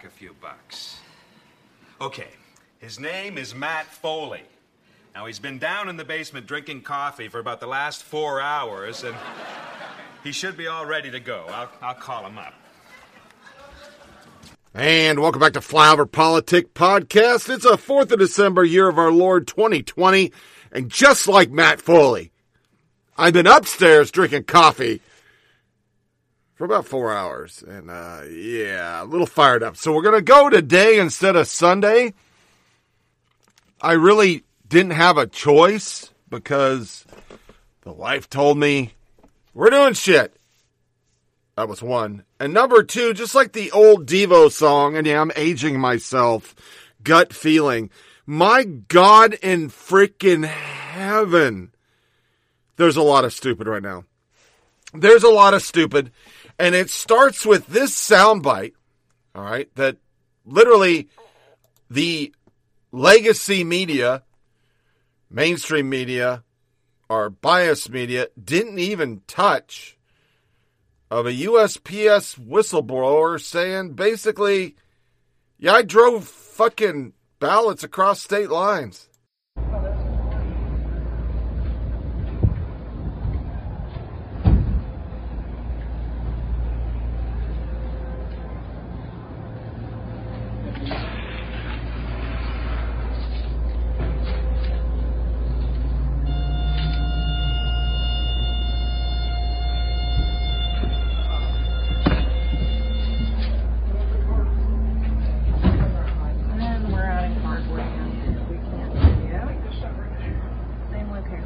Back a few bucks. Okay, his name is Matt Foley. Now, he's been down in the basement drinking coffee for about the last four hours, and he should be all ready to go. I'll, I'll call him up. And welcome back to Flyover Politic Podcast. It's a 4th of December, year of our Lord 2020. And just like Matt Foley, I've been upstairs drinking coffee for about four hours. And, uh, yeah, a little fired up. So we're going to go today instead of Sunday. I really didn't have a choice because the wife told me we're doing shit. That was one. And number two, just like the old Devo song, and yeah, I'm aging myself, gut feeling. My God in freaking heaven. There's a lot of stupid right now. There's a lot of stupid. And it starts with this soundbite, all right, that literally the legacy media, mainstream media, or biased media didn't even touch of a USPS whistleblower saying basically, yeah, I drove fucking ballots across state lines. And we're out in cardboard now. We can't see you. Same with here.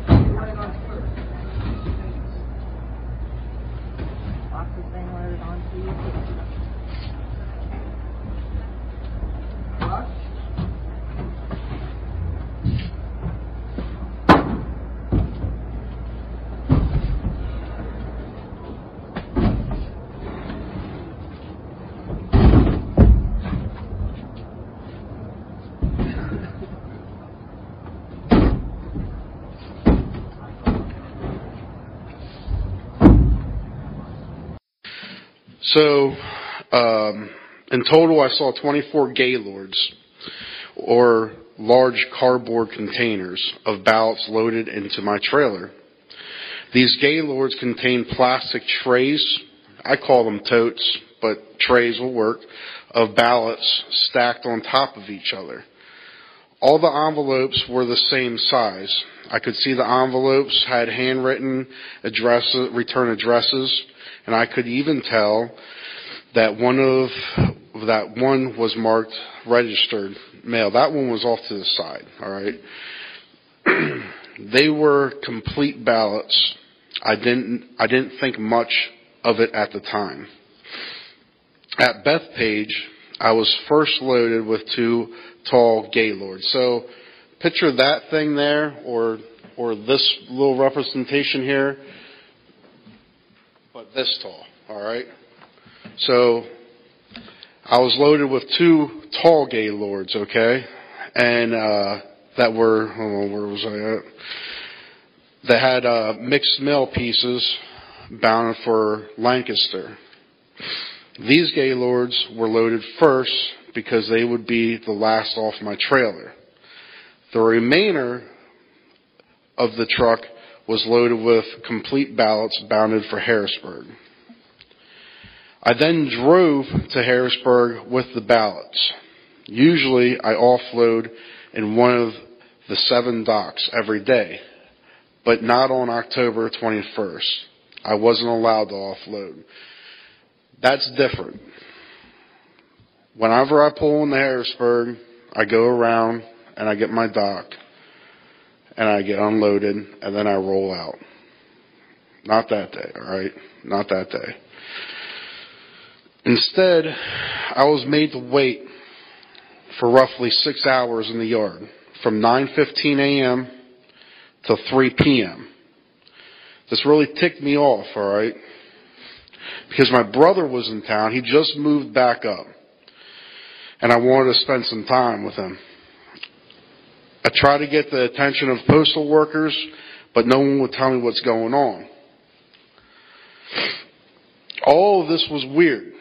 Boxes being loaded onto you. So, um, in total, I saw 24 gaylords, or large cardboard containers of ballots loaded into my trailer. These gaylords contain plastic trays, I call them totes, but trays will work, of ballots stacked on top of each other. All the envelopes were the same size. I could see the envelopes had handwritten addresses, return addresses, and I could even tell that one of that one was marked registered mail. That one was off to the side. All right. they were complete ballots. I didn't I didn't think much of it at the time. At Bethpage, I was first loaded with two tall gaylords. So picture that thing there or or this little representation here but this tall, all right? So I was loaded with two tall gaylords, okay? And uh that were on, where was I at? They had uh mixed mail pieces bound for Lancaster. These gaylords were loaded first because they would be the last off my trailer. The remainder of the truck was loaded with complete ballots bounded for Harrisburg. I then drove to Harrisburg with the ballots. Usually I offload in one of the seven docks every day, but not on October 21st. I wasn't allowed to offload. That's different. Whenever I pull into Harrisburg, I go around and I get my dock and I get unloaded and then I roll out. Not that day, alright? Not that day. Instead, I was made to wait for roughly six hours in the yard, from 9:15 a.m. to 3 p.m. This really ticked me off, all right, because my brother was in town. He just moved back up, and I wanted to spend some time with him. I tried to get the attention of postal workers, but no one would tell me what's going on. All of this was weird.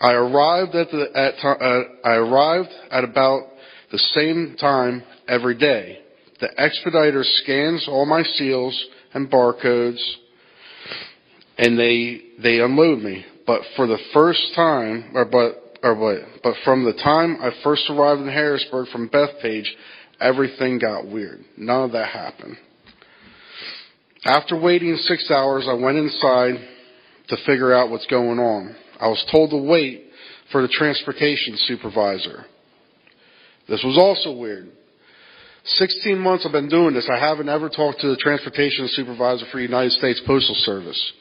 I arrived at the at uh, I arrived at about the same time every day. The expediter scans all my seals and barcodes, and they they unload me. But for the first time, or but or but but from the time I first arrived in Harrisburg from Bethpage, everything got weird. None of that happened. After waiting six hours, I went inside to figure out what's going on. I was told to wait for the transportation supervisor. This was also weird. 16 months I've been doing this. I haven't ever talked to the transportation supervisor for United States Postal Service.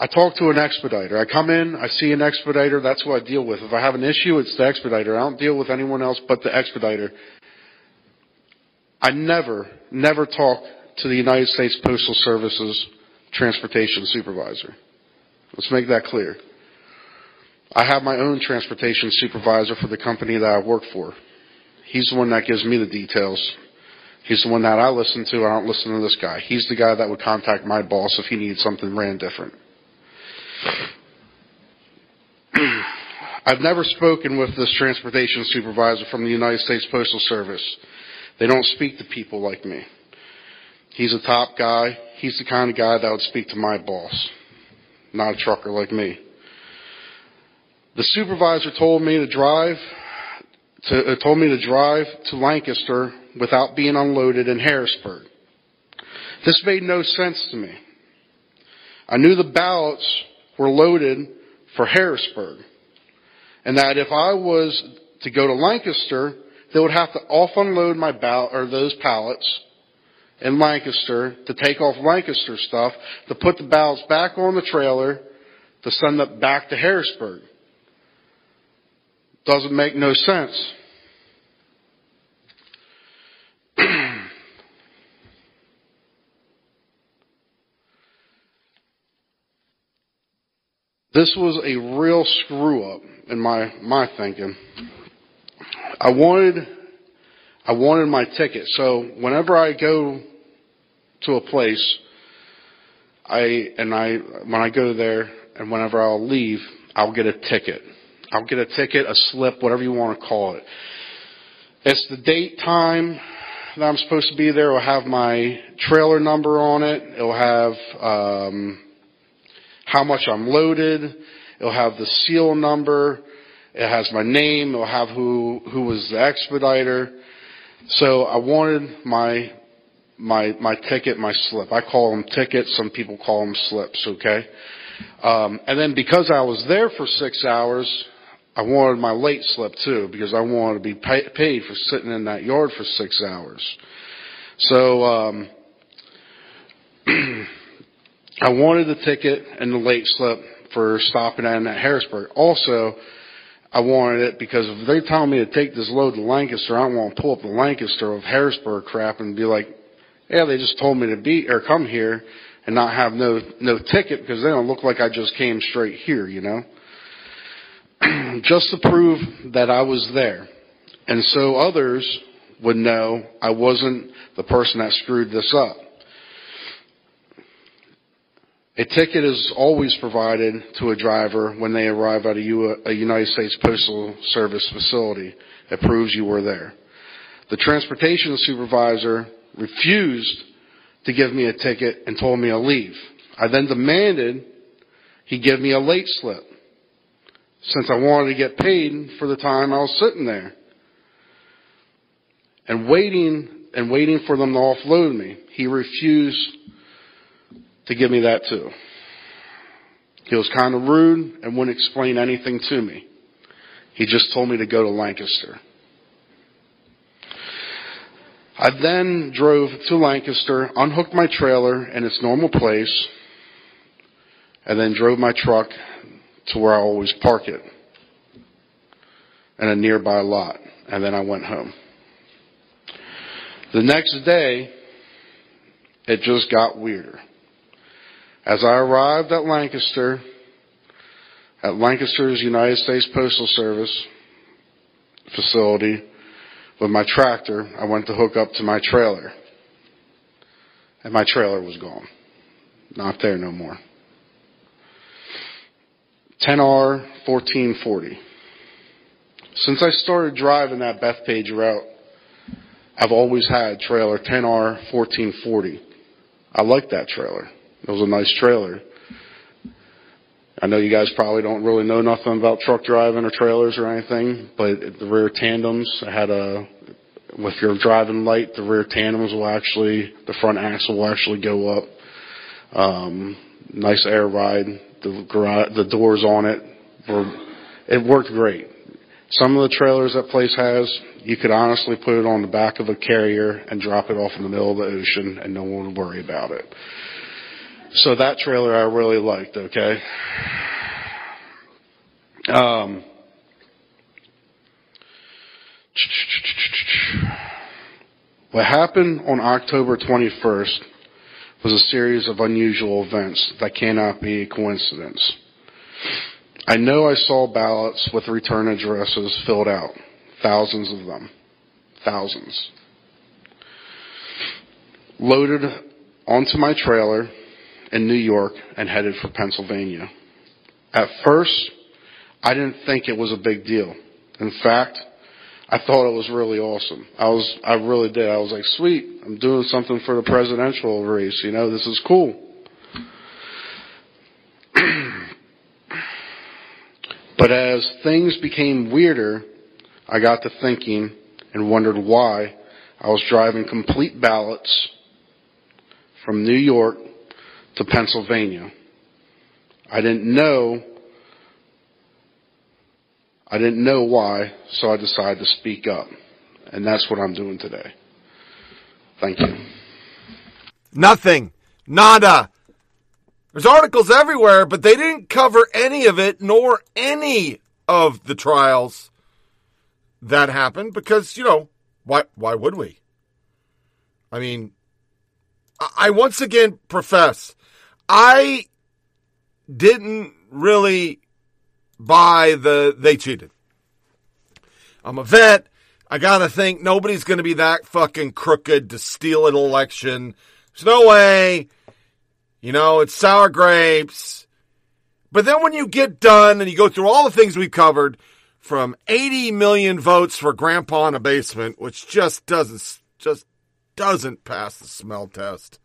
I talk to an expediter. I come in, I see an expediter, that's who I deal with. If I have an issue, it's the expediter. I don't deal with anyone else but the expediter. I never, never talk to the United States Postal Service's transportation supervisor. Let's make that clear. I have my own transportation supervisor for the company that I work for. He's the one that gives me the details. He's the one that I listen to. I don't listen to this guy. He's the guy that would contact my boss if he needed something ran different. I've never spoken with this transportation supervisor from the United States Postal Service. They don't speak to people like me. He's a top guy. He's the kind of guy that would speak to my boss, not a trucker like me. The supervisor told me to drive to, uh, told me to drive to Lancaster without being unloaded in Harrisburg. This made no sense to me. I knew the ballots were loaded for Harrisburg, and that if I was to go to Lancaster, they would have to off unload my ballot or those pallets in Lancaster to take off Lancaster stuff to put the ballots back on the trailer to send them back to Harrisburg. Doesn't make no sense. This was a real screw up in my my thinking. I wanted I wanted my ticket. So whenever I go to a place, I and I when I go there and whenever I'll leave, I'll get a ticket. I'll get a ticket, a slip, whatever you want to call it. It's the date, time that I'm supposed to be there. It'll have my trailer number on it. It'll have um, how much I'm loaded. It'll have the seal number. It has my name. It'll have who who was the expediter. So I wanted my my my ticket, my slip. I call them tickets. Some people call them slips. Okay. Um, and then because I was there for six hours, I wanted my late slip too because I wanted to be pay, paid for sitting in that yard for six hours. So um, I wanted the ticket and the late slip for stopping in at Harrisburg. Also, I wanted it because if they're telling me to take this load to Lancaster, I don't want to pull up the Lancaster of Harrisburg crap and be like, yeah, they just told me to be or come here and not have no no ticket because they don't look like I just came straight here, you know. just to prove that I was there. And so others would know I wasn't the person that screwed this up. A ticket is always provided to a driver when they arrive at a, U- a United States Postal Service facility that proves you were there. The transportation supervisor refused to give me a ticket and told me to leave. I then demanded he give me a late slip since I wanted to get paid for the time I was sitting there. And waiting and waiting for them to offload me. He refused to give me that too. He was kind of rude and wouldn't explain anything to me. He just told me to go to Lancaster. I then drove to Lancaster, unhooked my trailer in its normal place, and then drove my truck to where I always park it in a nearby lot. And then I went home. The next day, it just got weirder. As I arrived at Lancaster, at Lancaster's United States Postal Service facility with my tractor, I went to hook up to my trailer. And my trailer was gone. Not there no more. 10R 1440. Since I started driving that Bethpage route, I've always had trailer 10R 1440. I like that trailer. It was a nice trailer. I know you guys probably don't really know nothing about truck driving or trailers or anything, but the rear tandems had a with your driving light, the rear tandems will actually, the front axle will actually go up. Um, nice air ride. The garage, the doors on it were, it worked great. Some of the trailers that place has, you could honestly put it on the back of a carrier and drop it off in the middle of the ocean and no one would worry about it. So that trailer I really liked, okay? Um, what happened on October 21st was a series of unusual events that cannot be a coincidence. I know I saw ballots with return addresses filled out, thousands of them, thousands. Loaded onto my trailer in New York and headed for Pennsylvania. At first, I didn't think it was a big deal. In fact, I thought it was really awesome. I was, I really did. I was like, sweet, I'm doing something for the presidential race. You know, this is cool. but as things became weirder, I got to thinking and wondered why I was driving complete ballots from New York to Pennsylvania. I didn't know I didn't know why, so I decided to speak up. And that's what I'm doing today. Thank you. Nothing. Nada. There's articles everywhere, but they didn't cover any of it, nor any of the trials that happened because, you know, why, why would we? I mean, I, once again profess, I didn't really buy the they cheated. I'm a vet. I gotta think nobody's gonna be that fucking crooked to steal an election. There's no way. You know, it's sour grapes. But then when you get done and you go through all the things we've covered, from 80 million votes for grandpa in a basement, which just doesn't, just doesn't pass the smell test,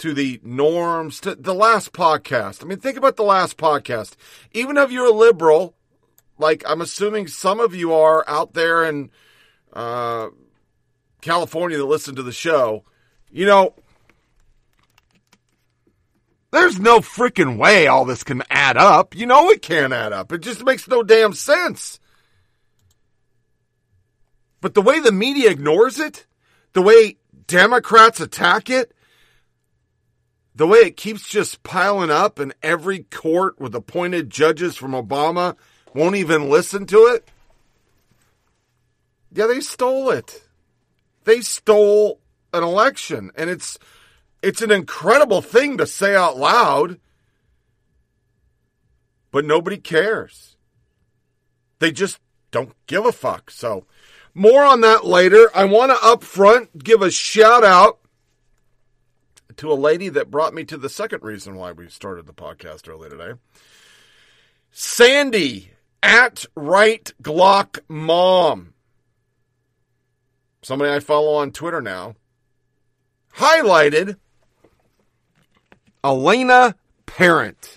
to the norms, to the last podcast. I mean, think about the last podcast. Even if you're a liberal, like I'm assuming some of you are out there in uh, California that listen to the show, you know, there's no freaking way all this can add up. You know it can't add up. It just makes no damn sense. But the way the media ignores it, the way Democrats attack it, the way it keeps just piling up and every court with appointed judges from Obama won't even listen to it. Yeah, they stole it. They stole an election and it's it's an incredible thing to say out loud. But nobody cares. They just don't give a fuck. So, more on that later. I want to up front give a shout out to a lady that brought me to the second reason why we started the podcast earlier today. Sandy at Right Glock Mom. Somebody I follow on Twitter now. Highlighted Elena Parent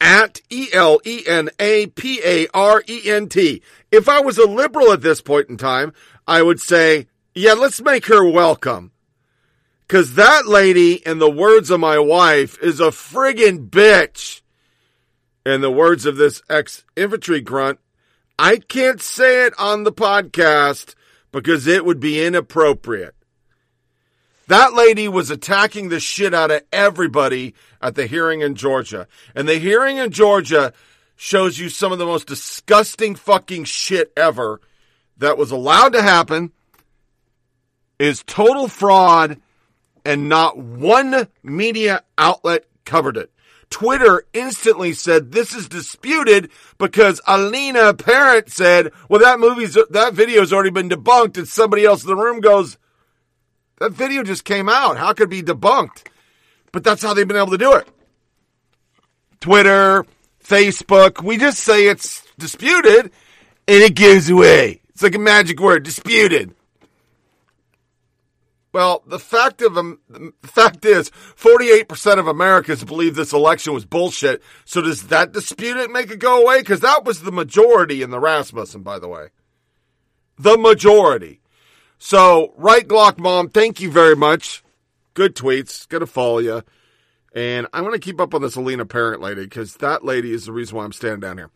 at E L E N A P A R E N T. If I was a liberal at this point in time, I would say, yeah, let's make her welcome. Cause that lady, in the words of my wife, is a friggin' bitch. In the words of this ex infantry grunt, I can't say it on the podcast because it would be inappropriate. That lady was attacking the shit out of everybody at the hearing in Georgia. And the hearing in Georgia shows you some of the most disgusting fucking shit ever that was allowed to happen is total fraud and not one media outlet covered it. Twitter instantly said this is disputed because Elena Parent said, well, that movie's, that video's already been debunked. And somebody else in the room goes, that video just came out. How could it be debunked? But that's how they've been able to do it. Twitter, Facebook, we just say it's disputed and it gives away. It's like a magic word, disputed. Well, the fact of um, the fact is, 48% of Americans believe this election was bullshit. So does that dispute it make it go away? Because that was the majority in the Rasmussen, by the way. The majority. So, right Glock Mom, thank you very much. Good tweets. Gonna follow you. And I'm gonna keep up on this Elena Parent lady because that lady is the reason why I'm standing down here.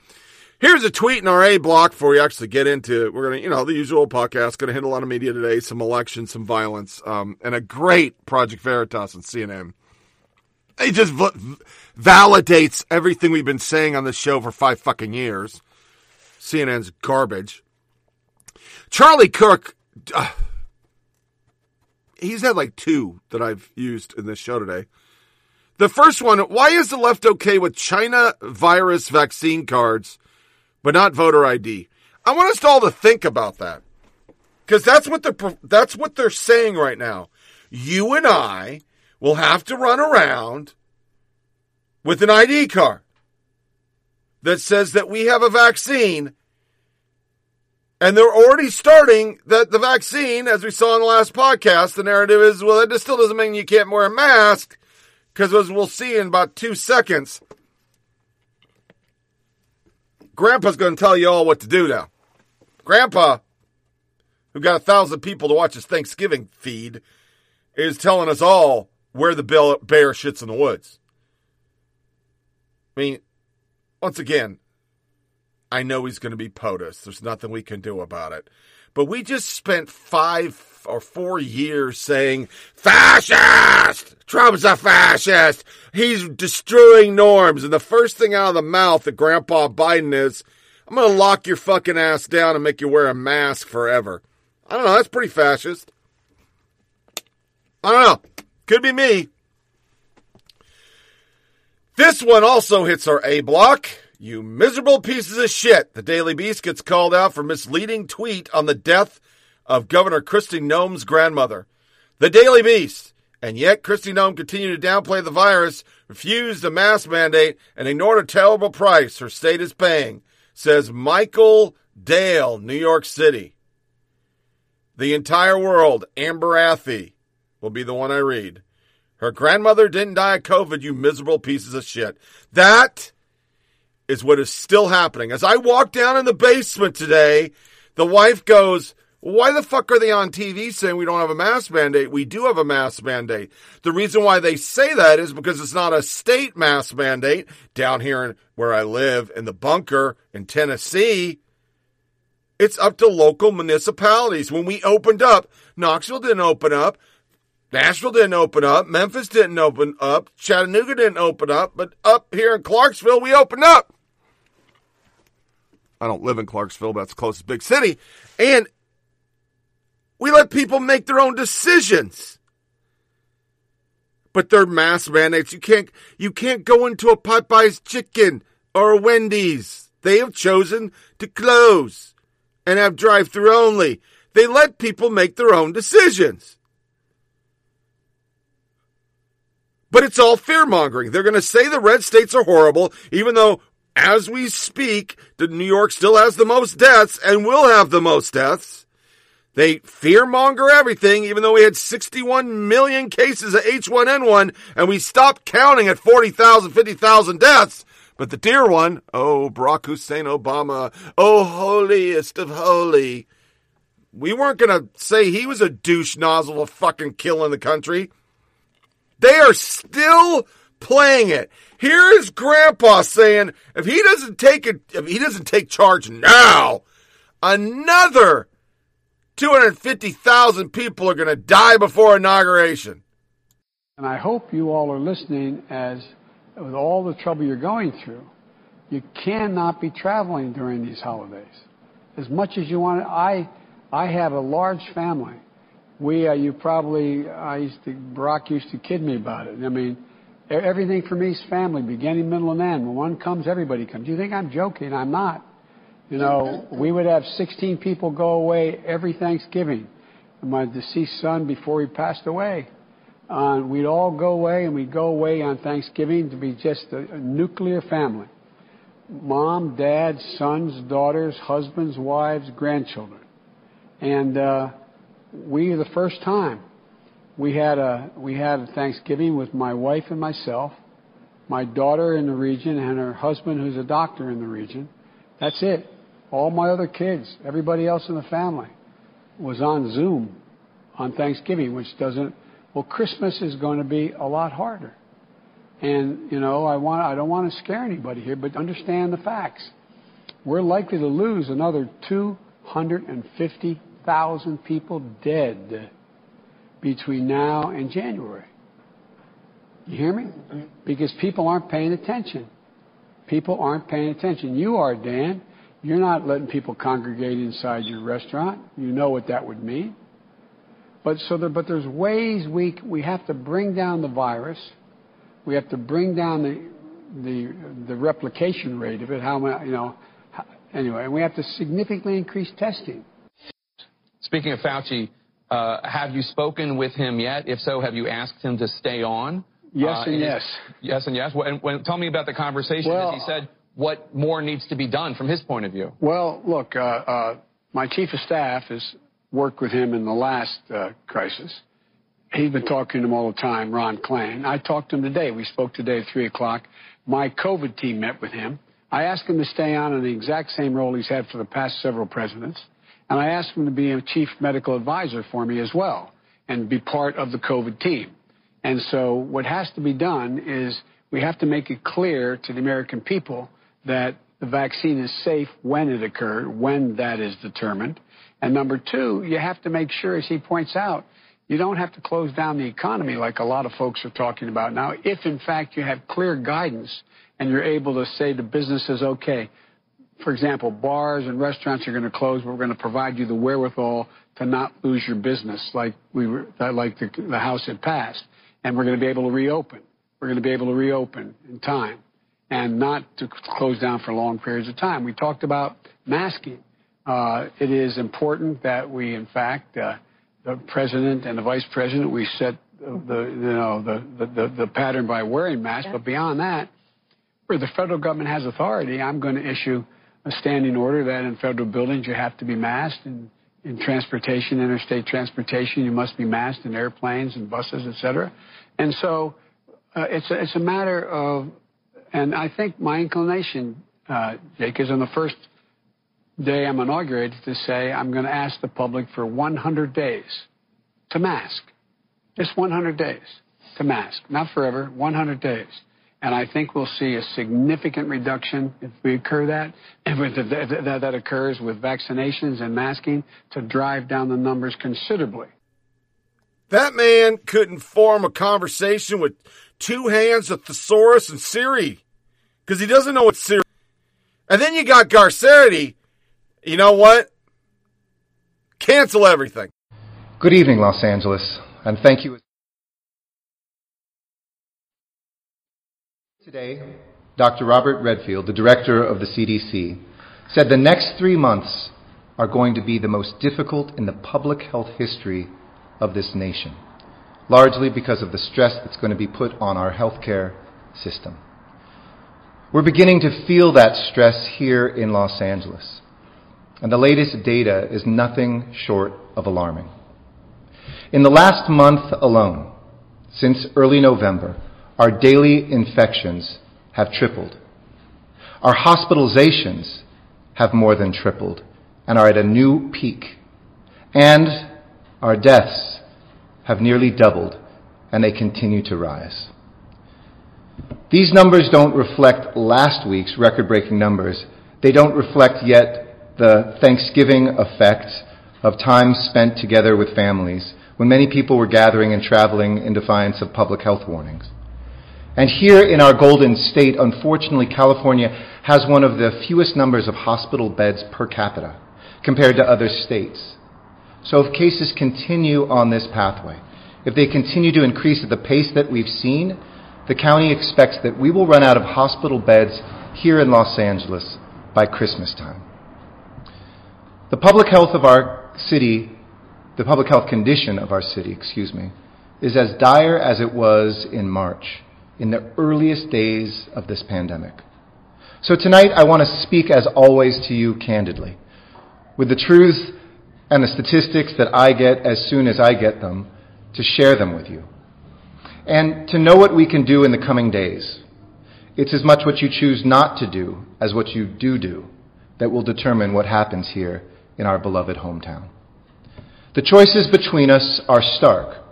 Here's a tweet in our A block before we actually get into it. We're going to, you know, the usual podcast, going to hit a lot of media today, some elections, some violence, um, and a great Project Veritas on CNN. It just v- validates everything we've been saying on this show for five fucking years. CNN's garbage. Charlie Cook, uh, he's had like two that I've used in this show today. The first one, why is the left okay with China virus vaccine cards but not voter ID. I want us all to think about that. Because that's what they're that's what they're saying right now. You and I will have to run around with an ID card that says that we have a vaccine. And they're already starting that the vaccine, as we saw in the last podcast, the narrative is, well, it still doesn't mean you can't wear a mask, because as we'll see in about two seconds, Grandpa's going to tell you all what to do now. Grandpa, who got a thousand people to watch his Thanksgiving feed, is telling us all where the bear shits in the woods. I mean, once again, I know he's going to be POTUS. There's nothing we can do about it. But we just spent five or four years saying, fascist! Trump's a fascist! He's destroying norms. And the first thing out of the mouth of Grandpa Biden is, I'm going to lock your fucking ass down and make you wear a mask forever. I don't know. That's pretty fascist. I don't know. Could be me. This one also hits our A block. You miserable pieces of shit. The Daily Beast gets called out for misleading tweet on the death of Governor Kristi Noem's grandmother. The Daily Beast. And yet Kristi Noem continued to downplay the virus, refused a mask mandate, and ignored a terrible price her state is paying, says Michael Dale, New York City. The entire world, Amber Athey, will be the one I read. Her grandmother didn't die of COVID, you miserable pieces of shit. That is what is still happening. As I walk down in the basement today, the wife goes, why the fuck are they on TV saying we don't have a mask mandate? We do have a mask mandate. The reason why they say that is because it's not a state mask mandate down here in, where I live in the bunker in Tennessee. It's up to local municipalities. When we opened up, Knoxville didn't open up. Nashville didn't open up. Memphis didn't open up. Chattanooga didn't open up. But up here in Clarksville, we opened up. I don't live in Clarksville, but that's the closest big city. And we let people make their own decisions. But they're mass mandates. You can't you can't go into a Popeye's chicken or a Wendy's. They have chosen to close and have drive through only. They let people make their own decisions. But it's all fear mongering. They're going to say the red states are horrible, even though, as we speak, New York still has the most deaths and will have the most deaths. They fearmonger everything, even though we had 61 million cases of H1N1 and we stopped counting at 40,000, 50,000 deaths. But the dear one, oh, Barack Hussein Obama, oh, holiest of holy. We weren't going to say he was a douche nozzle of fucking killing the country. They are still playing it. Here is Grandpa saying, if he doesn't take it, if he doesn't take charge now, another 250,000 people are going to die before inauguration. And I hope you all are listening as, with all the trouble you're going through, you cannot be traveling during these holidays. As much as you want to, I, I have a large family. We, uh, you probably, I used to, Brock used to kid me about it. I mean, everything for me is family, beginning, middle, and end. When one comes, everybody comes. You think I'm joking? I'm not. You know, we would have 16 people go away every Thanksgiving. My deceased son, before he passed away, we'd all go away, and we'd go away on Thanksgiving to be just a, nuclear family mom, dad, sons, daughters, husbands, wives, grandchildren. And uh, we, the first time, we had a we had a Thanksgiving with my wife and myself, my daughter in the region, and her husband, who's a doctor in the region. That's it. All my other kids, everybody else in the family, was on Zoom on Thanksgiving, which doesn't. Well, Christmas is going to be a lot harder. And you know, I want I don't want to scare anybody here, but understand the facts. We're likely to lose another 250,000 people dead between now and January. You hear me? Mm-hmm. Because people aren't paying attention. People aren't paying attention. You are, Dan. You're not letting people congregate inside your restaurant. You know what that would mean. But so there, but there's ways we we have to bring down the virus we have to bring down the the the replication rate of it. How you know? Anyway, and we have to significantly increase testing. Speaking of Fauci, uh, have you spoken with him yet? If so, have you asked him to stay on? Yes uh, and yes. Yes and yes. Tell me about the conversation. Well, he said what more needs to be done from his point of view. Well, look, uh, uh my chief of staff has worked with him in the last uh, crisis He's been talking to him all the time, Ron Klain. I talked to him today. We spoke today at 3 o'clock. My COVID team met with him. I asked him to stay on in the exact same role he's had for the past several presidents. And I asked him to be a chief medical advisor for me as well and be part of the COVID team. And so what has to be done is we have to make it clear to the American people that the vaccine is safe when it occurred, when that is determined. And number two, you have to make sure, as he points out, you don't have to close down the economy like a lot of folks are talking about now. If, in fact, you have clear guidance and you're able to say to businesses, okay, for example, bars and restaurants are going to close, but we're going to provide you the wherewithal to not lose your business like we were, like the, the House had passed. And we're going to be able to reopen. We're going to be able to reopen in time and not to close down for long periods of time. We talked about masking. Uh, it is important that we, in fact, uh, the president and the vice president. We set the you know the the, the pattern by wearing masks, but beyond that, where the federal government has authority, I'm going to issue a standing order that in federal buildings you have to be masked and in transportation, interstate transportation, you must be masked in airplanes and buses, et cetera. And so uh, it's, a, it's a matter of, and I think my inclination, uh, Jake, is on the first day I'm inaugurated to say I'm going to ask the public for 100 days to mask. Just 100 days to mask. Not forever, 100 days. And I think we'll see a significant reduction if we occur that, if that, that occurs with vaccinations and masking to drive down the numbers considerably. That man couldn't form a conversation with two hands, a thesaurus, and Siri because he doesn't know what Siri. And then you got Garcetti you know what? Cancel everything. Good evening, Los Angeles, and thank you. Today, Dr. Robert Redfield, the director of the CDC, said the next three months are going to be the most difficult in the public health history of this nation, largely because of the stress that's going to be put on our healthcare system. We're beginning to feel that stress here in Los Angeles and the latest data is nothing short of alarming. In the last month alone, since early November, our daily infections have tripled. Our hospitalizations have more than tripled and are at a new peak. And our deaths have nearly doubled and they continue to rise. These numbers don't reflect last week's record breaking numbers. They don't reflect yet the Thanksgiving effect of time spent together with families when many people were gathering and traveling in defiance of public health warnings. And here in our Golden State, unfortunately, California has one of the fewest numbers of hospital beds per capita compared to other states. So if cases continue on this pathway, if they continue to increase at the pace that we've seen, the county expects that we will run out of hospital beds here in Los Angeles by Christmas time. The public health of our city, the public health condition of our city, excuse me, is as dire as it was in March in the earliest days of this pandemic. So tonight, I want to speak, as always, to you candidly, with the truth and the statistics that I get as soon as I get them, to share them with you, and to know what we can do in the coming days. It's as much what you choose not to do as what you do do that will determine what happens here in our beloved hometown. The choices between us are stark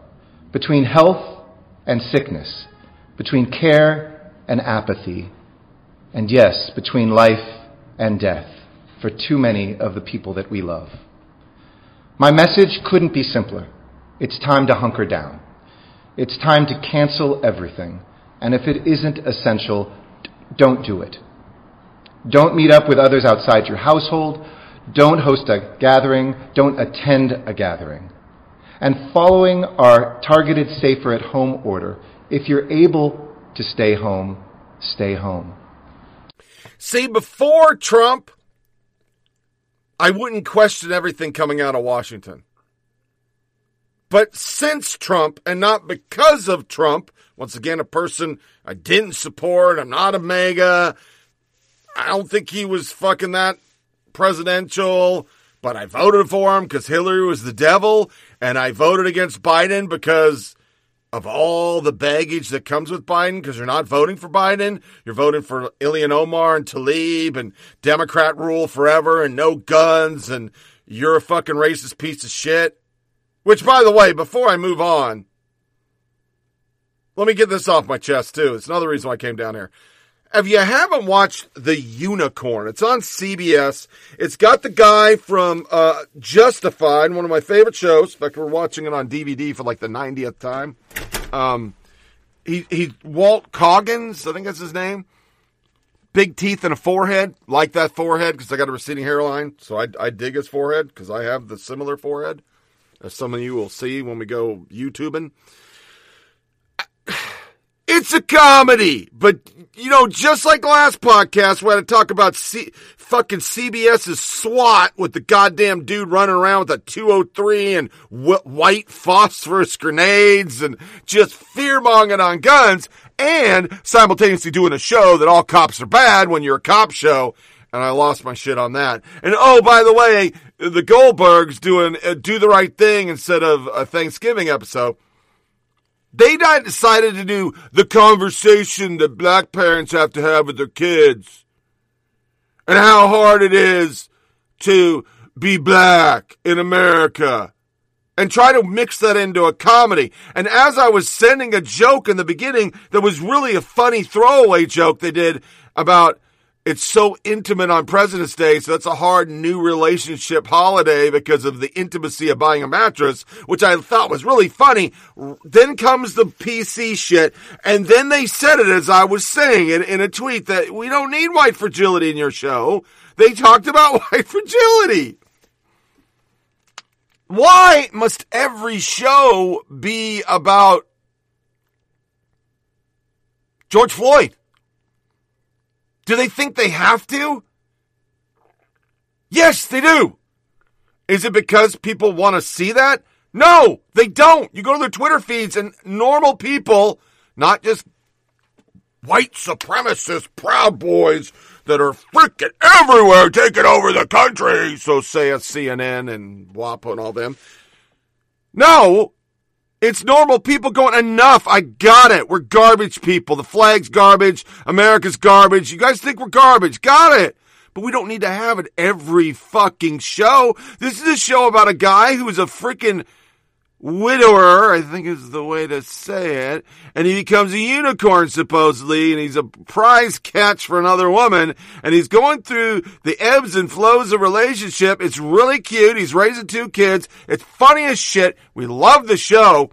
between health and sickness between care and apathy, and yes, between life and death for too many of the people that we love. My message couldn't be simpler. It's time to hunker down. It's time to cancel everything. And if it isn't essential, don't do it. Don't meet up with others outside your household. Don't host a gathering. Don't attend a gathering. And following our targeted safer at home order if you're able to stay home, stay home. See, before Trump, I wouldn't question everything coming out of Washington. But since Trump, and not because of Trump, once again, a person I didn't support, I'm not a MAGA, I don't think he was fucking that presidential, but I voted for him because Hillary was the devil, and I voted against Biden because of all the baggage that comes with Biden because you're not voting for Biden. You're voting for Ilhan Omar and Tlaib and Democrat rule forever and no guns and you're a fucking racist piece of shit. Which, by the way, before I move on, let me get this off my chest too. It's another reason why I came down here. If you haven't watched The Unicorn, it's on CBS. It's got the guy from uh, Justified, one of my favorite shows. In fact, we're watching it on DVD for like the 90th time. Um, he, he, Walt Goggins, I think that's his name. Big teeth and a forehead. Like that forehead because I got a receding hairline. So I, I dig his forehead because I have the similar forehead, as some of you will see when we go YouTubing. It's a comedy, but you know, just like last podcast, we had to talk about C- fucking CBS's SWAT with the goddamn dude running around with a 203 and w- white phosphorus grenades and just fear mongering on guns and simultaneously doing a show that all cops are bad when you're a cop show. And I lost my shit on that. And oh, by the way, the Goldbergs doing uh, do the right thing instead of a Thanksgiving episode. They decided to do the conversation that black parents have to have with their kids and how hard it is to be black in America and try to mix that into a comedy. And as I was sending a joke in the beginning that was really a funny throwaway joke they did about it's so intimate on President's Day, so that's a hard new relationship holiday because of the intimacy of buying a mattress, which I thought was really funny. Then comes the PC shit, and then they said it as I was saying it in a tweet that we don't need white fragility in your show. They talked about white fragility. Why must every show be about George Floyd? Do they think they have to? Yes, they do. Is it because people want to see that? No, they don't. You go to their Twitter feeds and normal people, not just white supremacist proud boys that are freaking everywhere taking over the country. So say a CNN and WaPo and all them. No, it's normal people going, enough. I got it. We're garbage people. The flag's garbage. America's garbage. You guys think we're garbage. Got it. But we don't need to have it every fucking show. This is a show about a guy who's a freaking widower, I think is the way to say it, and he becomes a unicorn supposedly, and he's a prize catch for another woman, and he's going through the ebbs and flows of relationship. It's really cute. He's raising two kids. It's funny as shit. We love the show.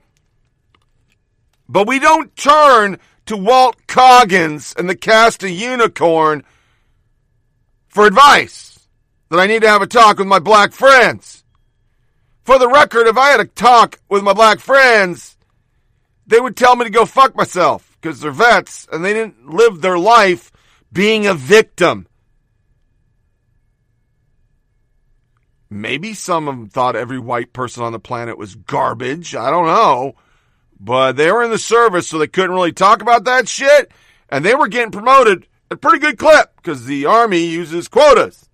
But we don't turn to Walt Goggins and the cast of Unicorn for advice that I need to have a talk with my black friends. For the record, if I had a talk with my black friends, they would tell me to go fuck myself because they're vets and they didn't live their life being a victim. Maybe some of them thought every white person on the planet was garbage. I don't know. But they were in the service, so they couldn't really talk about that shit. And they were getting promoted a pretty good clip because the Army uses quotas.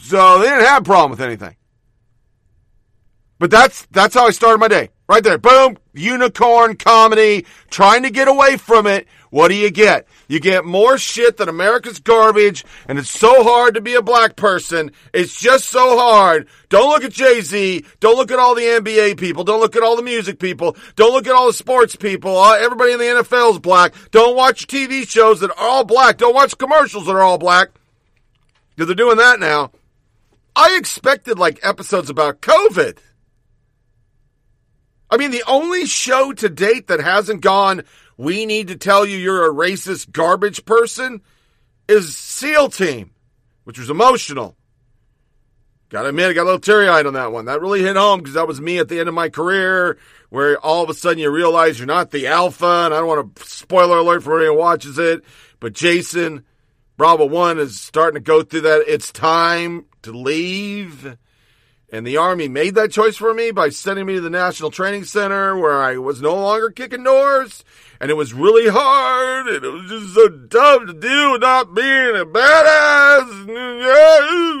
So they didn't have a problem with anything. But that's that's how I started my day. Right there. Boom. Unicorn comedy. Trying to get away from it. What do you get? You get more shit than America's garbage, and it's so hard to be a black person. It's just so hard. Don't look at Jay Z. Don't look at all the NBA people. Don't look at all the music people. Don't look at all the sports people. Uh, everybody in the NFL is black. Don't watch TV shows that are all black. Don't watch commercials that are all black. Because they're doing that now. I expected like episodes about COVID. I mean, the only show to date that hasn't gone, we need to tell you you're a racist garbage person, is SEAL Team, which was emotional. Gotta admit, I got a little teary eyed on that one. That really hit home because that was me at the end of my career, where all of a sudden you realize you're not the alpha. And I don't want to spoiler alert for anyone who watches it, but Jason, Bravo 1 is starting to go through that. It's time to leave. And the Army made that choice for me by sending me to the National Training Center where I was no longer kicking doors. And it was really hard. And it was just so dumb to deal with not being a badass.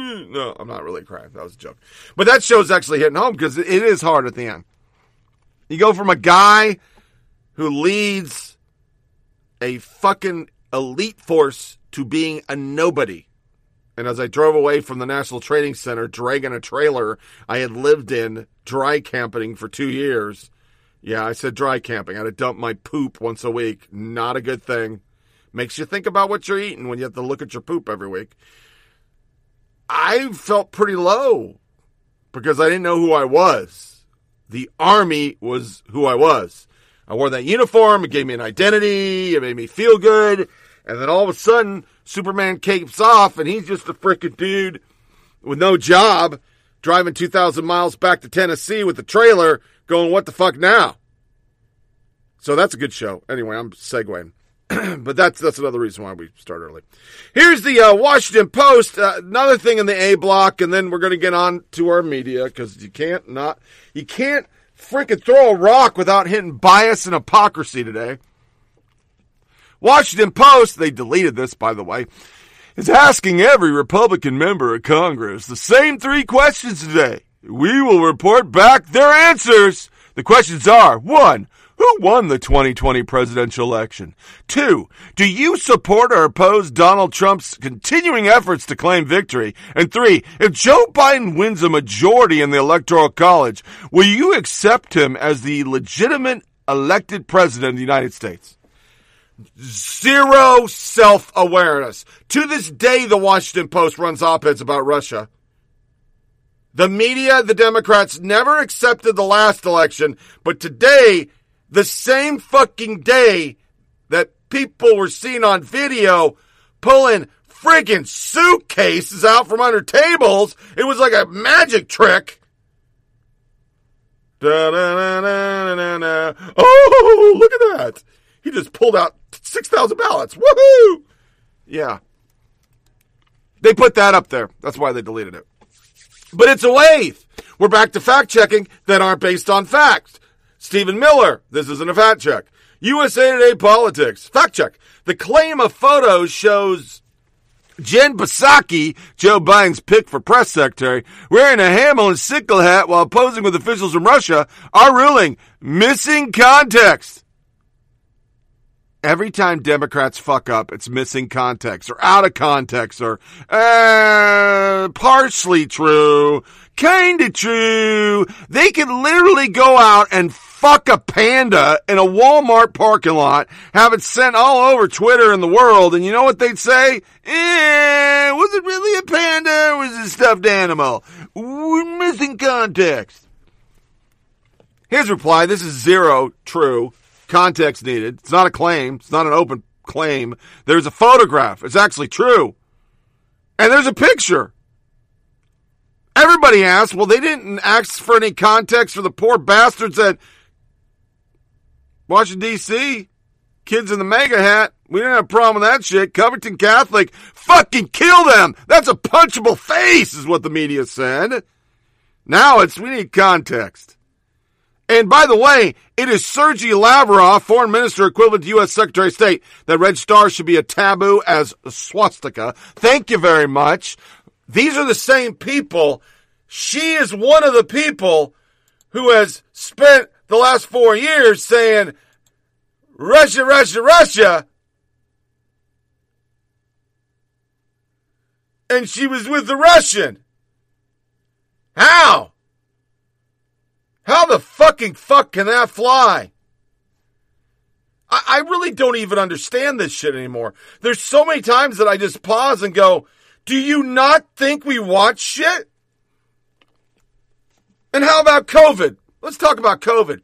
No, I'm not really crying. That was a joke. But that show's actually hitting home because it is hard at the end. You go from a guy who leads a fucking elite force to being a nobody. And as I drove away from the National Training Center, dragging a trailer I had lived in, dry camping for two years. Yeah, I said dry camping. I had to dump my poop once a week. Not a good thing. Makes you think about what you're eating when you have to look at your poop every week. I felt pretty low because I didn't know who I was. The Army was who I was. I wore that uniform. It gave me an identity. It made me feel good. And then all of a sudden, Superman capes off and he's just a freaking dude with no job driving 2,000 miles back to Tennessee with the trailer going, what the fuck now? So that's a good show. Anyway, I'm segueing. but that's that's another reason why we start early. Here's the uh, Washington Post. Uh, another thing in the A block, and then we're going to get on to our media because you can't not you can't freaking throw a rock without hitting bias and hypocrisy today. Washington Post, they deleted this, by the way, is asking every Republican member of Congress the same three questions today. We will report back their answers. The questions are one, who won the 2020 presidential election? Two, do you support or oppose Donald Trump's continuing efforts to claim victory? And three, if Joe Biden wins a majority in the Electoral College, will you accept him as the legitimate elected president of the United States? Zero self awareness. To this day, the Washington Post runs op eds about Russia. The media, the Democrats never accepted the last election, but today, the same fucking day that people were seen on video pulling friggin' suitcases out from under tables, it was like a magic trick. Da-da-da-da-da-da. Oh, look at that. He just pulled out 6,000 ballots. Woohoo! Yeah. They put that up there. That's why they deleted it. But it's a wave. We're back to fact checking that aren't based on facts. Stephen Miller, this isn't a fact check. USA Today Politics, fact check. The claim of photos shows Jen Psaki, Joe Biden's pick for press secretary, wearing a hammer and sickle hat while posing with officials from Russia, are ruling missing context. Every time Democrats fuck up, it's missing context or out of context or uh, partially true, kinda true. They could literally go out and fuck a panda in a Walmart parking lot, have it sent all over Twitter and the world, and you know what they'd say? Eh, was it really a panda or was it a stuffed animal? We're missing context. His reply, this is zero true. Context needed. It's not a claim. It's not an open claim. There's a photograph. It's actually true. And there's a picture. Everybody asked, well, they didn't ask for any context for the poor bastards at Washington, D.C. Kids in the MAGA hat. We didn't have a problem with that shit. Covington Catholic, fucking kill them. That's a punchable face, is what the media said. Now it's, we need context. And by the way, it is Sergei Lavrov, foreign minister equivalent to U.S. Secretary of State, that red star should be a taboo as swastika. Thank you very much. These are the same people. She is one of the people who has spent the last four years saying, Russia, Russia, Russia. And she was with the Russian. How? How the fucking fuck can that fly? I, I really don't even understand this shit anymore. There's so many times that I just pause and go, do you not think we watch shit? And how about COVID? Let's talk about COVID.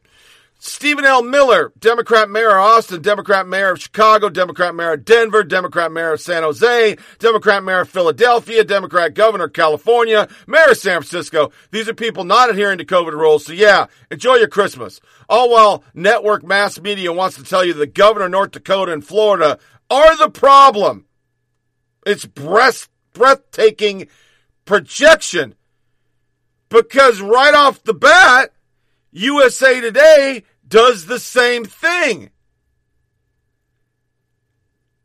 Stephen L. Miller, Democrat mayor of Austin, Democrat mayor of Chicago, Democrat mayor of Denver, Democrat mayor of San Jose, Democrat mayor of Philadelphia, Democrat governor of California, mayor of San Francisco. These are people not adhering to COVID rules. So yeah, enjoy your Christmas. All while network mass media wants to tell you the governor of North Dakota and Florida are the problem. It's breast, breathtaking projection because right off the bat, USA Today does the same thing.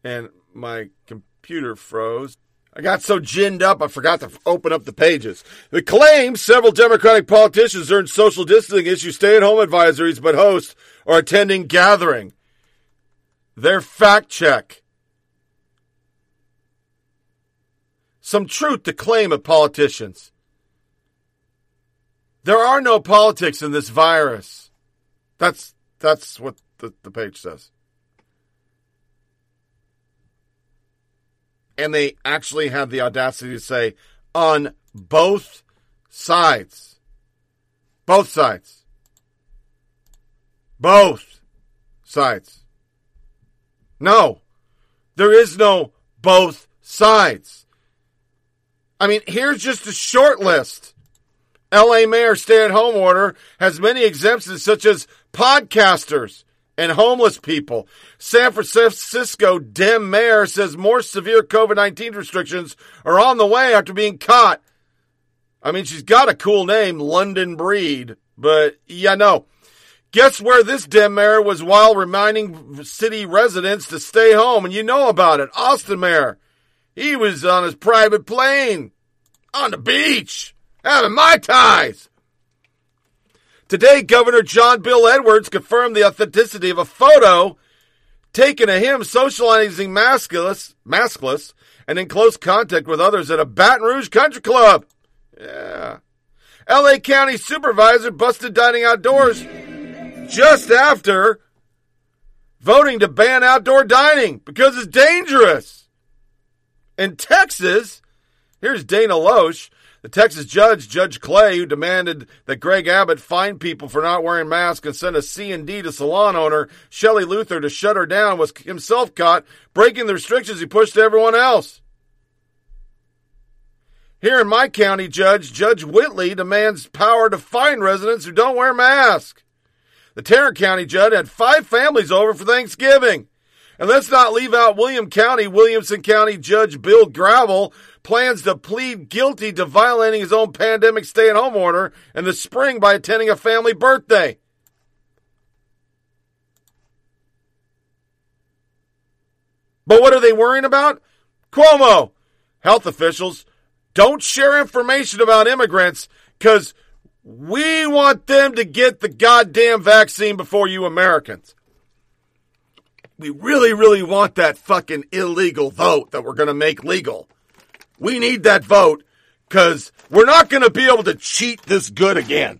And my computer froze. I got so ginned up, I forgot to open up the pages. The claim several Democratic politicians earned social distancing issue stay at home advisories, but host are attending gathering. Their fact check. Some truth to claim of politicians. There are no politics in this virus. That's that's what the, the page says. And they actually have the audacity to say on both sides. Both sides. Both sides. No. There is no both sides. I mean, here's just a short list. LA mayor stay at home order has many exemptions such as podcasters and homeless people. San Francisco Dem mayor says more severe COVID 19 restrictions are on the way after being caught. I mean, she's got a cool name, London Breed, but yeah, no. Guess where this Dem mayor was while reminding city residents to stay home? And you know about it. Austin mayor. He was on his private plane on the beach having mai tais. Today, Governor John Bel Edwards confirmed the authenticity of a photo taken of him socializing maskless, maskless and in close contact with others at a Baton Rouge country club. Yeah. LA County supervisor busted dining outdoors just after voting to ban outdoor dining because it's dangerous. In Texas, here's Dana Loesch. The Texas judge, Judge Clay, who demanded that Greg Abbott fine people for not wearing masks and send a C&D to salon owner Shelley Luther to shut her down, was himself caught breaking the restrictions he pushed to everyone else. Here in my county, Judge, Judge Whitley demands power to fine residents who don't wear masks. The Tarrant County judge had five families over for Thanksgiving. And let's not leave out William County. Williamson County Judge Bill Gravell plans to plead guilty to violating his own pandemic stay at home order in the spring by attending a family birthday. But what are they worrying about? Cuomo, health officials, don't share information about immigrants because we want them to get the goddamn vaccine before you Americans. we really, really want that fucking illegal vote that we're going to make legal. We need that vote because we're not going to be able to cheat this good again.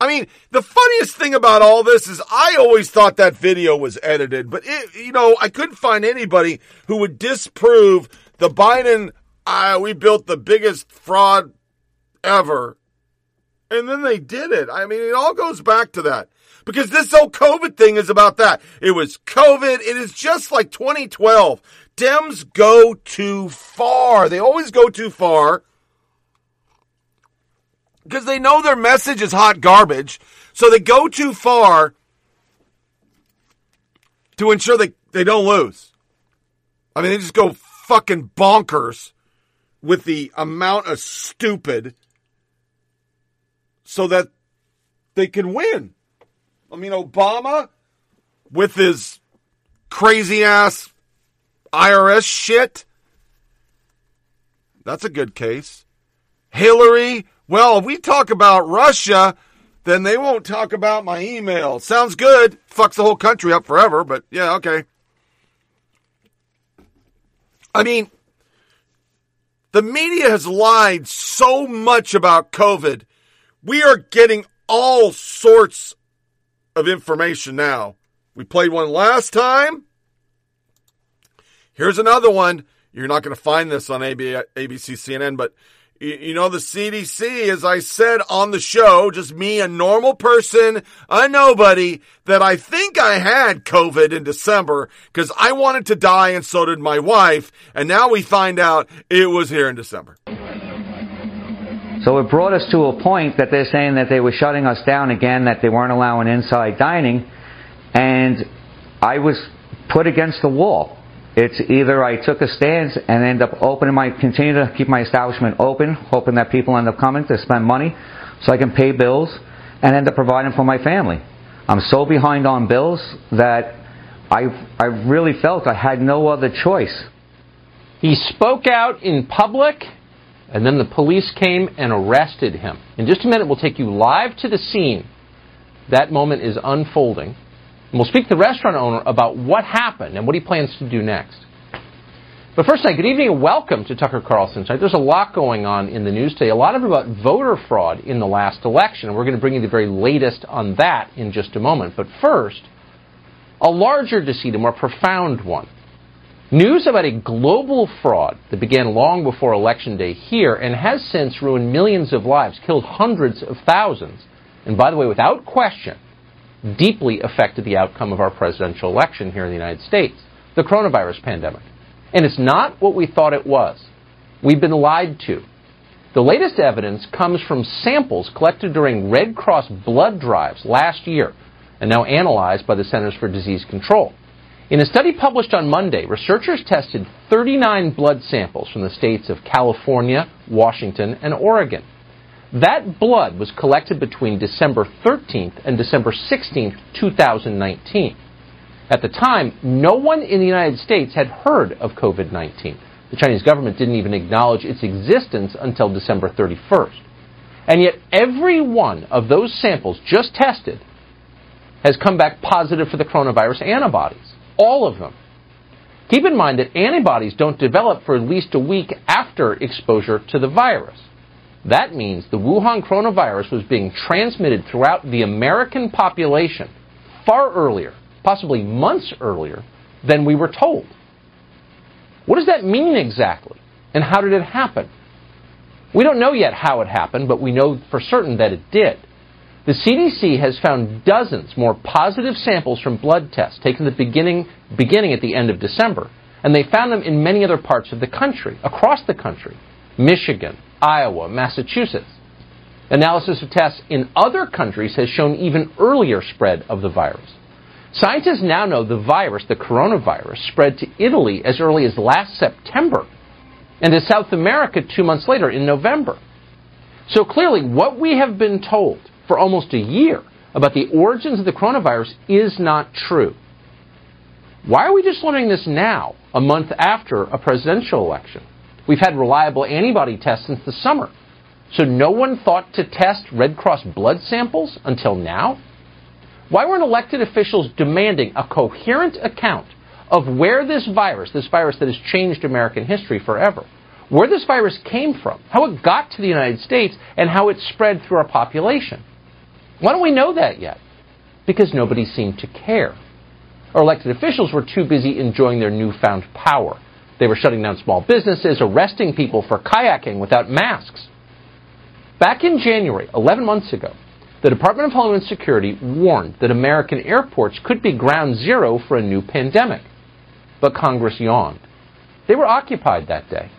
I mean, the funniest thing about all this is I always thought that video was edited, but it, you know, I couldn't find anybody who would disprove the Biden, uh, we built the biggest fraud ever. And then they did it. I mean, it all goes back to that because this whole COVID thing is about that. It was COVID. It is just like 2012. Dems go too far. They always go too far because they know their message is hot garbage. So they go too far to ensure they, they don't lose. I mean, they just go fucking bonkers with the amount of stupid so that they can win. I mean, Obama with his crazy ass IRS shit. That's a good case. Hillary well, if we talk about Russia, then they won't talk about my email. Sounds good. Fucks the whole country up forever, but yeah, okay. I mean, the media has lied so much about COVID. We are getting all sorts of information now. We played one last time. Here's another one. You're not going to find this on ABC, CNN, but you know, the CDC, as I said on the show, just me, a normal person, a nobody, that I think I had COVID in December because I wanted to die and so did my wife. And now we find out it was here in December. So it brought us to a point that they're saying that they were shutting us down again, that they weren't allowing inside dining. And I was put against the wall. It's either I took a stance and end up opening my, continue to keep my establishment open, hoping that people end up coming to spend money so I can pay bills and end up providing for my family. I'm so behind on bills that I, I really felt I had no other choice. He spoke out in public, and then the police came and arrested him. In just a minute, we'll take you live to the scene. That moment is unfolding. And we'll speak to the restaurant owner about what happened and what he plans to do next. But first, good evening and welcome to Tucker Carlson tonight. There's a lot going on in the news today, a lot of about voter fraud in the last election, and we're going to bring you the very latest on that in just a moment. But first, a larger deceit, a more profound one. News about a global fraud that began long before Election Day here and has since ruined millions of lives, killed hundreds of thousands, and by the way, without question, deeply affected the outcome of our presidential election here in the United States the coronavirus pandemic. And it's not what we thought it was. We've been lied to. The latest evidence comes from samples collected during Red Cross blood drives last year and now analyzed by the Centers for Disease Control. In a study published on Monday, researchers tested 39 blood samples from the states of California, Washington, and Oregon. That blood was collected between December 13th and December 16th, 2019. At the time, no one in the United States had heard of COVID 19. The Chinese government didn't even acknowledge its existence until December 31st. And yet, every one of those samples just tested has come back positive for the coronavirus antibodies. All of them. Keep in mind that antibodies don't develop for at least a week after exposure to the virus. That means the Wuhan coronavirus was being transmitted throughout the American population far earlier, possibly months earlier, than we were told. What does that mean exactly? And how did it happen? We don't know yet how it happened, but we know for certain that it did. The CDC has found dozens more positive samples from blood tests taken the beginning, beginning at the end of December, and they found them in many other parts of the country, across the country. Michigan, Iowa, Massachusetts. Analysis of tests in other countries has shown even earlier spread of the virus. Scientists now know the virus, the coronavirus, spread to Italy as early as last September and to South America two months later in November. So clearly, what we have been told for almost a year about the origins of the coronavirus is not true. Why are we just learning this now, a month after a presidential election? We've had reliable antibody tests since the summer. So no one thought to test Red Cross blood samples until now? Why weren't elected officials demanding a coherent account of where this virus, this virus that has changed American history forever, where this virus came from, how it got to the United States, and how it spread through our population? Why don't we know that yet? Because nobody seemed to care. Our elected officials were too busy enjoying their newfound power. They were shutting down small businesses, arresting people for kayaking without masks. Back in January, 11 months ago, the Department of Homeland Security warned that American airports could be ground zero for a new pandemic. But Congress yawned. They were occupied that day.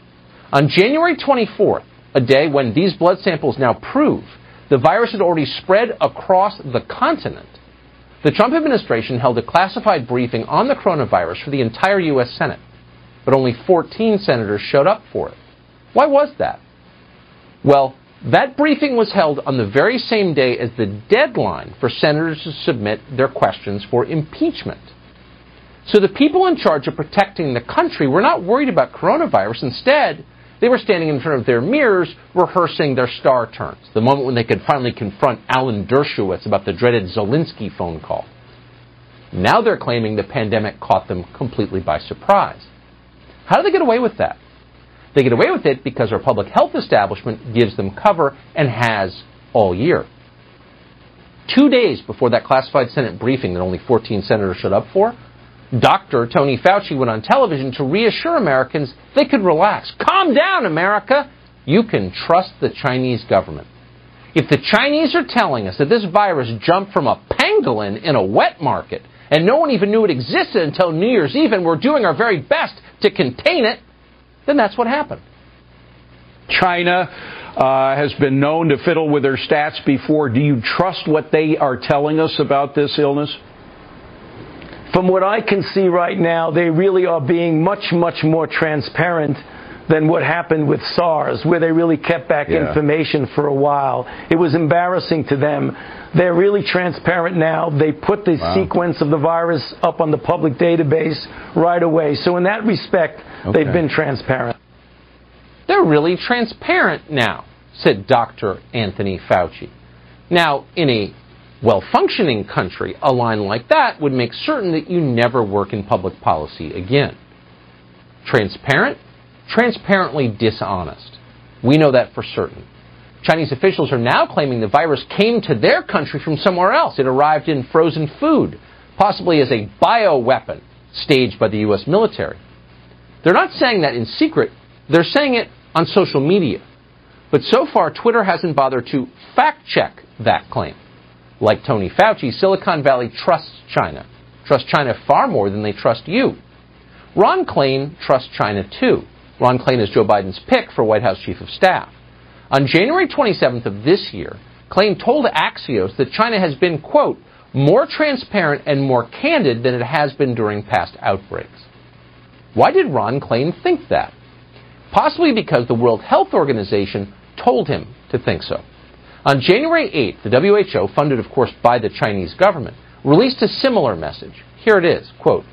On January 24th, a day when these blood samples now prove the virus had already spread across the continent, the Trump administration held a classified briefing on the coronavirus for the entire U.S. Senate, but only 14 senators showed up for it. Why was that? Well, that briefing was held on the very same day as the deadline for senators to submit their questions for impeachment. So the people in charge of protecting the country were not worried about coronavirus. Instead, they were standing in front of their mirrors rehearsing their star turns, the moment when they could finally confront Alan Dershowitz about the dreaded Zelensky phone call. Now they're claiming the pandemic caught them completely by surprise. How do they get away with that? They get away with it because our public health establishment gives them cover and has all year. Two days before that classified Senate briefing that only 14 senators showed up for, Dr. Tony Fauci went on television to reassure Americans they could relax. Calm down, America. You can trust the Chinese government. If the Chinese are telling us that this virus jumped from a pangolin in a wet market and no one even knew it existed until New Year's Eve and we're doing our very best to contain it, then that's what happened. China uh, has been known to fiddle with their stats before. Do you trust what they are telling us about this illness? from what I can see right now, they really are being much, much more transparent than what happened with SARS, where they really kept back Yeah. information for a while. It was embarrassing to them. They're really transparent now. They put the Wow. sequence of the virus up on the public database right away. So, in that respect, Okay. they've been transparent. They're really transparent now, said Dr. Anthony Fauci. Now, in a well functioning country, a line like that would make certain that you never work in public policy again. Transparent? Transparently dishonest. We know that for certain. Chinese officials are now claiming the virus came to their country from somewhere else. It arrived in frozen food, possibly as a bioweapon staged by the U.S. military. They're not saying that in secret, they're saying it on social media. But so far, Twitter hasn't bothered to fact check that claim. Like Tony Fauci, Silicon Valley trusts China, trusts China far more than they trust you. Ron Klain trusts China too. Ron Klain is Joe Biden's pick for White House Chief of Staff. On January 27th of this year, Klain told Axios that China has been, quote, more transparent and more candid than it has been during past outbreaks. Why did Ron Klain think that? Possibly because the World Health Organization told him to think so. On January 8th, the WHO, funded of course by the Chinese government, released a similar message. Here it is, quote,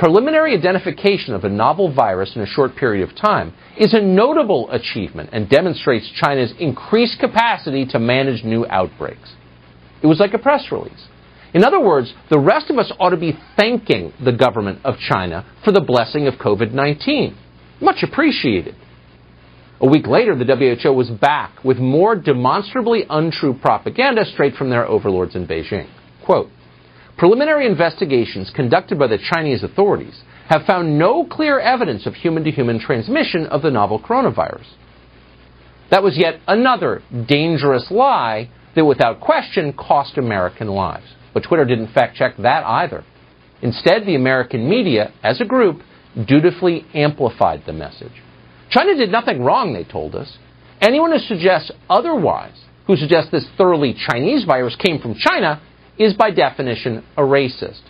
Preliminary identification of a novel virus in a short period of time is a notable achievement and demonstrates China's increased capacity to manage new outbreaks. It was like a press release. In other words, the rest of us ought to be thanking the government of China for the blessing of COVID 19. Much appreciated. A week later, the WHO was back with more demonstrably untrue propaganda straight from their overlords in Beijing. Quote, Preliminary investigations conducted by the Chinese authorities have found no clear evidence of human to human transmission of the novel coronavirus. That was yet another dangerous lie that without question cost American lives. But Twitter didn't fact check that either. Instead, the American media, as a group, dutifully amplified the message. China did nothing wrong, they told us. Anyone who suggests otherwise, who suggests this thoroughly Chinese virus came from China, is by definition a racist.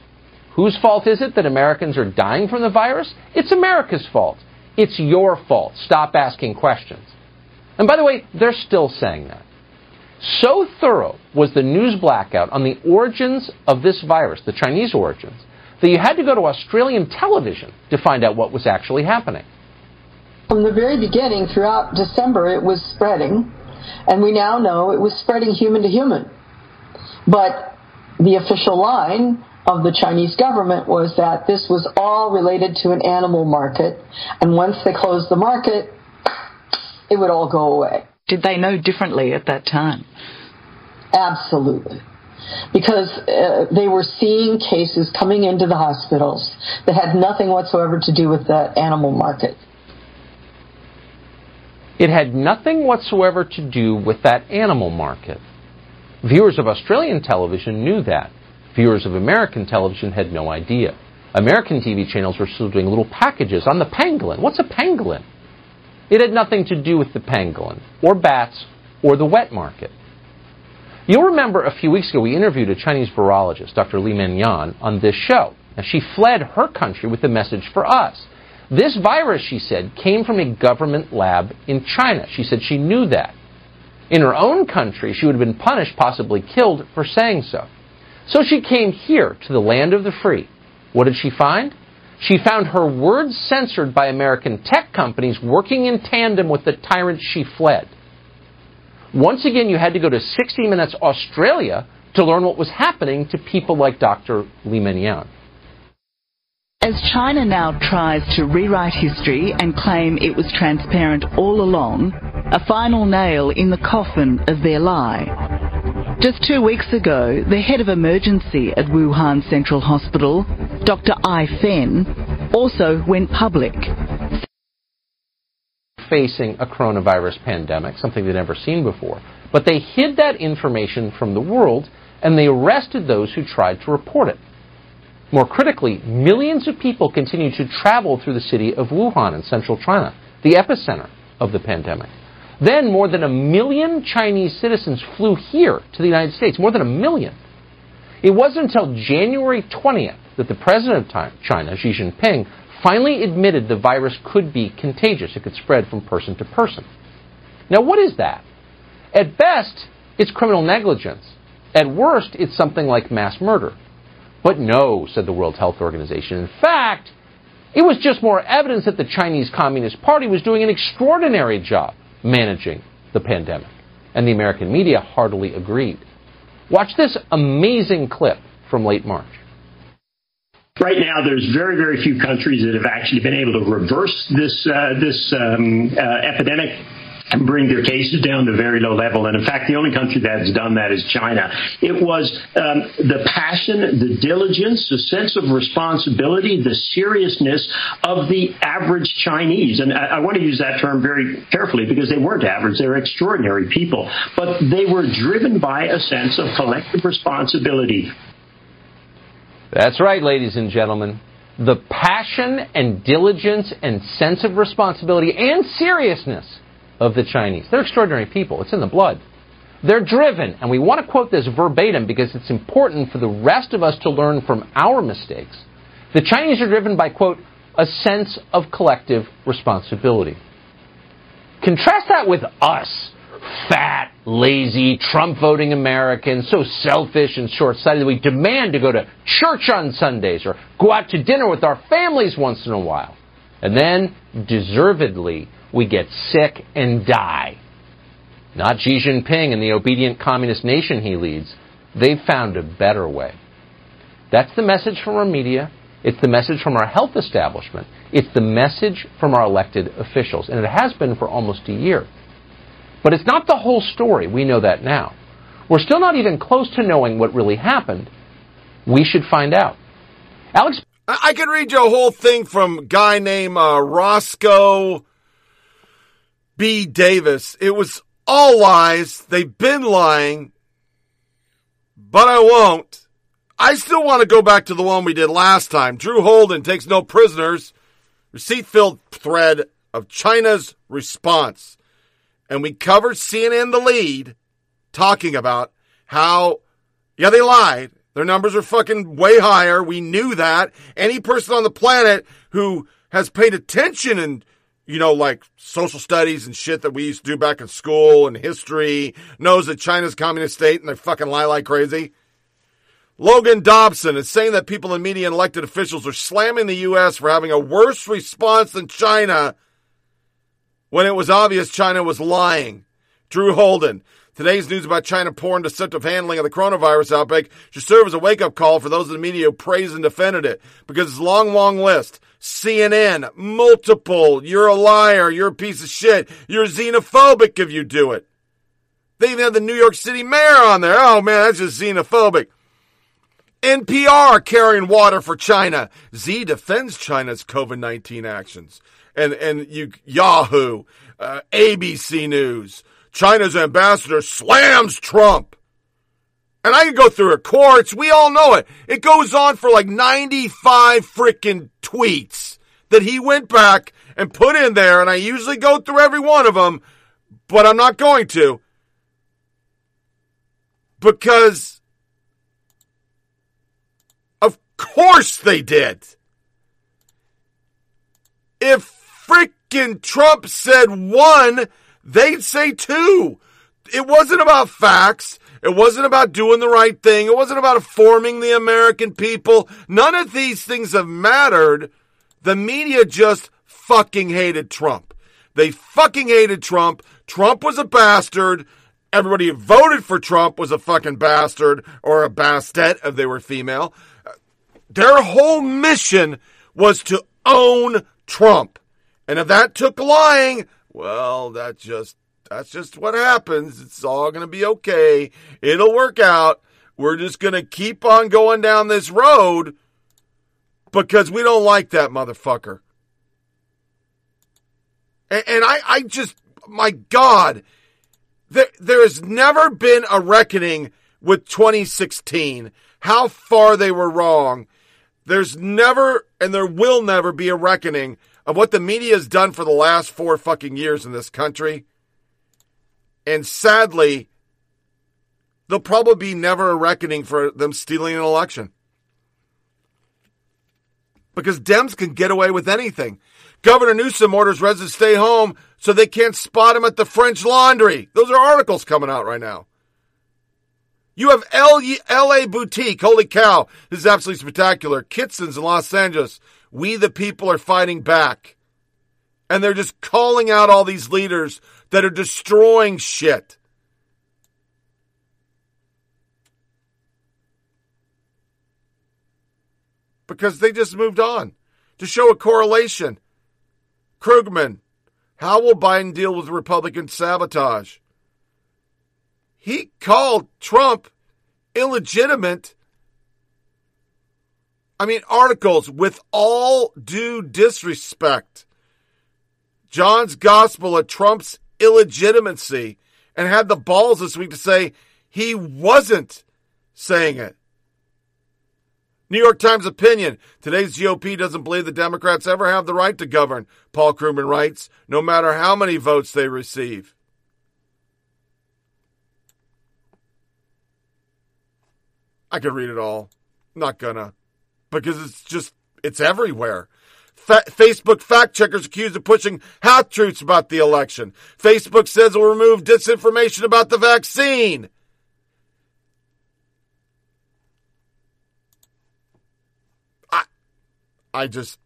Whose fault is it that Americans are dying from the virus? It's America's fault. It's your fault. Stop asking questions. And by the way, they're still saying that. So thorough was the news blackout on the origins of this virus, the Chinese origins, that you had to go to Australian television to find out what was actually happening. From the very beginning, throughout December, it was spreading, and we now know it was spreading human to human. But the official line of the Chinese government was that this was all related to an animal market, and once they closed the market, it would all go away. Did they know differently at that time? Absolutely. Because uh, they were seeing cases coming into the hospitals that had nothing whatsoever to do with the animal market. It had nothing whatsoever to do with that animal market. Viewers of Australian television knew that. Viewers of American television had no idea. American TV channels were still doing little packages on the pangolin. What's a pangolin? It had nothing to do with the pangolin, or bats, or the wet market. You'll remember a few weeks ago we interviewed a Chinese virologist, Dr. Li-Meng Yan, on this show. Now, she fled her country with a message for us. This virus, she said, came from a government lab in China. She said she knew that. In her own country, she would have been punished, possibly killed, for saying so. So she came here to the land of the free. What did she find? She found her words censored by American tech companies working in tandem with the tyrant she fled. Once again, you had to go to 60 Minutes Australia to learn what was happening to people like Dr. Meng Yan. As China now tries to rewrite history and claim it was transparent all along, a final nail in the coffin of their lie. Just two weeks ago, the head of emergency at Wuhan Central Hospital, Dr. Ai Fen, also went public. Facing a coronavirus pandemic, something they'd never seen before. But they hid that information from the world and they arrested those who tried to report it. More critically, millions of people continue to travel through the city of Wuhan in central China, the epicenter of the pandemic. Then more than a million Chinese citizens flew here to the United States, more than a million. It wasn't until January 20th that the president of China, Xi Jinping, finally admitted the virus could be contagious. It could spread from person to person. Now, what is that? At best, it's criminal negligence. At worst, it's something like mass murder. But no, said the World Health Organization. In fact, it was just more evidence that the Chinese Communist Party was doing an extraordinary job managing the pandemic. And the American media heartily agreed. Watch this amazing clip from late March. Right now, there's very, very few countries that have actually been able to reverse this uh, this um, uh, epidemic and bring their cases down to very low level. And in fact, the only country that has done that is China. It was um, the passion, the diligence, the sense of responsibility, the seriousness of the average Chinese. And I, I want to use that term very carefully because they weren't average. They were extraordinary people. But they were driven by a sense of collective responsibility. That's right, ladies and gentlemen the passion and diligence and sense of responsibility and seriousness of the Chinese. They're extraordinary people. It's in the blood. They're driven, and we want to quote this verbatim because it's important for the rest of us to learn from our mistakes. The Chinese are driven by, quote, a sense of collective responsibility. Contrast that with us, fat, lazy, Trump voting Americans, so selfish and short sighted that we demand to go to church on Sundays or go out to dinner with our families once in a while. And then, deservedly, we get sick and die. Not Xi Jinping and the obedient communist nation he leads. They've found a better way. That's the message from our media. It's the message from our health establishment. It's the message from our elected officials. And it has been for almost a year. But it's not the whole story. We know that now. We're still not even close to knowing what really happened. We should find out. Alex. I could read you a whole thing from a guy named uh, Roscoe B. Davis. It was all lies. They've been lying, but I won't. I still want to go back to the one we did last time. Drew Holden takes no prisoners. Receipt filled thread of China's response. And we covered CNN the lead talking about how, yeah, they lied. Their numbers are fucking way higher. We knew that. Any person on the planet who has paid attention and you know, like social studies and shit that we used to do back in school and history, knows that China's communist state and they fucking lie like crazy. Logan Dobson is saying that people in media and elected officials are slamming the U.S. for having a worse response than China when it was obvious China was lying. Drew Holden. Today's news about China poor and deceptive handling of the coronavirus outbreak should serve as a wake up call for those in the media who praised and defended it because it's a long, long list. CNN, multiple, you're a liar, you're a piece of shit, you're xenophobic if you do it. They even had the New York City mayor on there. Oh man, that's just xenophobic. NPR carrying water for China. Z defends China's COVID 19 actions. And, and you, Yahoo, uh, ABC News, China's ambassador slams Trump. And I can go through her courts. We all know it. It goes on for like 95 freaking tweets that he went back and put in there. And I usually go through every one of them, but I'm not going to. Because, of course they did. If freaking Trump said one, they'd say two. It wasn't about facts. It wasn't about doing the right thing. It wasn't about informing the American people. None of these things have mattered. The media just fucking hated Trump. They fucking hated Trump. Trump was a bastard. Everybody who voted for Trump was a fucking bastard or a bastet if they were female. Their whole mission was to own Trump. And if that took lying, well, that just that's just what happens. It's all going to be okay. It'll work out. We're just going to keep on going down this road because we don't like that motherfucker. And, and I, I just, my God, there, there has never been a reckoning with 2016, how far they were wrong. There's never, and there will never be a reckoning of what the media has done for the last four fucking years in this country. And sadly, there'll probably be never a reckoning for them stealing an election. Because Dems can get away with anything. Governor Newsom orders residents stay home so they can't spot him at the French laundry. Those are articles coming out right now. You have LA Boutique. Holy cow. This is absolutely spectacular. Kitson's in Los Angeles. We the people are fighting back. And they're just calling out all these leaders that are destroying shit. Because they just moved on. To show a correlation. Krugman, how will Biden deal with Republican sabotage? He called Trump illegitimate I mean, articles with all due disrespect. John's gospel of Trump's illegitimacy and had the balls this week to say he wasn't saying it. New York Times opinion. Today's GOP doesn't believe the Democrats ever have the right to govern, Paul Krugman writes, no matter how many votes they receive. I could read it all. Not gonna because it's just it's everywhere. Fa- Facebook fact checkers accused of pushing half truths about the election. Facebook says it will remove disinformation about the vaccine. I, I just,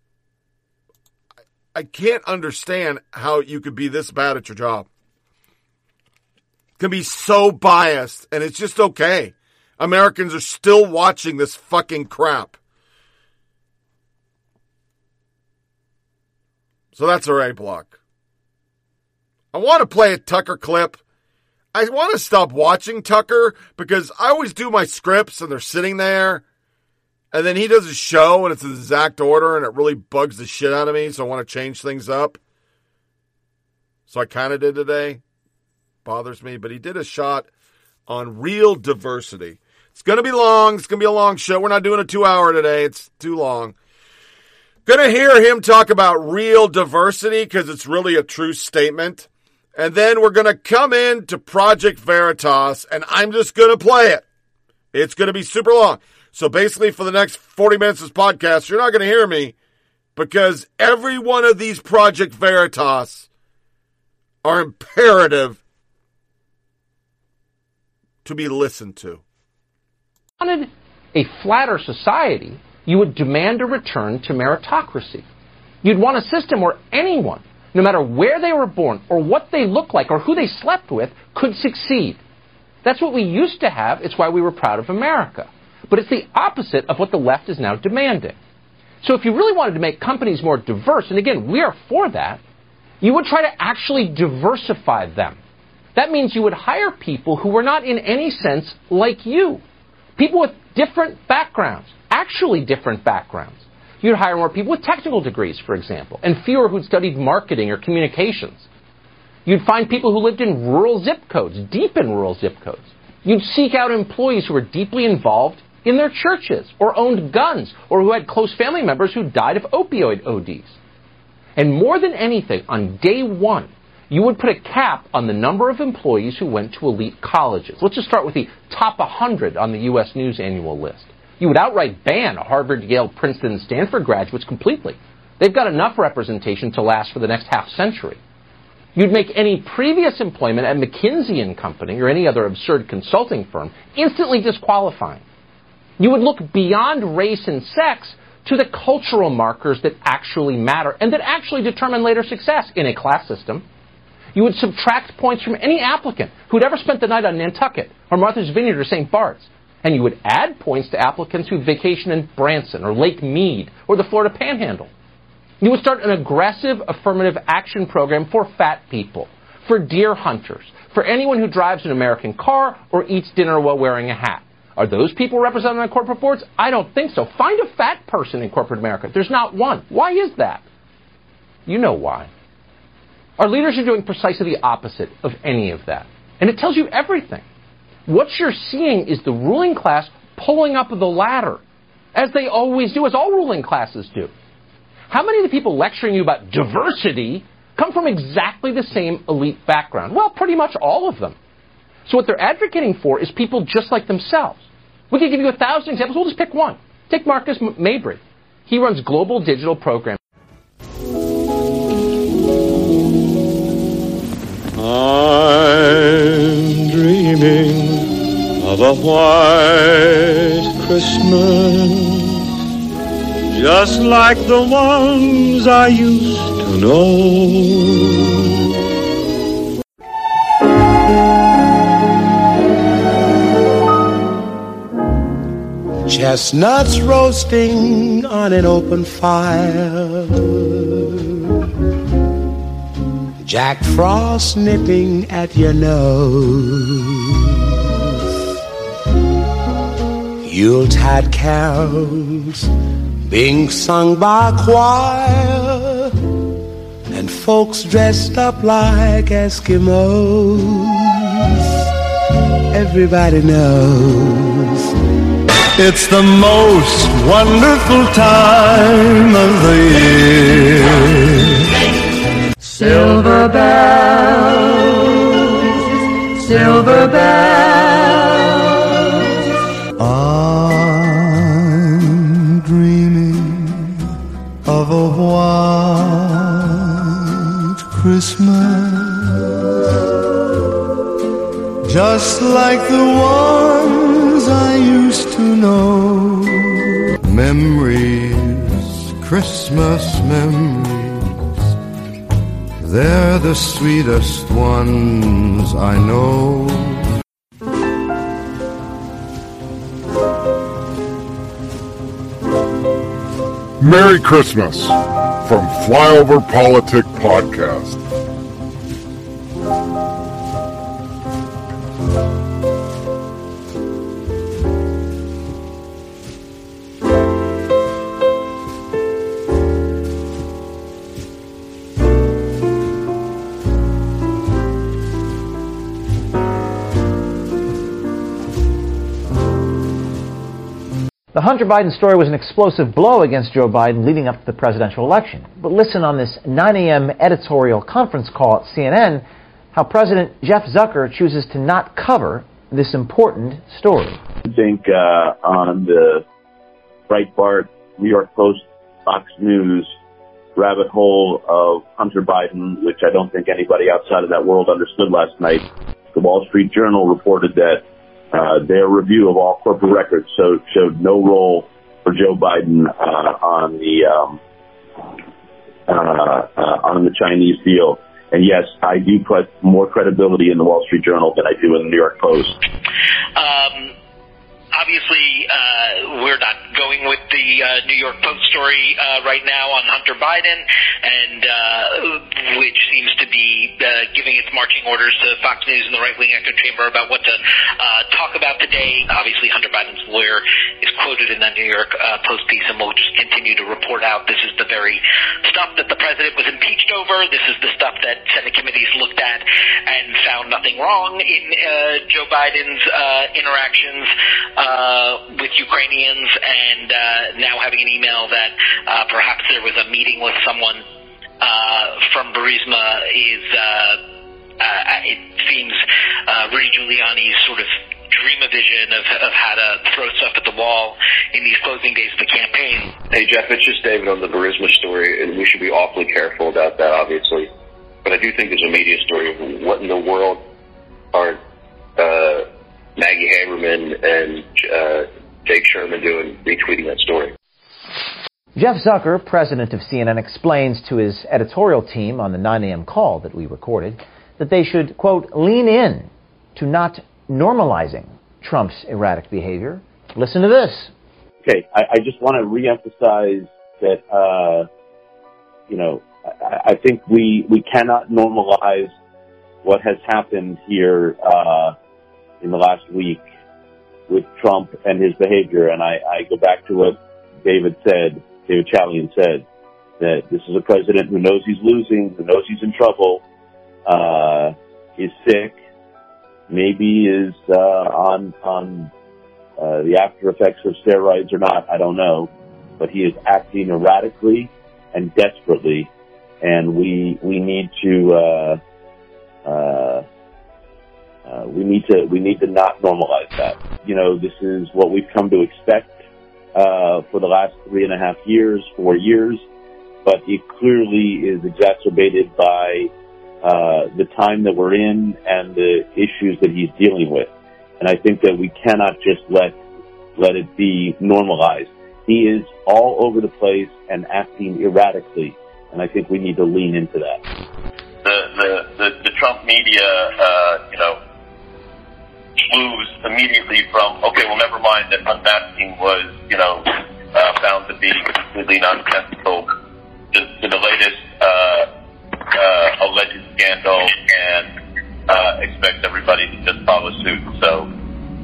I can't understand how you could be this bad at your job. Can be so biased, and it's just okay. Americans are still watching this fucking crap. So that's our A block. I want to play a Tucker clip. I want to stop watching Tucker because I always do my scripts and they're sitting there. And then he does a show and it's in the exact order and it really bugs the shit out of me. So I want to change things up. So I kind of did today. Bothers me. But he did a shot on real diversity. It's going to be long. It's going to be a long show. We're not doing a two hour today. It's too long. Gonna hear him talk about real diversity because it's really a true statement. And then we're gonna come in to Project Veritas and I'm just gonna play it. It's gonna be super long. So basically for the next 40 minutes of this podcast, you're not gonna hear me because every one of these Project Veritas are imperative to be listened to. Wanted a flatter society you would demand a return to meritocracy. You'd want a system where anyone no matter where they were born or what they looked like or who they slept with, could succeed. That's what we used to have. It's why we were proud of America. But it's the opposite of what the left is now demanding. So if you really wanted to make companies more diverse, and again, we are for that, you would try to actually diversify them. That means you would hire people who were not in any sense like you. People with different backgrounds, actually different backgrounds. You'd hire more people with technical degrees, for example, and fewer who'd studied marketing or communications. You'd find people who lived in rural zip codes, deep in rural zip codes. You'd seek out employees who were deeply involved in their churches, or owned guns, or who had close family members who died of opioid ODs. And more than anything, on day one, you would put a cap on the number of employees who went to elite colleges. Let's just start with the top 100 on the U.S. News annual list. You would outright ban Harvard, Yale, Princeton, and Stanford graduates completely. They've got enough representation to last for the next half century. You'd make any previous employment at McKinsey and Company or any other absurd consulting firm instantly disqualifying. You would look beyond race and sex to the cultural markers that actually matter and that actually determine later success in a class system. You would subtract points from any applicant who'd ever spent the night on Nantucket or Martha's Vineyard or St. Bart's. And you would add points to applicants who vacation in Branson or Lake Mead or the Florida Panhandle. You would start an aggressive affirmative action program for fat people, for deer hunters, for anyone who drives an American car or eats dinner while wearing a hat. Are those people represented on corporate boards? I don't think so. Find a fat person in corporate America. There's not one. Why is that? You know why. Our leaders are doing precisely the opposite of any of that. And it tells you everything. What you're seeing is the ruling class pulling up the ladder, as they always do, as all ruling classes do. How many of the people lecturing you about diversity come from exactly the same elite background? Well, pretty much all of them. So what they're advocating for is people just like themselves. We could give you a thousand examples. We'll just pick one. Take Marcus Mabry. He runs global digital programs. I'm dreaming of a white Christmas, just like the ones I used to know. Chestnuts roasting on an open fire. Jack Frost nipping at your nose. Yuletide carols being sung by a choir. And folks dressed up like Eskimos. Everybody knows it's the most wonderful time of the year. Silver bells, silver bells. I'm dreaming of a white Christmas. Just like the ones I used to know. Memories, Christmas memories. They're the sweetest ones I know. Merry Christmas from Flyover Politic Podcast. Hunter Biden story was an explosive blow against Joe Biden leading up to the presidential election. But listen on this 9 a.m. editorial conference call at CNN how President Jeff Zucker chooses to not cover this important story. I think uh, on the Breitbart, New York Post, Fox News rabbit hole of Hunter Biden, which I don't think anybody outside of that world understood last night, the Wall Street Journal reported that uh, their review of all corporate records so, showed no role for Joe Biden uh, on the um, uh, uh, in the Chinese deal. And yes, I do put more credibility in the Wall Street Journal than I do in the New York Post. Um, obviously, uh, we're not going with the uh, New York Post story uh, right now on Hunter Biden, and uh, which seems to be uh, giving its marching orders to Fox News and the right wing echo chamber about what to uh, talk about today. Obviously, Hunter Biden's lawyer is quoted in that New York uh, Post piece, and we'll just continue to report out. This is the very stuff that the president was impeached over. This is the stuff that Senate committees looked at and found nothing wrong in uh, Joe Biden's uh, interactions uh, with Ukrainians, and uh, now having an email that uh, perhaps there was a meeting with someone uh, from Burisma is. Uh, uh, it seems uh, Rudy Giuliani's sort of dream a vision of, of how to throw stuff at the wall in these closing days of the campaign. Hey, Jeff, it's just David on the Burisma story, and we should be awfully careful about that, obviously. But I do think there's a media story of what in the world are uh, Maggie Haberman and uh, Jake Sherman doing retweeting that story. Jeff Zucker, president of CNN, explains to his editorial team on the 9 a.m. call that we recorded that they should, quote, lean in to not normalizing Trump's erratic behavior. Listen to this. Okay, I, I just want to reemphasize that, uh, you know, I, I think we, we cannot normalize what has happened here uh, in the last week with Trump and his behavior. And I, I go back to what David said, David Chalian said, that this is a president who knows he's losing, who knows he's in trouble, uh, is sick, maybe is uh, on on uh, the after effects of steroids or not. I don't know, but he is acting erratically and desperately, and we we need to uh, uh, uh, we need to we need to not normalize that. You know, this is what we've come to expect uh, for the last three and a half years, four years, but it clearly is exacerbated by uh, the time that we're in and the issues that he's dealing with. And I think that we cannot just let let it be normalized. He is all over the place and acting erratically, and I think we need to lean into that. The the the, the Trump media, uh, you know, moves immediately from okay, well, never mind that unmasking was, you know, uh, found to be completely nonsensical to, to the latest. Uh, uh, alleged scandal and uh, expect everybody to just follow suit. So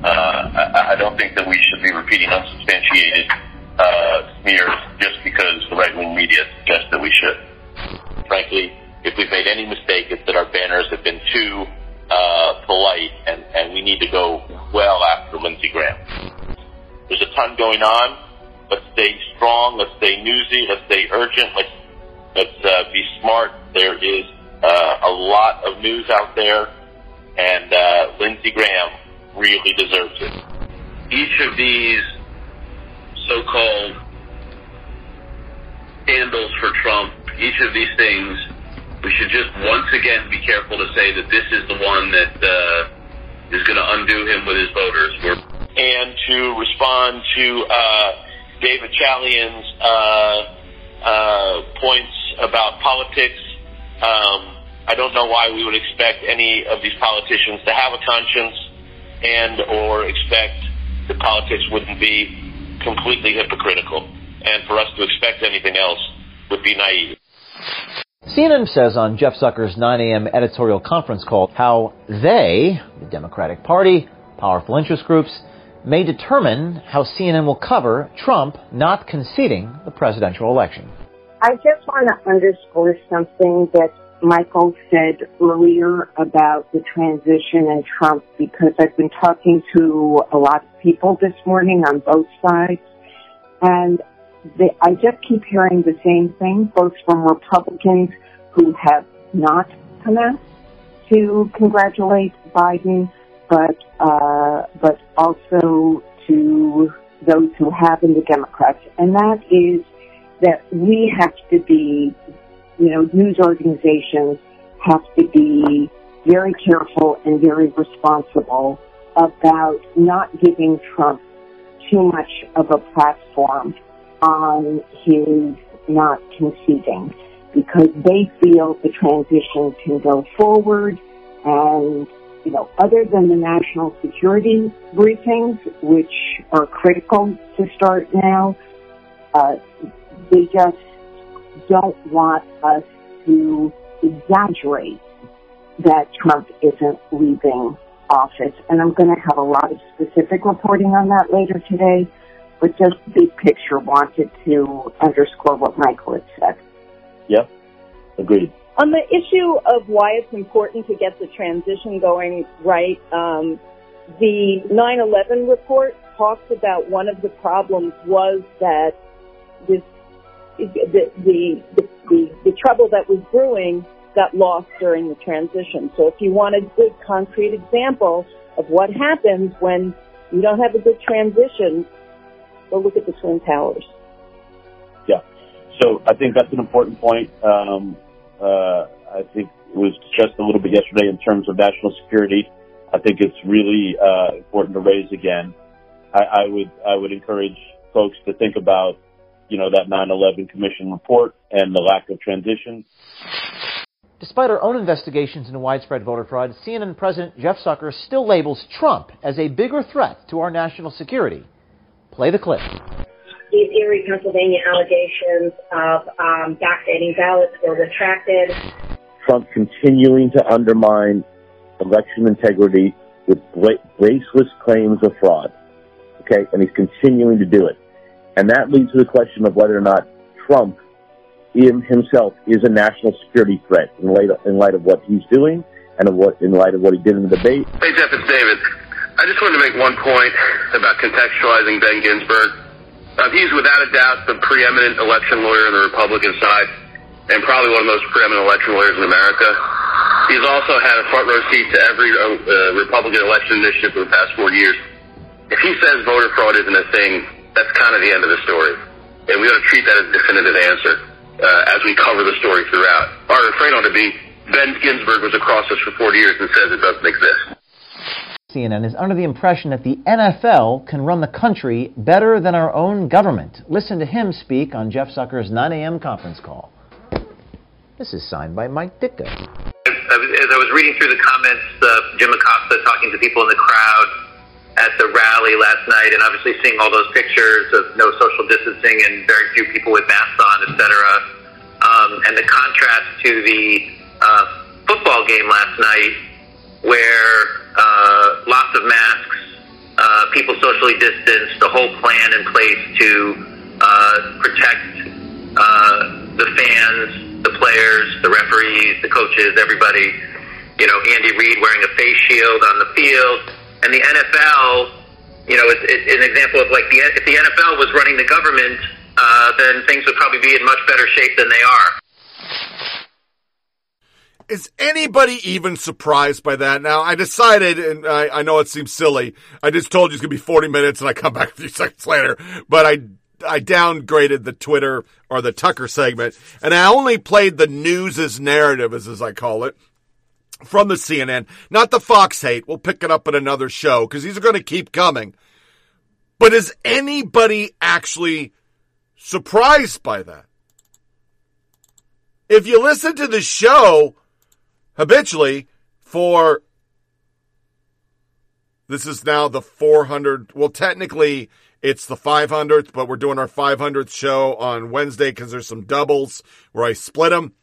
uh, I, I don't think that we should be repeating unsubstantiated uh, smears just because the right wing media suggests that we should. Frankly, if we've made any mistake, it's that our banners have been too uh, polite, and, and we need to go well after Lindsey Graham. There's a ton going on. Let's stay strong. Let's stay newsy. Let's stay urgent. Let's let's uh, be smart. There is uh, a lot of news out there, and uh, Lindsey Graham really deserves it. Each of these so-called scandals for Trump, each of these things, we should just once again be careful to say that this is the one that uh, is going to undo him with his voters. We're and to respond to uh, David Chalian's uh, uh, points about politics, um, I don't know why we would expect any of these politicians to have a conscience and or expect that politics wouldn't be completely hypocritical. And for us to expect anything else would be naive. CNN says on Jeff Zucker's 9 a.m. editorial conference call how they, the Democratic Party, powerful interest groups, may determine how CNN will cover Trump not conceding the presidential election. I just want to underscore something that Michael said earlier about the transition and Trump because I've been talking to a lot of people this morning on both sides and they, I just keep hearing the same thing, both from Republicans who have not come out to congratulate Biden, but uh, but also to those who have in the Democrats, and that is that we have to be, you know, news organizations have to be very careful and very responsible about not giving Trump too much of a platform on his not conceding. because they feel the transition can go forward and you know, other than the national security briefings, which are critical to start now, uh, they just don't want us to exaggerate that Trump isn't leaving office. And I'm going to have a lot of specific reporting on that later today, but just big picture wanted to underscore what Michael had said. Yep, agreed. On the issue of why it's important to get the transition going right, um, the 9/11 report talks about one of the problems was that this the the the, the, the trouble that was brewing got lost during the transition. So if you want a good concrete example of what happens when you don't have a good transition, go look at the Twin Towers. Yeah. So I think that's an important point. Um, uh, I think it was discussed a little bit yesterday in terms of national security. I think it's really uh, important to raise again. I, I would I would encourage folks to think about you know that 9/11 Commission report and the lack of transition. Despite our own investigations into widespread voter fraud, CNN President Jeff Zucker still labels Trump as a bigger threat to our national security. Play the clip. These Erie, Pennsylvania allegations of um, backdating ballots were retracted. Trump continuing to undermine election integrity with baseless claims of fraud. Okay, and he's continuing to do it. And that leads to the question of whether or not Trump himself is a national security threat in light of, in light of what he's doing and of what in light of what he did in the debate. Hey Jeff, it's David. I just wanted to make one point about contextualizing Ben Ginsberg. Uh, he's without a doubt the preeminent election lawyer on the Republican side, and probably one of the most preeminent election lawyers in America. He's also had a front row seat to every uh, uh, Republican election initiative for the past four years. If he says voter fraud isn't a thing, that's kind of the end of the story. And we ought to treat that as a definitive answer uh, as we cover the story throughout. Our refrain ought to be Ben Ginsberg was across us for 40 years and says it doesn't exist. CNN is under the impression that the NFL can run the country better than our own government. Listen to him speak on Jeff Zucker's 9 a.m. conference call. This is signed by Mike Ditka. As I was reading through the comments, uh, Jim Acosta talking to people in the crowd at the rally last night, and obviously seeing all those pictures of no social distancing and very few people with masks on, et cetera, um, and the contrast to the uh, football game last night, where uh, lots of masks, uh, people socially distanced, the whole plan in place to uh, protect uh, the fans, the players, the referees, the coaches, everybody. You know, Andy Reid wearing a face shield on the field, and the NFL. You know, it's, it's an example of like the if the NFL was running the government, uh, then things would probably be in much better shape than they are. Is anybody even surprised by that? Now, I decided, and I, I know it seems silly, I just told you it's going to be 40 minutes and I come back a few seconds later, but I, I downgraded the Twitter or the Tucker segment and I only played the news's narrative, as, as I call it, from the CNN, not the Fox hate. We'll pick it up in another show because these are going to keep coming. But is anybody actually surprised by that? If you listen to the show, habitually for this is now the 400 well technically it's the 500th but we're doing our 500th show on wednesday because there's some doubles where i split them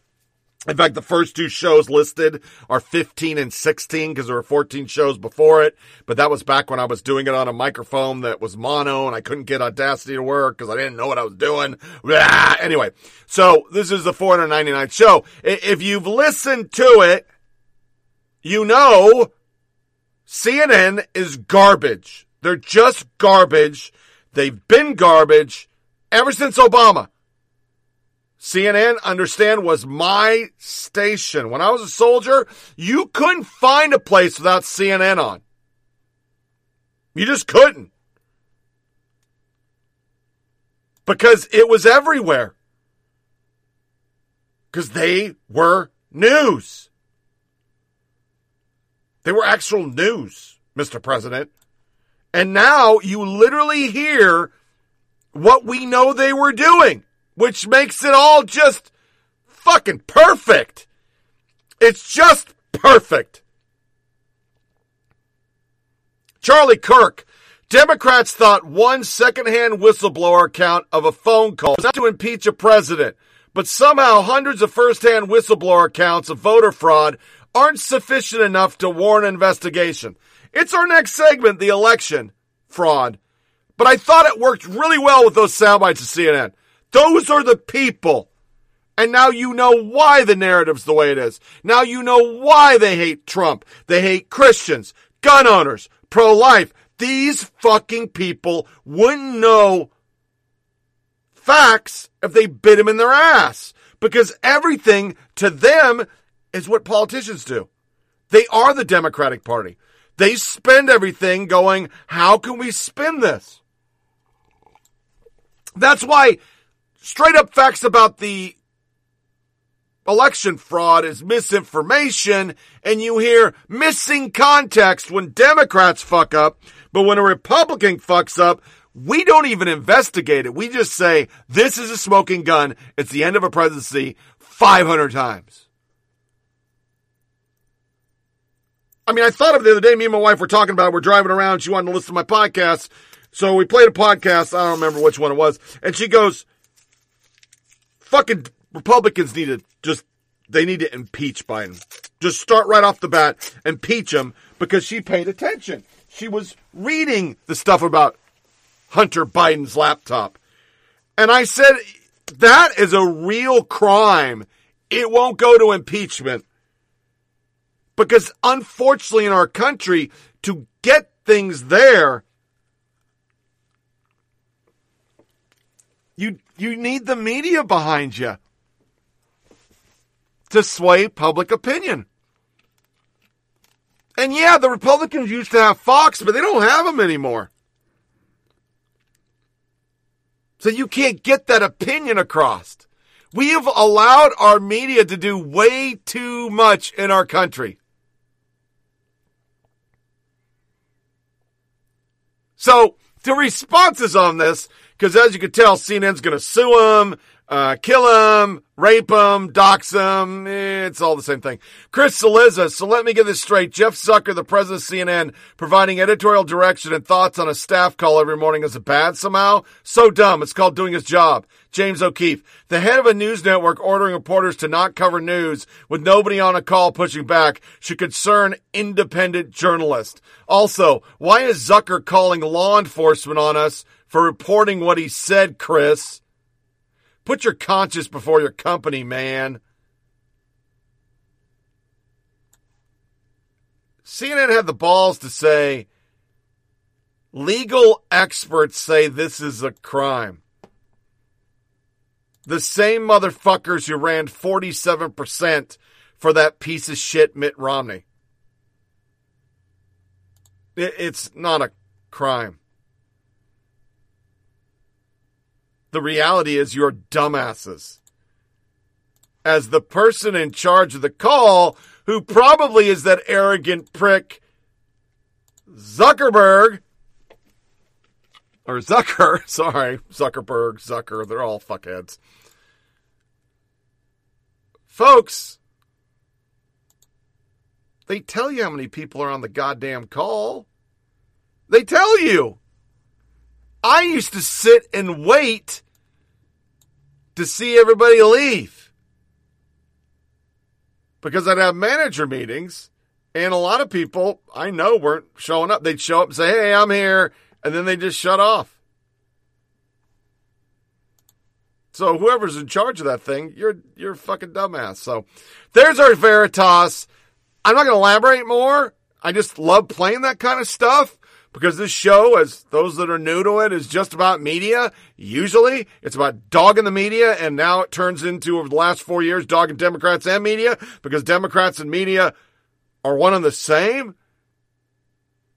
in fact the first two shows listed are 15 and 16 because there were 14 shows before it but that was back when i was doing it on a microphone that was mono and i couldn't get audacity to work because i didn't know what i was doing Blah. anyway so this is the 499th show if you've listened to it you know CNN is garbage. They're just garbage. They've been garbage ever since Obama. CNN, understand, was my station. When I was a soldier, you couldn't find a place without CNN on. You just couldn't. Because it was everywhere. Because they were news. They were actual news, Mr. President. And now you literally hear what we know they were doing, which makes it all just fucking perfect. It's just perfect. Charlie Kirk. Democrats thought one secondhand whistleblower account of a phone call was not to impeach a president, but somehow hundreds of first-hand whistleblower accounts of voter fraud aren't sufficient enough to warrant an investigation. It's our next segment, the election fraud. But I thought it worked really well with those soundbites of CNN. Those are the people. And now you know why the narrative's the way it is. Now you know why they hate Trump. They hate Christians, gun owners, pro-life. These fucking people wouldn't know facts if they bit them in their ass. Because everything to them is what politicians do. They are the Democratic Party. They spend everything going, how can we spin this? That's why straight up facts about the election fraud is misinformation and you hear missing context when Democrats fuck up, but when a Republican fucks up, we don't even investigate it. We just say, this is a smoking gun. It's the end of a presidency 500 times. I mean, I thought of it the other day. Me and my wife were talking about it. We're driving around. She wanted to listen to my podcast. So we played a podcast. I don't remember which one it was. And she goes, fucking Republicans need to just, they need to impeach Biden. Just start right off the bat, impeach him because she paid attention. She was reading the stuff about Hunter Biden's laptop. And I said, that is a real crime. It won't go to impeachment. Because unfortunately in our country, to get things there, you, you need the media behind you to sway public opinion. And yeah, the Republicans used to have Fox, but they don't have them anymore. So you can't get that opinion across. We have allowed our media to do way too much in our country. So the responses on this, because as you can tell, CNN's going to sue him, uh, kill him, rape him, dox him. It's all the same thing. Chris Cillizza. So let me get this straight. Jeff Zucker, the president of CNN, providing editorial direction and thoughts on a staff call every morning is a bad somehow? So dumb. It's called doing his job. James O'Keefe, the head of a news network ordering reporters to not cover news with nobody on a call pushing back should concern independent journalists. Also, why is Zucker calling law enforcement on us for reporting what he said, Chris? Put your conscience before your company, man. CNN had the balls to say legal experts say this is a crime. The same motherfuckers who ran 47% for that piece of shit Mitt Romney. It's not a crime. The reality is you're dumbasses. As the person in charge of the call, who probably is that arrogant prick Zuckerberg, or Zucker, sorry, Zuckerberg, Zucker, they're all fuckheads. Folks, they tell you how many people are on the goddamn call. They tell you. I used to sit and wait to see everybody leave because I'd have manager meetings and a lot of people I know weren't showing up. They'd show up and say, Hey, I'm here. And then they just shut off. So whoever's in charge of that thing, you're, you're a fucking dumbass. So there's our Veritas. I'm not going to elaborate more. I just love playing that kind of stuff because this show, as those that are new to it, is just about media. Usually it's about dogging the media, and now it turns into, over the last four years, dogging Democrats and media because Democrats and media are one and the same.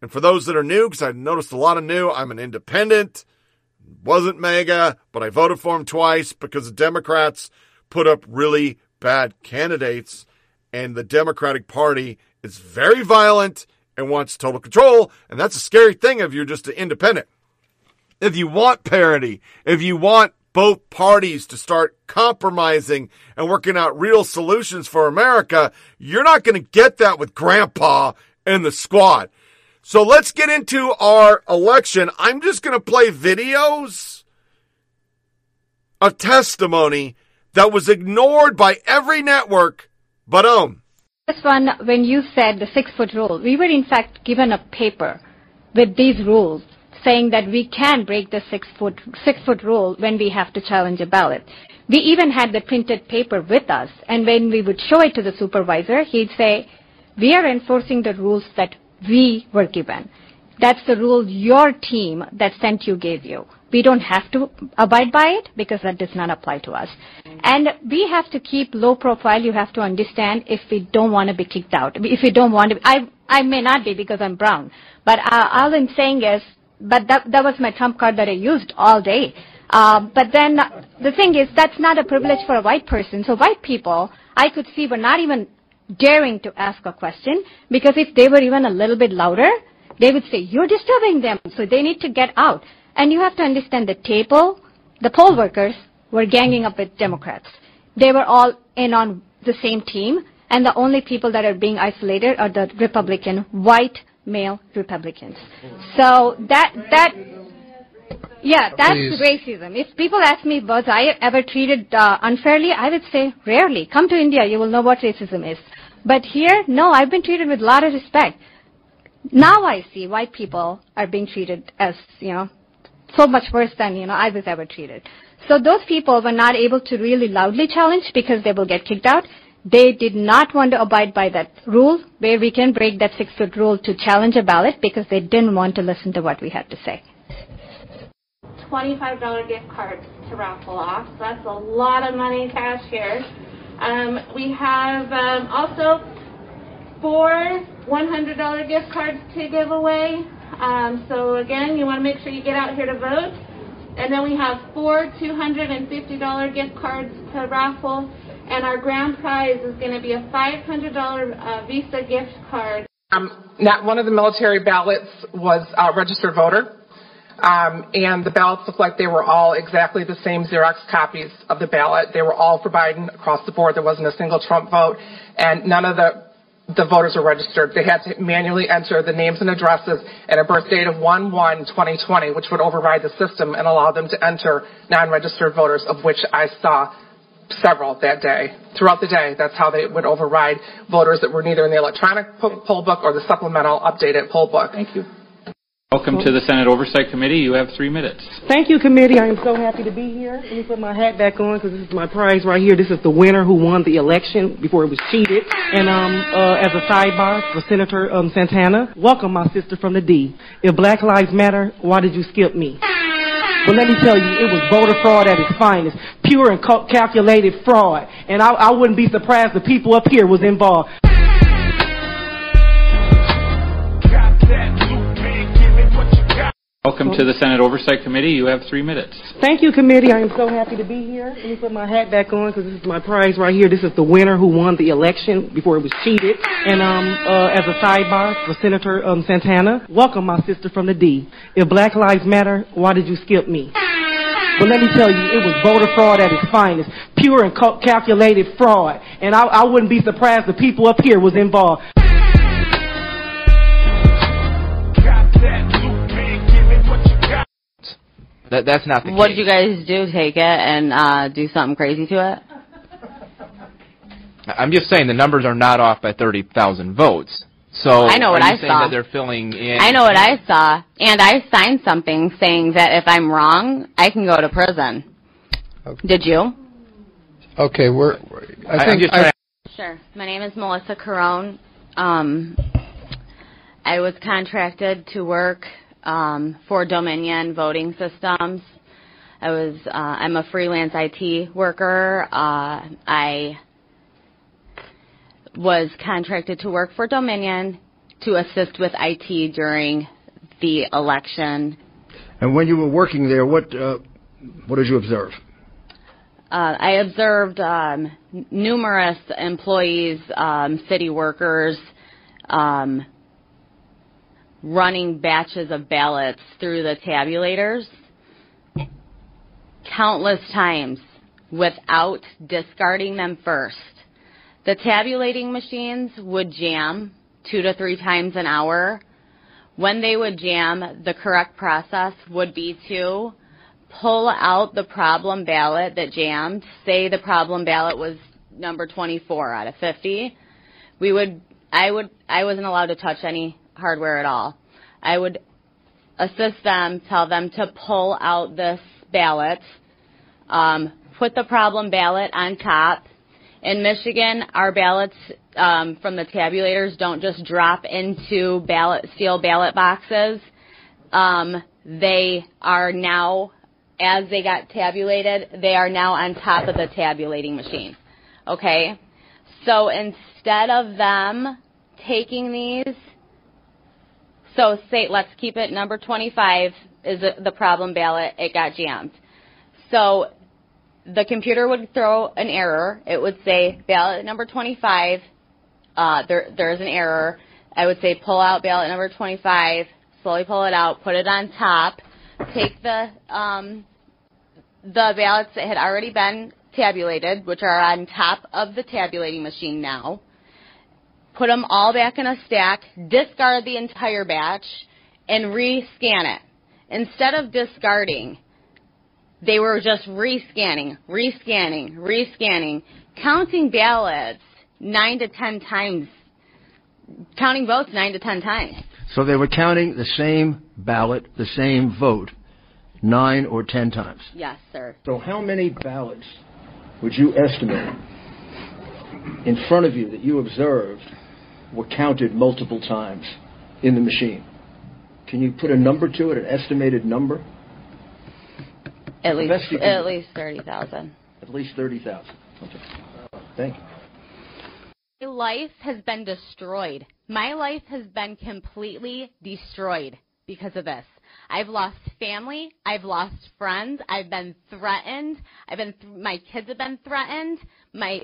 And for those that are new, because I noticed a lot of new, I'm an independent, wasn't MAGA, but I voted for him twice because the Democrats put up really bad candidates, and the Democratic Party is very violent and wants total control. And that's a scary thing if you're just an independent. If you want parity, if you want both parties to start compromising and working out real solutions for America, you're not going to get that with grandpa and the squad. So let's get into our election. I'm just going to play videos of testimony that was ignored by every network but OAN. This one, when you said the six foot rule, we were in fact given a paper with these rules saying that we can break the six foot, six foot rule when we have to challenge a ballot. We even had the printed paper with us, and when we would show it to the supervisor, he'd say, we are enforcing the rules that we were given. That's the rule your team that sent you gave you. We don't have to abide by it because that does not apply to us. And we have to keep low profile. You have to understand if we don't want to be kicked out. If we don't want to, I, I may not be because I'm brown. But uh, all I'm saying is, but that, that was my trump card that I used all day. Uh, but then the thing is, that's not a privilege for a white person. So white people, I could see were not even daring to ask a question because if they were even a little bit louder, they would say, you're disturbing them. So they need to get out. And you have to understand the table, the poll workers were ganging up with Democrats. They were all in on the same team, and the only people that are being isolated are the Republican, white male Republicans. So that, that, yeah, that's Please. racism. If people ask me, was I ever treated uh, unfairly, I would say rarely. Come to India, you will know what racism is. But here, no, I've been treated with a lot of respect. Now I see white people are being treated as, you know, so much worse than, you know, I was ever treated. So those people were not able to really loudly challenge because they will get kicked out. They did not want to abide by that rule where we can break that six foot rule to challenge a ballot because they didn't want to listen to what we had to say. $25 gift cards to raffle off. So that's a lot of money cash here. Um, we have um, also four $100 gift cards to give away. Um, so again, you want to make sure you get out here to vote. And then we have four $250 gift cards to raffle. And our grand prize is going to be a $500 uh, Visa gift card. Um, not one of the military ballots was a registered voter. Um, and the ballots looked like they were all exactly the same Xerox copies of the ballot. They were all for Biden across the board. There wasn't a single Trump vote, and none of the the voters were registered. They had to manually enter the names and addresses and a birth date of 1-1-2020, which would override the system and allow them to enter non-registered voters, of which I saw several that day. Throughout the day, that's how they would override voters that were neither in the electronic po- poll book or the supplemental updated poll book. Thank you. Welcome to the Senate Oversight Committee. You have three minutes. Thank you, committee. I am so happy to be here. Let me put my hat back on because this is my prize right here. This is the winner who won the election before it was cheated. And um, uh, as a sidebar for Senator um, Santana, welcome my sister from the D. If Black Lives Matter, why did you skip me? But let me tell you, it was voter fraud at its finest, pure and calculated fraud. And I, I wouldn't be surprised the people up here was involved. Welcome to the Senate Oversight Committee. You have three minutes. Thank you, committee. I am so happy to be here. Let me put my hat back on because this is my prize right here. This is the winner who won the election before it was cheated. And um, uh, as a sidebar for Senator um, Santana, welcome my sister from the D. If Black Lives Matter, why did you skip me? But let me tell you, it was voter fraud at its finest, pure and calculated fraud. And I, I wouldn't be surprised the people up here was involved. That, that's not the What case. did you guys do? Take it and uh, do something crazy to it? I'm just saying the numbers are not off by 30,000 votes. So I know what are you I saying saw. that they're filling in? I know what I saw, and I signed something saying that if I'm wrong, I can go to prison. Okay. Did you? Okay, we're. I I- I'm think just I, Sure. My name is Melissa Carone. Um, I was contracted to work um, for Dominion Voting Systems. I was. Uh, I'm a freelance IT worker. Uh, I was contracted to work for Dominion to assist with IT during the election. and when you were working there, what uh, what did you observe? Uh, I observed um, numerous employees, um, city workers, um, running batches of ballots through the tabulators. countless times without discarding them first. The tabulating machines would jam two to three times an hour. When they would jam, the correct process would be to pull out the problem ballot that jammed. Say the problem ballot was number 24 out of 50. We would, I would, I wasn't allowed to touch any hardware at all. I would assist them, tell them to pull out this ballot, um, put the problem ballot on top. In Michigan, our ballots um, from the tabulators don't just drop into ballot steel ballot boxes. Um, they are now, as they got tabulated, they are now on top of the tabulating machine. Okay, so instead of them taking these so say, let's keep it number 25 is the problem ballot. It got jammed. So the computer would throw an error. It would say ballot number 25. Uh, there, there's an error. I would say pull out ballot number 25. Slowly pull it out. Put it on top. Take the um, the ballots that had already been tabulated, which are on top of the tabulating machine now put them all back in a stack, discard the entire batch, and rescan it. Instead of discarding, they were just rescanning, rescanning, rescanning, counting ballots nine to ten times, counting votes nine to ten times. So they were counting the same ballot, the same vote, nine or ten times. Yes, sir. So how many ballots would you estimate in front of you that you observed were counted multiple times in the machine. Can you put a number to it, an estimated number? At least, at least thirty thousand. At least thirty thousand. Okay. Thank you. My life has been destroyed. My life has been completely destroyed because of this. I've lost family. I've lost friends. I've been threatened. I've been. Th- my kids have been threatened. My.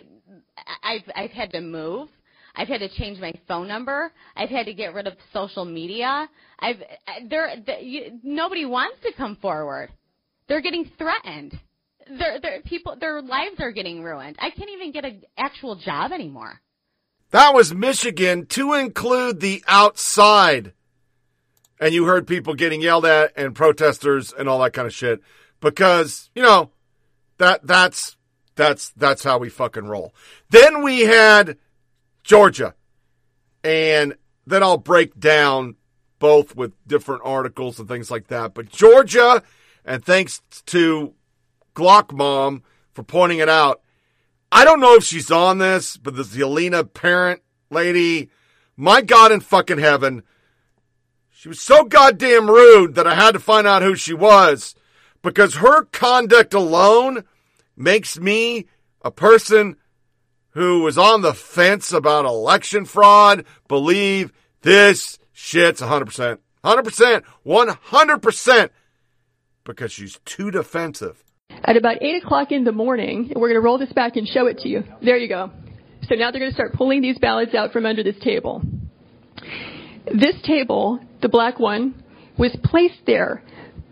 I've. I've had to move. I've had to change my phone number. I've had to get rid of social media. I've there nobody wants to come forward. They're getting threatened. Their their people their lives are getting ruined. I can't even get an actual job anymore. That was Michigan to include the outside. And you heard people getting yelled at and protesters and all that kind of shit because, you know, that that's that's that's how we fucking roll. Then we had Georgia. And then I'll break down both with different articles and things like that. But Georgia, and thanks to Glock Mom for pointing it out, I don't know if she's on this, but this Elena Parent lady, my God in fucking heaven, she was so goddamn rude that I had to find out who she was because her conduct alone makes me a person who was on the fence about election fraud believe this shit's 100%. 100%. 100%. Because she's too defensive. At about 8 o'clock in the morning, we're going to roll this back and show it to you. There you go. So now they're going to start pulling these ballots out from under this table. This table, the black one, was placed there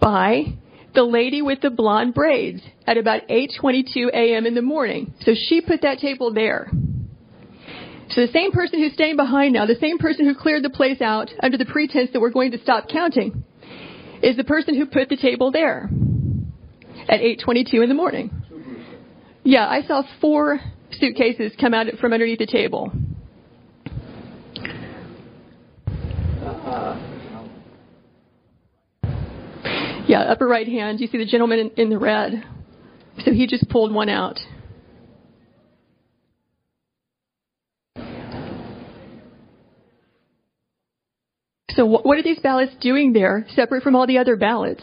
by the lady with the blonde braids at about 8:22 a.m. in the morning. So she put that table there. So the same person who's staying behind now, the same person who cleared the place out under the pretense that we're going to stop counting, is the person who put the table there at 8:22 in the morning. Yeah, I saw four suitcases come out from underneath the table. Uh, yeah, upper right hand, you see the gentleman in, in the red. So he just pulled one out. So what are these ballots doing there, separate from all the other ballots?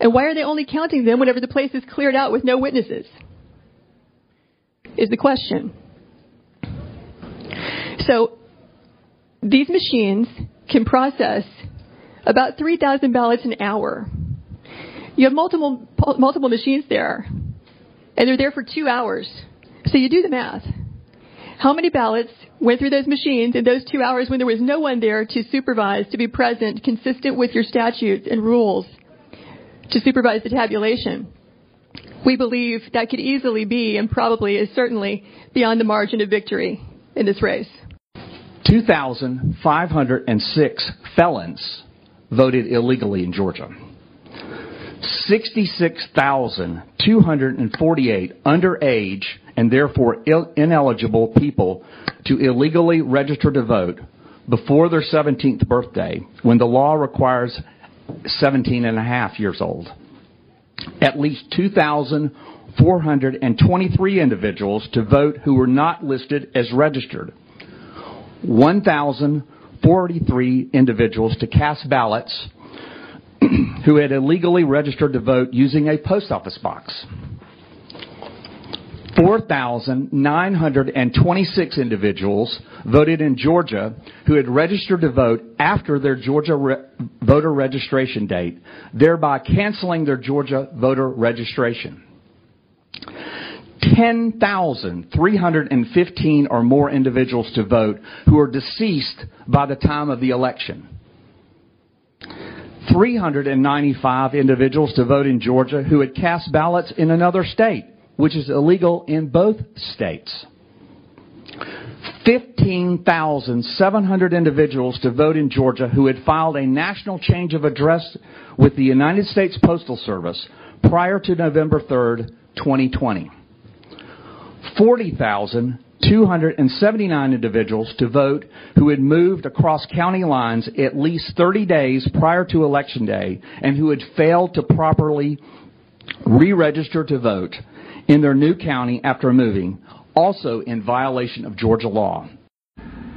And why are they only counting them whenever the place is cleared out with no witnesses? Is the question. So these machines can process about 3,000 ballots an hour. You have multiple multiple machines there, and they're there for two hours. So you do the math. How many ballots went through those machines in those two hours when there was no one there to supervise, to be present, consistent with your statutes and rules, to supervise the tabulation? We believe that could easily be and probably is certainly beyond the margin of victory in this race. 2,506 felons voted illegally in Georgia. 66,248 underage and therefore ineligible people to illegally register to vote before their 17th birthday when the law requires 17 and a half years old. At least 2,423 individuals to vote who were not listed as registered. 1,043 individuals to cast ballots who had illegally registered to vote using a post office box. 4,926 individuals voted in Georgia who had registered to vote after their Georgia re- voter registration date, thereby canceling their Georgia voter registration. 10,315 or more individuals to vote who are deceased by the time of the election. 395 individuals to vote in Georgia who had cast ballots in another state, which is illegal in both states. 15,700 individuals to vote in Georgia who had filed a national change of address with the United States Postal Service prior to November 3rd, 2020. 40,279 individuals to vote who had moved across county lines at least 30 days prior to Election Day and who had failed to properly re register to vote in their new county after moving, also in violation of Georgia law.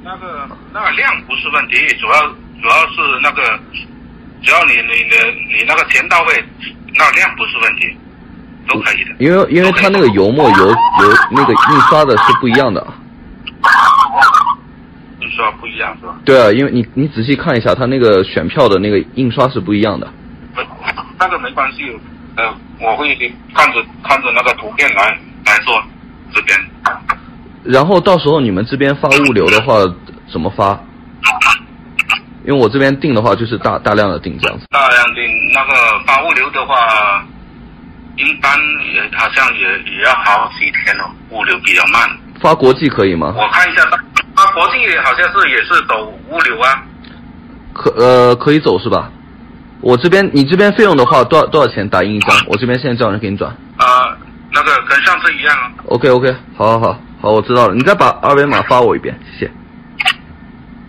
那个那个量不是问题，主要主要是那个，只要你你的你那个钱到位，那量不是问题， 都可以的。因为因为它那个油墨油油那个印刷的是不一样的。印刷不一样是吧？对啊，因为你你仔细看一下，它那个选票的那个印刷是不一样的。不，那个没关系，呃，我会看着看着那个图片来来做这边。然后到时候你们这边发物流的话怎么发？因为我这边订的话就是大大量的订这样子。大量订那个发物流的话，一般也好像也也要好几天哦，物流比较慢。发国际可以吗？我看一下，发国际好像是也是走物流啊。可呃可以走是吧？我这边你这边费用的话多少多少钱打印一张？我这边现在叫人给你转。啊，那个跟上次一样啊。OK OK，好好好好，我知道了。你再把二维码发我一遍，谢谢。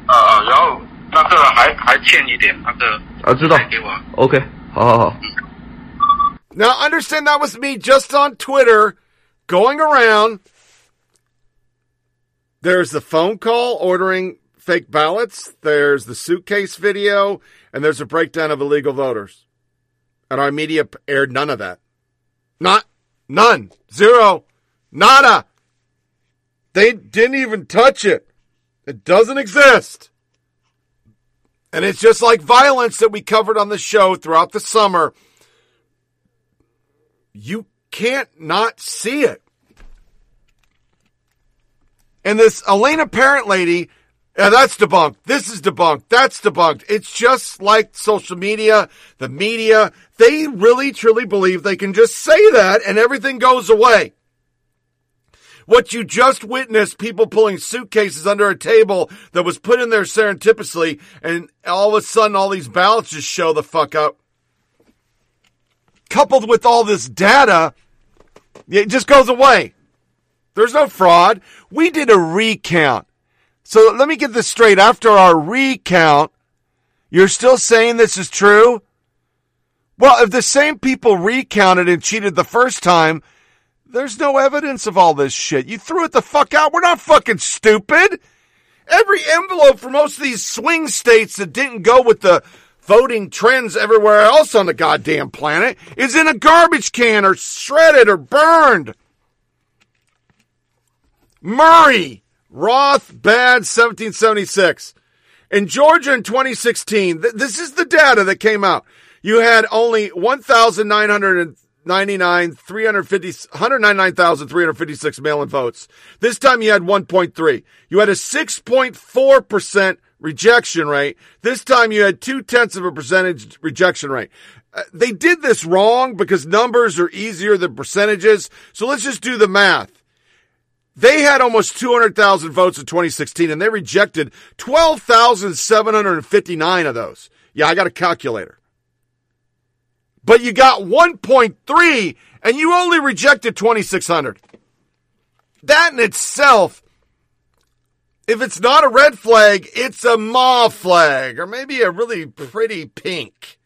啊啊，然后那个还还欠一点那个啊，知道。给我。OK，好好好。Now, understand that was me just on Twitter going around. There's the phone call ordering fake ballots, there's the suitcase video, and there's a breakdown of illegal voters. And our media aired none of that. Not, none, zero, nada. They didn't even touch it. It doesn't exist. And it's just like violence that we covered on the show throughout the summer you can't not see it. And this Elena Parent lady, yeah, that's debunked. This is debunked. That's debunked. It's just like social media, the media. They really truly believe they can just say that and everything goes away. What you just witnessed, people pulling suitcases under a table that was put in there serendipitously, and all of a sudden all these ballots just show the fuck up coupled with all this data, it just goes away. There's no fraud. We did a recount. So let me get this straight. After our recount, you're still saying this is true? Well, if the same people recounted and cheated the first time, there's no evidence of all this shit. You threw it the fuck out. We're not fucking stupid. Every envelope for most of these swing states that didn't go with the voting trends everywhere else on the goddamn planet is in a garbage can or shredded or burned. Murray, Roth, bad 1776. In Georgia in 2016, th- this is the data that came out. You had only 1,999, 350, 199,356 mail-in votes. This time you had 1.3. You had a 6.4% rejection rate. This time you had two tenths of a percentage rejection rate. Uh, they did this wrong because numbers are easier than percentages. So let's just do the math. They had almost 200,000 votes in 2016 and they rejected 12,759 of those. Yeah, I got a calculator. But you got 1.3 and you only rejected 2,600. That in itself, if it's not a red flag, it's a mauve flag or maybe a really pretty pink.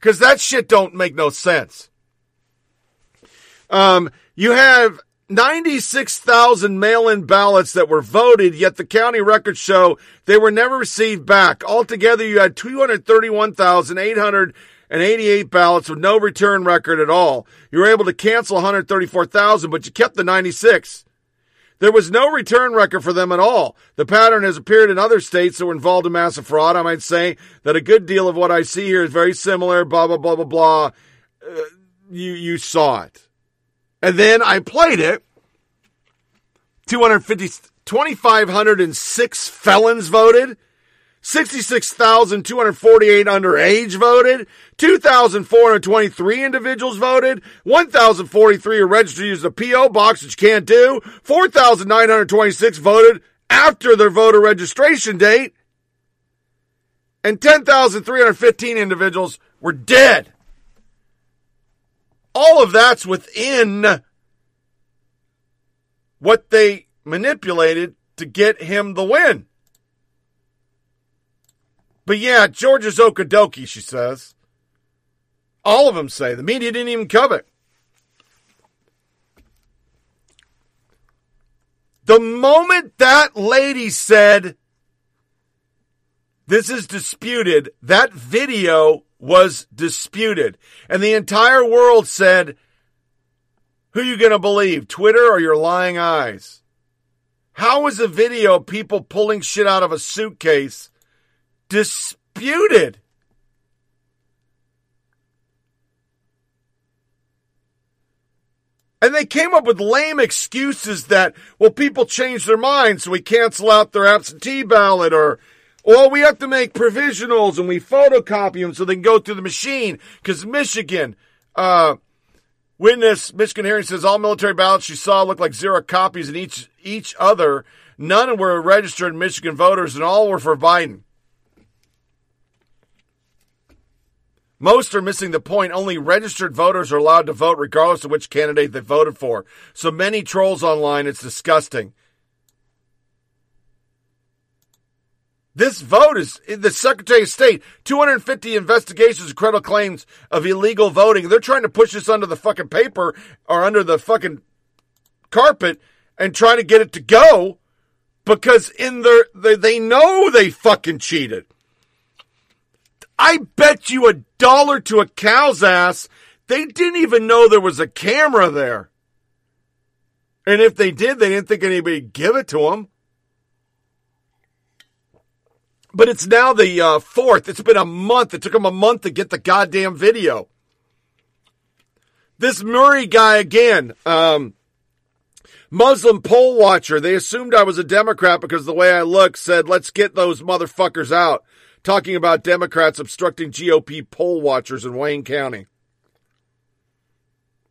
Cause that shit don't make no sense. Um, you have 96,000 mail-in ballots that were voted, yet the county records show they were never received back. Altogether, you had 231,888 ballots with no return record at all. You were able to cancel 134,000, but you kept the 96. There was no return record for them at all. The pattern has appeared in other states that were involved in massive fraud. I might say that a good deal of what I see here is very similar, blah, blah, blah, blah, blah. Uh, you, you saw it. And then I played it. 250, 2,506 felons voted. 66,248 underage voted. 2,423 individuals voted. 1,043 are registered to use the P.O. box, which you can't do. 4,926 voted after their voter registration date. And 10,315 individuals were dead. All of that's within what they manipulated to get him the win. But yeah, Georgia's Okodoki, she says. All of them say. The media didn't even cover it. The moment that lady said, this is disputed, that video was disputed. And the entire world said, who you going to believe, Twitter or your lying eyes? How is a video of people pulling shit out of a suitcase disputed? And they came up with lame excuses that, well, people change their minds, so we cancel out their absentee ballot or well, we have to make provisionals and we photocopy them so they can go through the machine. Because Michigan, uh, witness Michigan hearing says all military ballots she saw looked like zero copies in each each other. None were registered Michigan voters, and all were for Biden. Most are missing the point. Only registered voters are allowed to vote regardless of which candidate they voted for. So many trolls online, it's disgusting. This vote is the Secretary of State, 250 investigations of credible claims of illegal voting. They're trying to push this under the fucking paper or under the fucking carpet and trying to get it to go because in their, they, they know they fucking cheated. I bet you a dollar to a cow's ass they didn't even know there was a camera there. And if they did, they didn't think anybody'd give it to them. But it's now the uh, fourth. It's been a month. It took them a month to get the goddamn video. This Murray guy again, um, Muslim poll watcher. They assumed I was a Democrat because the way I look said, let's get those motherfuckers out. Talking about Democrats obstructing GOP poll watchers in Wayne County.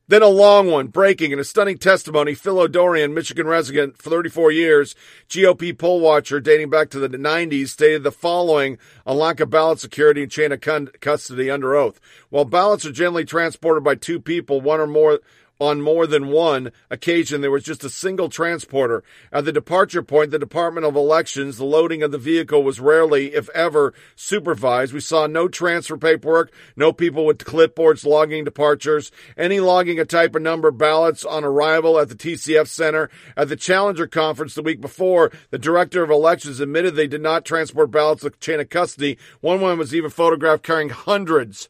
Then a long one, breaking in a stunning testimony. Phil Odorian, Michigan resident for 34 years, GOP poll watcher dating back to the 90s, stated the following on lack of ballot security and chain of custody under oath. While ballots are generally transported by two people, one or more on more than one occasion, there was just a single transporter. At the departure point, the Department of Elections, the loading of the vehicle was rarely, if ever, supervised. We saw no transfer paperwork, no people with clipboards logging departures, any logging a type of number of ballots on arrival at the TCF Center. At the Challenger Conference the week before, the Director of Elections admitted they did not transport ballots to chain of custody. One woman was even photographed carrying hundreds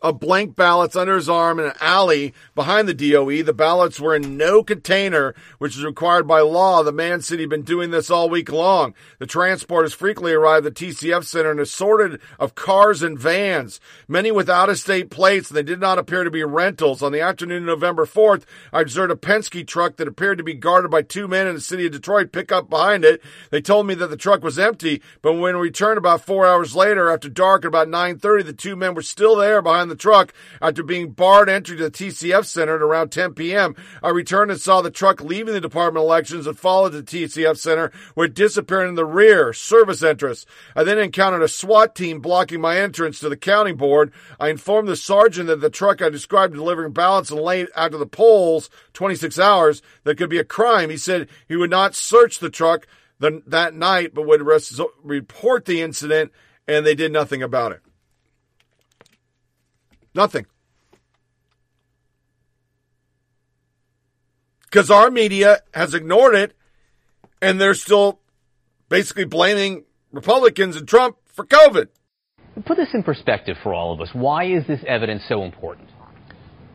of blank ballots under his arm in an alley behind the DOE. The ballots were in no container, which is required by law. The man said he'd been doing this all week long. The transporters frequently arrived at the TCF Center in assorted of cars and vans, many with out-of-state plates, and they did not appear to be rentals. On the afternoon of November 4th, I observed a Penske truck that appeared to be guarded by two men in the city of Detroit pick up behind it. They told me that the truck was empty, but when we returned about four hours later after dark at about 9.30, the two men were still there behind the truck after being barred entry to the TCF Center at around 10 p.m. I returned and saw the truck leaving the Department of Elections and followed to the TCF Center where it disappeared in the rear service entrance. I then encountered a SWAT team blocking my entrance to the counting board. I informed the sergeant that the truck I described delivering ballots and late after the polls, 26 hours, that could be a crime. He said he would not search the truck the, that night, but would res- report the incident, and they did nothing about it. Nothing. Because our media has ignored it, and they're still basically blaming Republicans and Trump for COVID. Put this in perspective for all of us. Why is this evidence so important?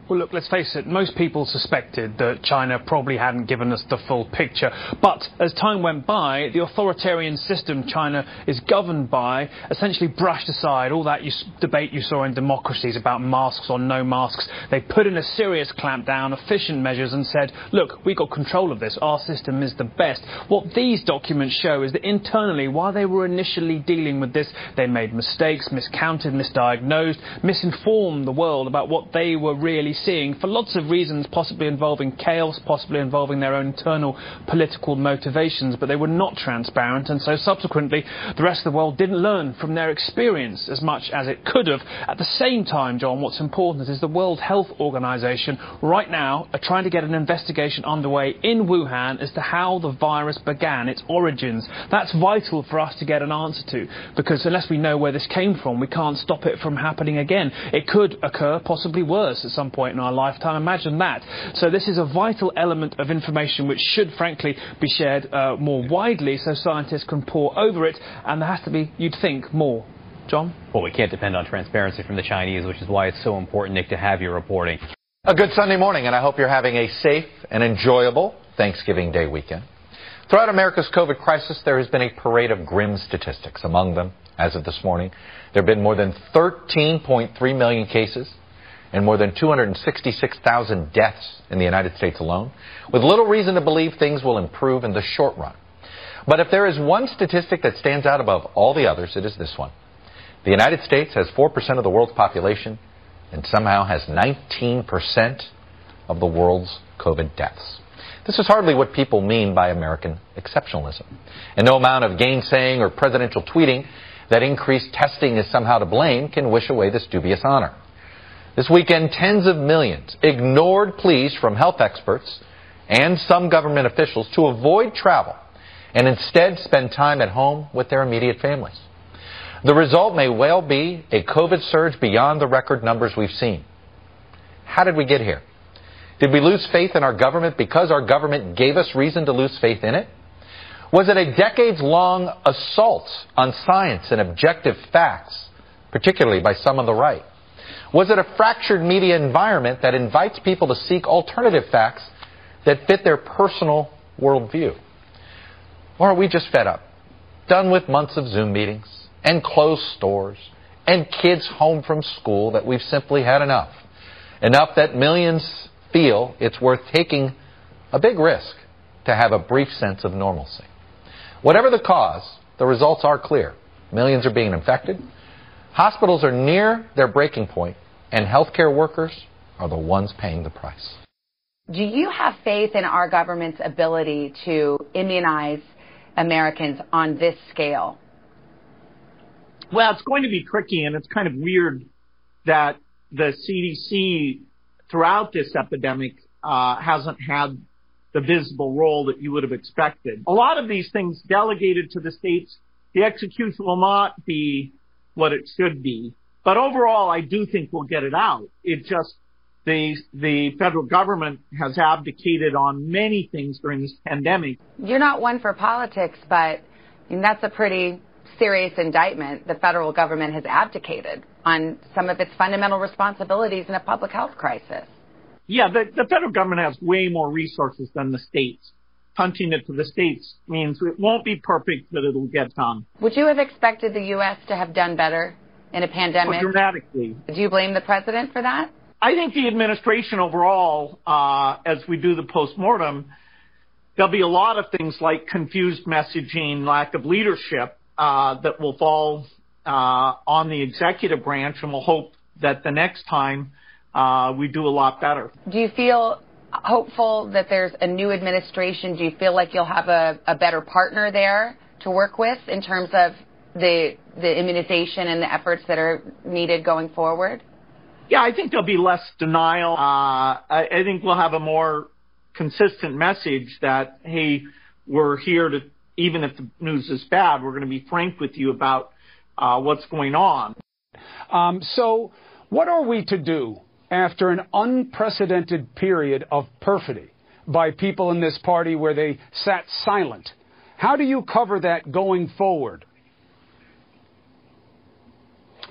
Well, look, let's face it, most people suspected that China probably hadn't given us the full picture. But as time went by, the authoritarian system China is governed by essentially brushed aside all that you, debate you saw in democracies about masks or no masks. They put in a serious clampdown, efficient measures, and said, look, we got control of this. Our system is the best. What these documents show is that internally, while they were initially dealing with this, they made mistakes, miscounted, misdiagnosed, misinformed the world about what they were really seeing for lots of reasons, possibly involving chaos, possibly involving their own internal political motivations, but they were not transparent, and so subsequently the rest of the world didn't learn from their experience as much as it could have. At the same time, John, what's important is the World Health Organization right now are trying to get an investigation underway in Wuhan as to how the virus began, its origins. That's vital for us to get an answer to, because unless we know where this came from, we can't stop it from happening again. It could occur, possibly worse, at some point point in our lifetime. Imagine that. So this is a vital element of information which should, frankly, be shared uh, more widely so scientists can pore over it, and there has to be, you'd think, more. John? Well, we can't depend on transparency from the Chinese, which is why it's so important, Nick, to have your reporting. A good Sunday morning, and I hope you're having a safe and enjoyable Thanksgiving Day weekend. Throughout America's COVID crisis, there has been a parade of grim statistics. Among them, as of this morning, there have been more than 13.3 million cases, and more than 266,000 deaths in the United States alone, with little reason to believe things will improve in the short run. But if there is one statistic that stands out above all the others, it is this one. The United States has 4% of the world's population and somehow has 19% of the world's COVID deaths. This is hardly what people mean by American exceptionalism. And no amount of gainsaying or presidential tweeting that increased testing is somehow to blame can wish away this dubious honor. This weekend, tens of millions ignored pleas from health experts and some government officials to avoid travel and instead spend time at home with their immediate families. The result may well be a COVID surge beyond the record numbers we've seen. How did we get here? Did we lose faith in our government because our government gave us reason to lose faith in it? Was it a decades long assault on science and objective facts, particularly by some on the right? Was it a fractured media environment that invites people to seek alternative facts that fit their personal worldview? Or are we just fed up, done with months of Zoom meetings and closed stores and kids home from school that we've simply had enough? Enough that millions feel it's worth taking a big risk to have a brief sense of normalcy. Whatever the cause, the results are clear. Millions are being infected. Hospitals are near their breaking point, and healthcare workers are the ones paying the price. Do you have faith in our government's ability to immunize Americans on this scale? Well, it's going to be tricky, and it's kind of weird that the CDC throughout this epidemic uh, hasn't had the visible role that you would have expected. A lot of these things delegated to the states, the execution will not be what it should be. But overall, I do think we'll get it out. It just, the, the federal government has abdicated on many things during this pandemic. You're not one for politics, but I mean, that's a pretty serious indictment, the federal government has abdicated on some of its fundamental responsibilities in a public health crisis. Yeah, the, the federal government has way more resources than the states. Punting it to the states means it won't be perfect, but it'll get done. Would you have expected the U.S. to have done better in a pandemic? Well, dramatically. Do you blame the president for that? I think the administration overall, uh, as we do the postmortem, there'll be a lot of things like confused messaging, lack of leadership uh, that will fall uh, on the executive branch, and we'll hope that the next time uh, we do a lot better. Do you feel hopeful that there's a new administration? Do you feel like you'll have a, a better partner there to work with in terms of the the immunization and the efforts that are needed going forward? Yeah, I think there'll be less denial. Uh, I, I think we'll have a more consistent message that hey, we're here to even if the news is bad, we're going to be frank with you about uh, what's going on. Um, so, what are we to do after an unprecedented period of perfidy by people in this party where they sat silent? How do you cover that going forward?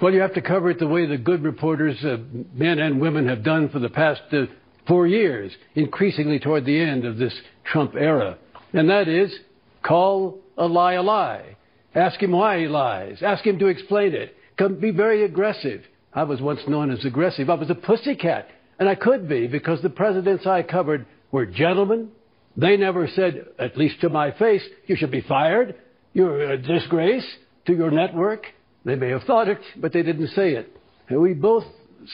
Well, you have to cover it the way the good reporters, uh, men and women, have done for the past uh, four years, increasingly toward the end of this Trump era. And that is call a lie a lie. Ask him why he lies. Ask him to explain it. Come, be very aggressive. I was once known as aggressive. I was a pussycat. And I could be because the presidents I covered were gentlemen. They never said, at least to my face, you should be fired. You're a disgrace to your network. They may have thought it, but they didn't say it. And we both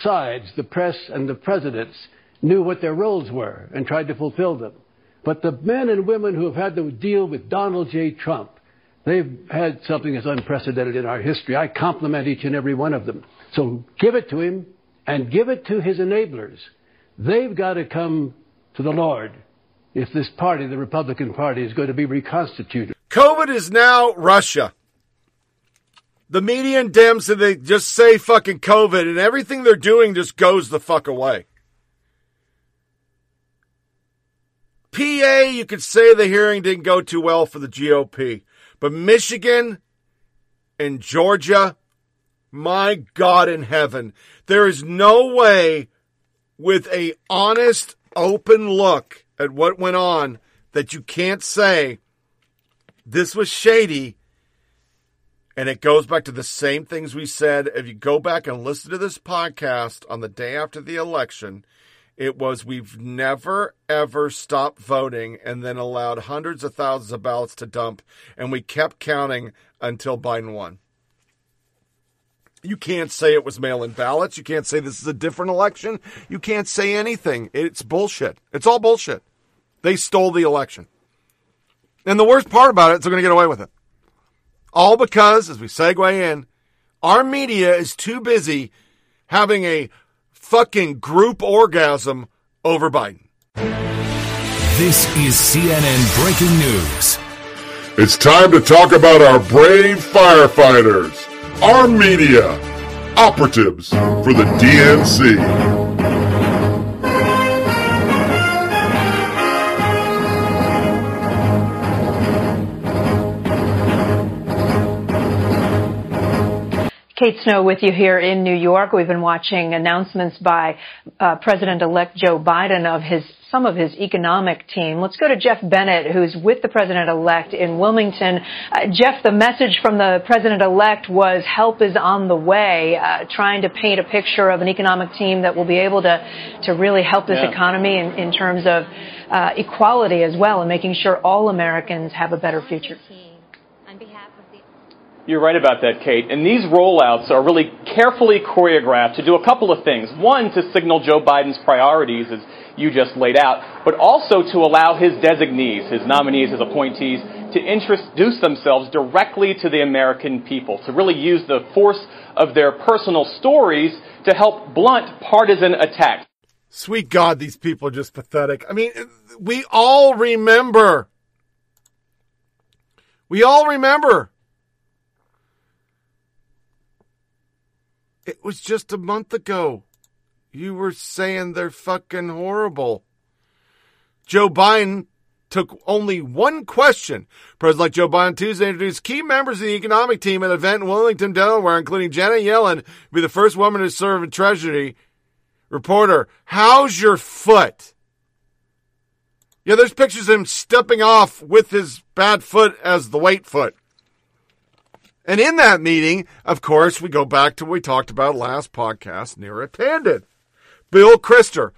sides, the press and the presidents, knew what their roles were and tried to fulfill them. But the men and women who have had to deal with Donald J. Trump, they've had something that's unprecedented in our history. I compliment each and every one of them. So give it to him and give it to his enablers. They've got to come to the Lord if this party, the Republican Party, is going to be reconstituted. COVID is now Russia. The media and Dems, so they just say fucking COVID, and everything they're doing just goes the fuck away. PA, you could say the hearing didn't go too well for the GOP. But Michigan and Georgia, my God in heaven, there is no way with a honest, open look at what went on that you can't say this was shady. And it goes back to the same things we said. If you go back and listen to this podcast on the day after the election, it was we've never ever stopped voting and then allowed hundreds of thousands of ballots to dump, and we kept counting until Biden won. You can't say it was mail in ballots. You can't say this is a different election. You can't say anything. It's bullshit. It's all bullshit. They stole the election. And the worst part about it is they're going to get away with it. All because, as we segue in, our media is too busy having a fucking group orgasm over Biden. This is CNN breaking news. It's time to talk about our brave firefighters, our media, operatives for the DNC. Kate Snow with you here in New York. We've been watching announcements by uh, President-elect Joe Biden of his some of his economic team. Let's go to Jeff Bennett, who's with the president-elect in Wilmington. Uh, Jeff, the message from the president-elect was help is on the way, uh, trying to paint a picture of an economic team that will be able to to really help this yeah. economy in, in terms of uh, equality as well and making sure all Americans have a better future. You're right about that, Kate. And these rollouts are really carefully choreographed to do a couple of things. One, to signal Joe Biden's priorities, as you just laid out, but also to allow his designees, his nominees, his appointees, to introduce themselves directly to the American people, to really use the force of their personal stories to help blunt partisan attacks. Sweet God, these people are just pathetic. I mean, we all remember. We all remember It was just a month ago. You were saying they're fucking horrible. Joe Biden took only one question. President-elect Joe Biden Tuesday introduced key members of the economic team at an event in Wilmington, Delaware, including Janet Yellen, be the first woman to serve in Treasury. Reporter, how's your foot? Yeah, there's pictures of him stepping off with his bad foot as the weight foot. And in that meeting, of course, we go back to what we talked about last podcast, Neera Tanden. Bill Krister,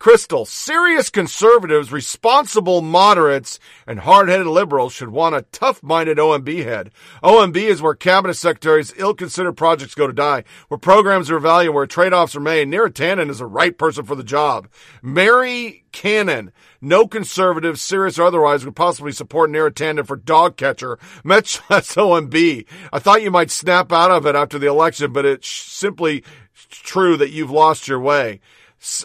Kristol, serious conservatives, responsible moderates, and hard-headed liberals should want a tough-minded OMB head. OMB is where cabinet secretaries' ill-considered projects go to die, where programs are evaluated, where trade-offs are made. Neera Tanden is the right person for the job. Mary Cannon, no conservative, serious or otherwise, would possibly support Neera Tanden for dog catcher. Much less OMB. I thought you might snap out of it after the election, but it's simply true that you've lost your way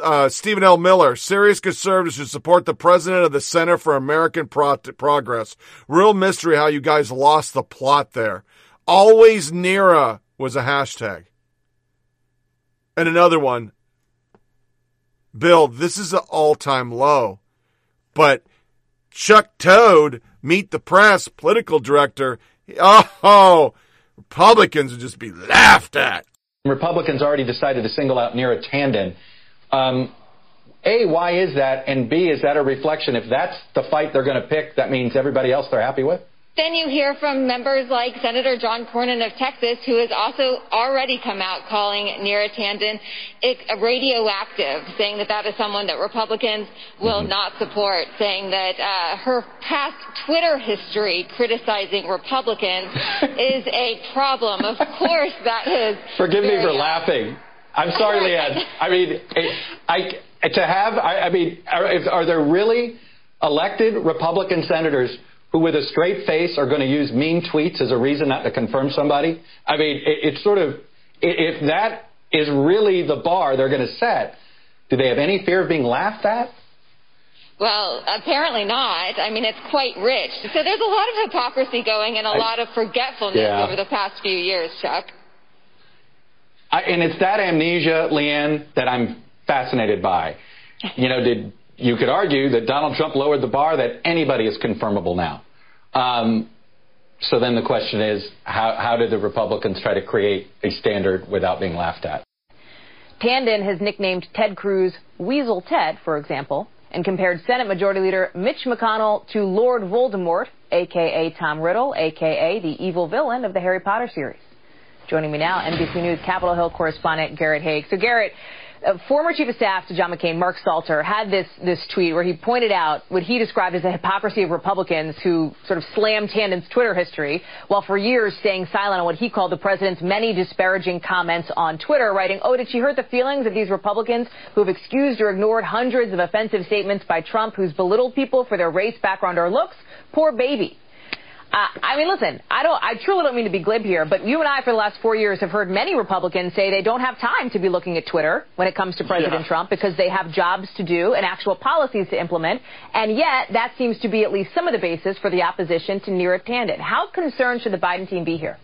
uh, Stephen L. Miller, serious conservatives should support the president of the Center for American Pro- Progress. Real mystery how you guys lost the plot there. Always Neera was a hashtag. And another one. Bill, this is an all time low. But Chuck Todd, meet the press, political director. Oh, Republicans would just be laughed at. Republicans already decided to single out Neera Tanden um, a, why is that? And B, is that a reflection? If that's the fight they're going to pick, that means everybody else they're happy with? Then you hear from members like Senator John Cornyn of Texas, who has also already come out calling Neera Tanden radioactive, saying that that is someone that Republicans will mm-hmm. not support, saying that uh, her past Twitter history criticizing Republicans is a problem. Of course, that is. Forgive me for laughing. I'm sorry, Leanne. I mean, I, to have, I, I mean, are, are there really elected Republican senators who, with a straight face, are going to use mean tweets as a reason not to confirm somebody? I mean, it, it's sort of, if that is really the bar they're going to set, do they have any fear of being laughed at? Well, apparently not. I mean, it's quite rich. So there's a lot of hypocrisy going and a lot of forgetfulness yeah. over the past few years, Chuck. I, and it's that amnesia, Leanne, that I'm fascinated by. You know, did you could argue that Donald Trump lowered the bar that anybody is confirmable now. Um, so then the question is, how, how did the Republicans try to create a standard without being laughed at? Tanden has nicknamed Ted Cruz Weasel Ted, for example, and compared Senate Majority Leader Mitch McConnell to Lord Voldemort, a.k.a. Tom Riddle, a.k.a. the evil villain of the Harry Potter series. Joining me now, NBC News Capitol Hill correspondent Garrett Haake. So, Garrett, uh, former Chief of Staff to John McCain, Mark Salter, had this, this tweet where he pointed out what he described as the hypocrisy of Republicans who sort of slammed Tanden's Twitter history, while for years staying silent on what he called the president's many disparaging comments on Twitter, writing, Oh, did she hurt the feelings of these Republicans who have excused or ignored hundreds of offensive statements by Trump who's belittled people for their race, background, or looks? Poor baby. Uh, I mean, listen, I don't, I truly don't mean to be glib here, but you and I for the last four years have heard many Republicans say they don't have time to be looking at Twitter when it comes to President yeah. Trump because they have jobs to do and actual policies to implement, and yet that seems to be at least some of the basis for the opposition to Neera Tanden. How concerned should the Biden team be here?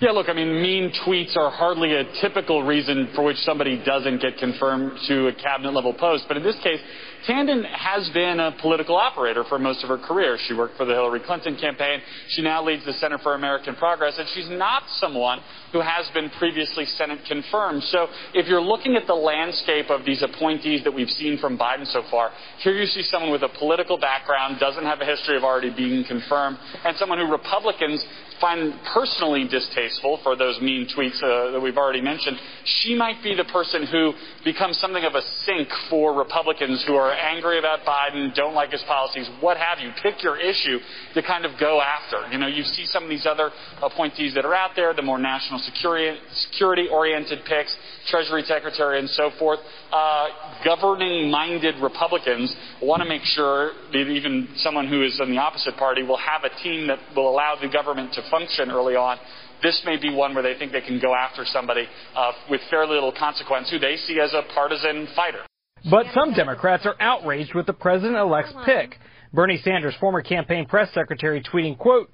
Yeah, look, I mean, mean tweets are hardly a typical reason for which somebody doesn't get confirmed to a cabinet level post. But in this case, Tanden has been a political operator for most of her career. She worked for the Hillary Clinton campaign. She now leads the Center for American Progress, and she's not someone who has been previously Senate confirmed. So if you're looking at the landscape of these appointees that we've seen from Biden so far, here you see someone with a political background, doesn't have a history of already being confirmed, and someone who Republicans find personally distasteful for those mean tweets uh, that we've already mentioned, she might be the person who becomes something of a sink for Republicans who are angry about Biden, don't like his policies, what have you. Pick your issue to kind of go after. You know, you see some of these other appointees that are out there, the more national security, security oriented picks, Treasury Secretary and so forth. Uh, governing minded Republicans want to make sure that even someone who is in the opposite party will have a team that will allow the government to function early on. This may be one where they think they can go after somebody uh, with fairly little consequence who they see as a partisan fighter. But some Democrats are outraged with the president-elect's pick. Bernie Sanders, former campaign press secretary, tweeting, quote,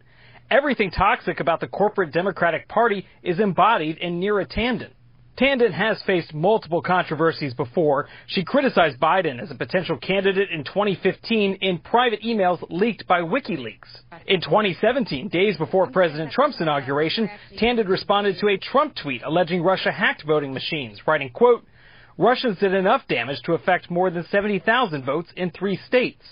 Everything toxic about the corporate Democratic Party is embodied in Neera Tanden. Tandon has faced multiple controversies before. She criticized Biden as a potential candidate in 2015 in private emails leaked by WikiLeaks. In 2017, days before President Trump's inauguration, Tanden responded to a Trump tweet alleging Russia hacked voting machines, writing, quote, Russians did enough damage to affect more than 70,000 votes in three states.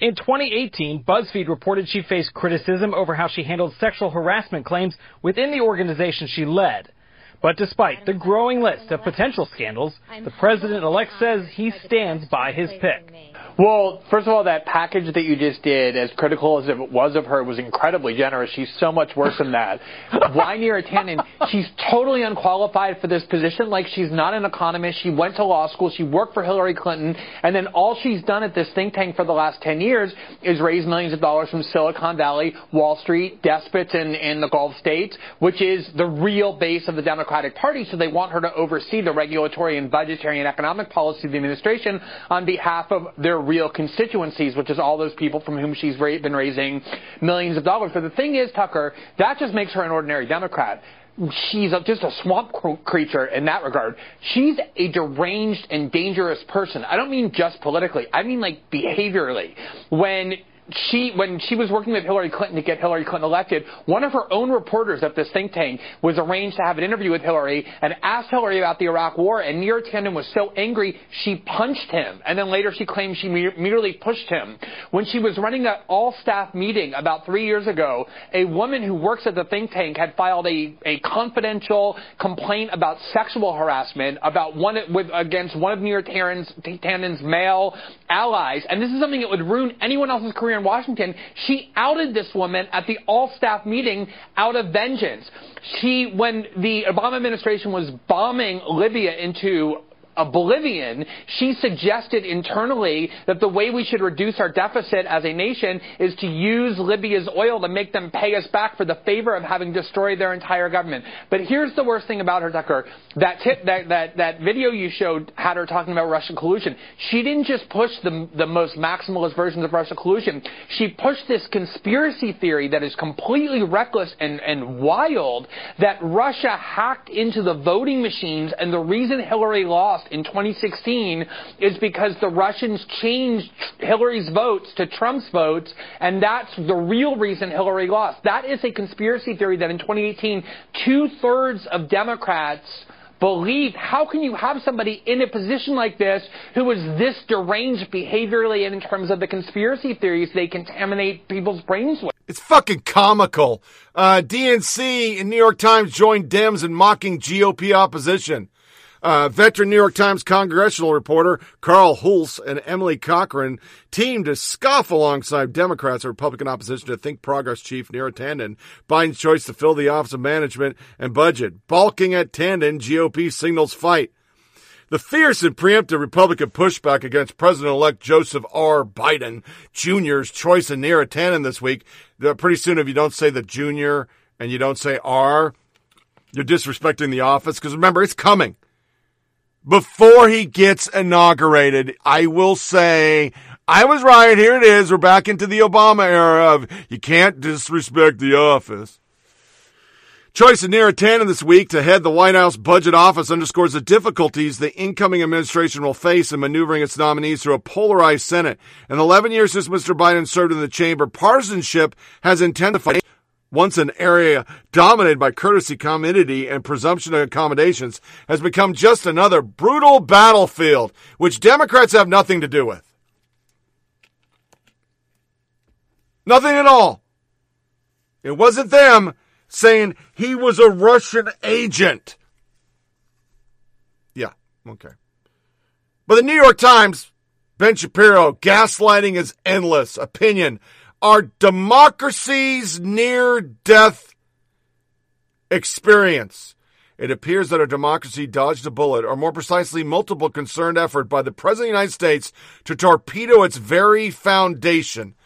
In 2018, BuzzFeed reported she faced criticism over how she handled sexual harassment claims within the organization she led. But despite the growing list of potential scandals, the president-elect says he stands by his pick. Well, first of all, that package that you just did, as critical as it was of her, was incredibly generous. She's so much worse than that. Why Neera Tanden? She's totally unqualified for this position. Like, she's not an economist. She went to law school. She worked for Hillary Clinton. And then all she's done at this think tank for the last 10 years is raise millions of dollars from Silicon Valley, Wall Street, despots in, in the Gulf states, which is the real base of the Democratic Party. So they want her to oversee the regulatory and budgetary and economic policy of the administration on behalf of their real constituencies, which is all those people from whom she's ra- been raising millions of dollars. But the thing is, Tucker, that just makes her an ordinary Democrat she's a, just a swamp creature in that regard. She's a deranged and dangerous person. I don't mean just politically. I mean like behaviorally. When she, when she was working with Hillary Clinton to get Hillary Clinton elected, one of her own reporters at this think tank was arranged to have an interview with Hillary and asked Hillary about the Iraq War. And Neera Tanden was so angry she punched him, and then later she claimed she merely pushed him. When she was running that all-staff meeting about three years ago, a woman who works at the think tank had filed a, a confidential complaint about sexual harassment about one with, against one of Neera Tanden's, male allies, and this is something that would ruin anyone else's career in Washington, she outed this woman at the all-staff meeting out of vengeance. She, when the Obama administration was bombing Libya into oblivion, she suggested internally that the way we should reduce our deficit as a nation is to use Libya's oil to make them pay us back for the favor of having destroyed their entire government. But here's the worst thing about her, Tucker. That, tip, that, that, that video you showed had her talking about Russian collusion. She didn't just push the, the most maximalist versions of Russian collusion. She pushed this conspiracy theory that is completely reckless and, and wild that Russia hacked into the voting machines and the reason Hillary lost lost in 2016 is because the Russians changed Hillary's votes to Trump's votes, and that's the real reason Hillary lost. That is a conspiracy theory that in 2018, two thirds of Democrats believed. How can you have somebody in a position like this who is this deranged behaviorally and in terms of the conspiracy theories they contaminate people's brains with? It's fucking comical. Uh, DNC and New York Times joined Dems in mocking GOP opposition. Uh, veteran New York Times congressional reporter Carl Hulse and Emily Cochrane teamed to scoff alongside Democrats and Republican opposition to Think Progress chief Neera Tanden. Biden's choice to fill the Office of Management and Budget. Balking at Tanden, GOP signals fight. The fierce and preemptive Republican pushback against President-elect Joseph R. Biden Jr.'s choice of Neera Tanden this week. Pretty soon, if you don't say the junior and you don't say R, you're disrespecting the office. Because remember, it's coming before he gets inaugurated, I will say, I was right. Here it is. We're back into the Obama era of you can't disrespect the office. Choice of Neera Tanden this week to head the White House Budget Office underscores the difficulties the incoming administration will face in maneuvering its nominees through a polarized Senate. In 11 years since Mr. Biden served in the chamber, partisanship has intensified once an area dominated by courtesy, community, and presumption of accommodations, has become just another brutal battlefield, which Democrats have nothing to do with. Nothing at all. It wasn't them saying he was a Russian agent. Yeah, okay. But the New York Times, Ben Shapiro, gaslighting is endless. Opinion are democracy's near death experience. It appears that our democracy dodged a bullet, or more precisely, multiple concerned effort by the President of the United States to torpedo its very foundation.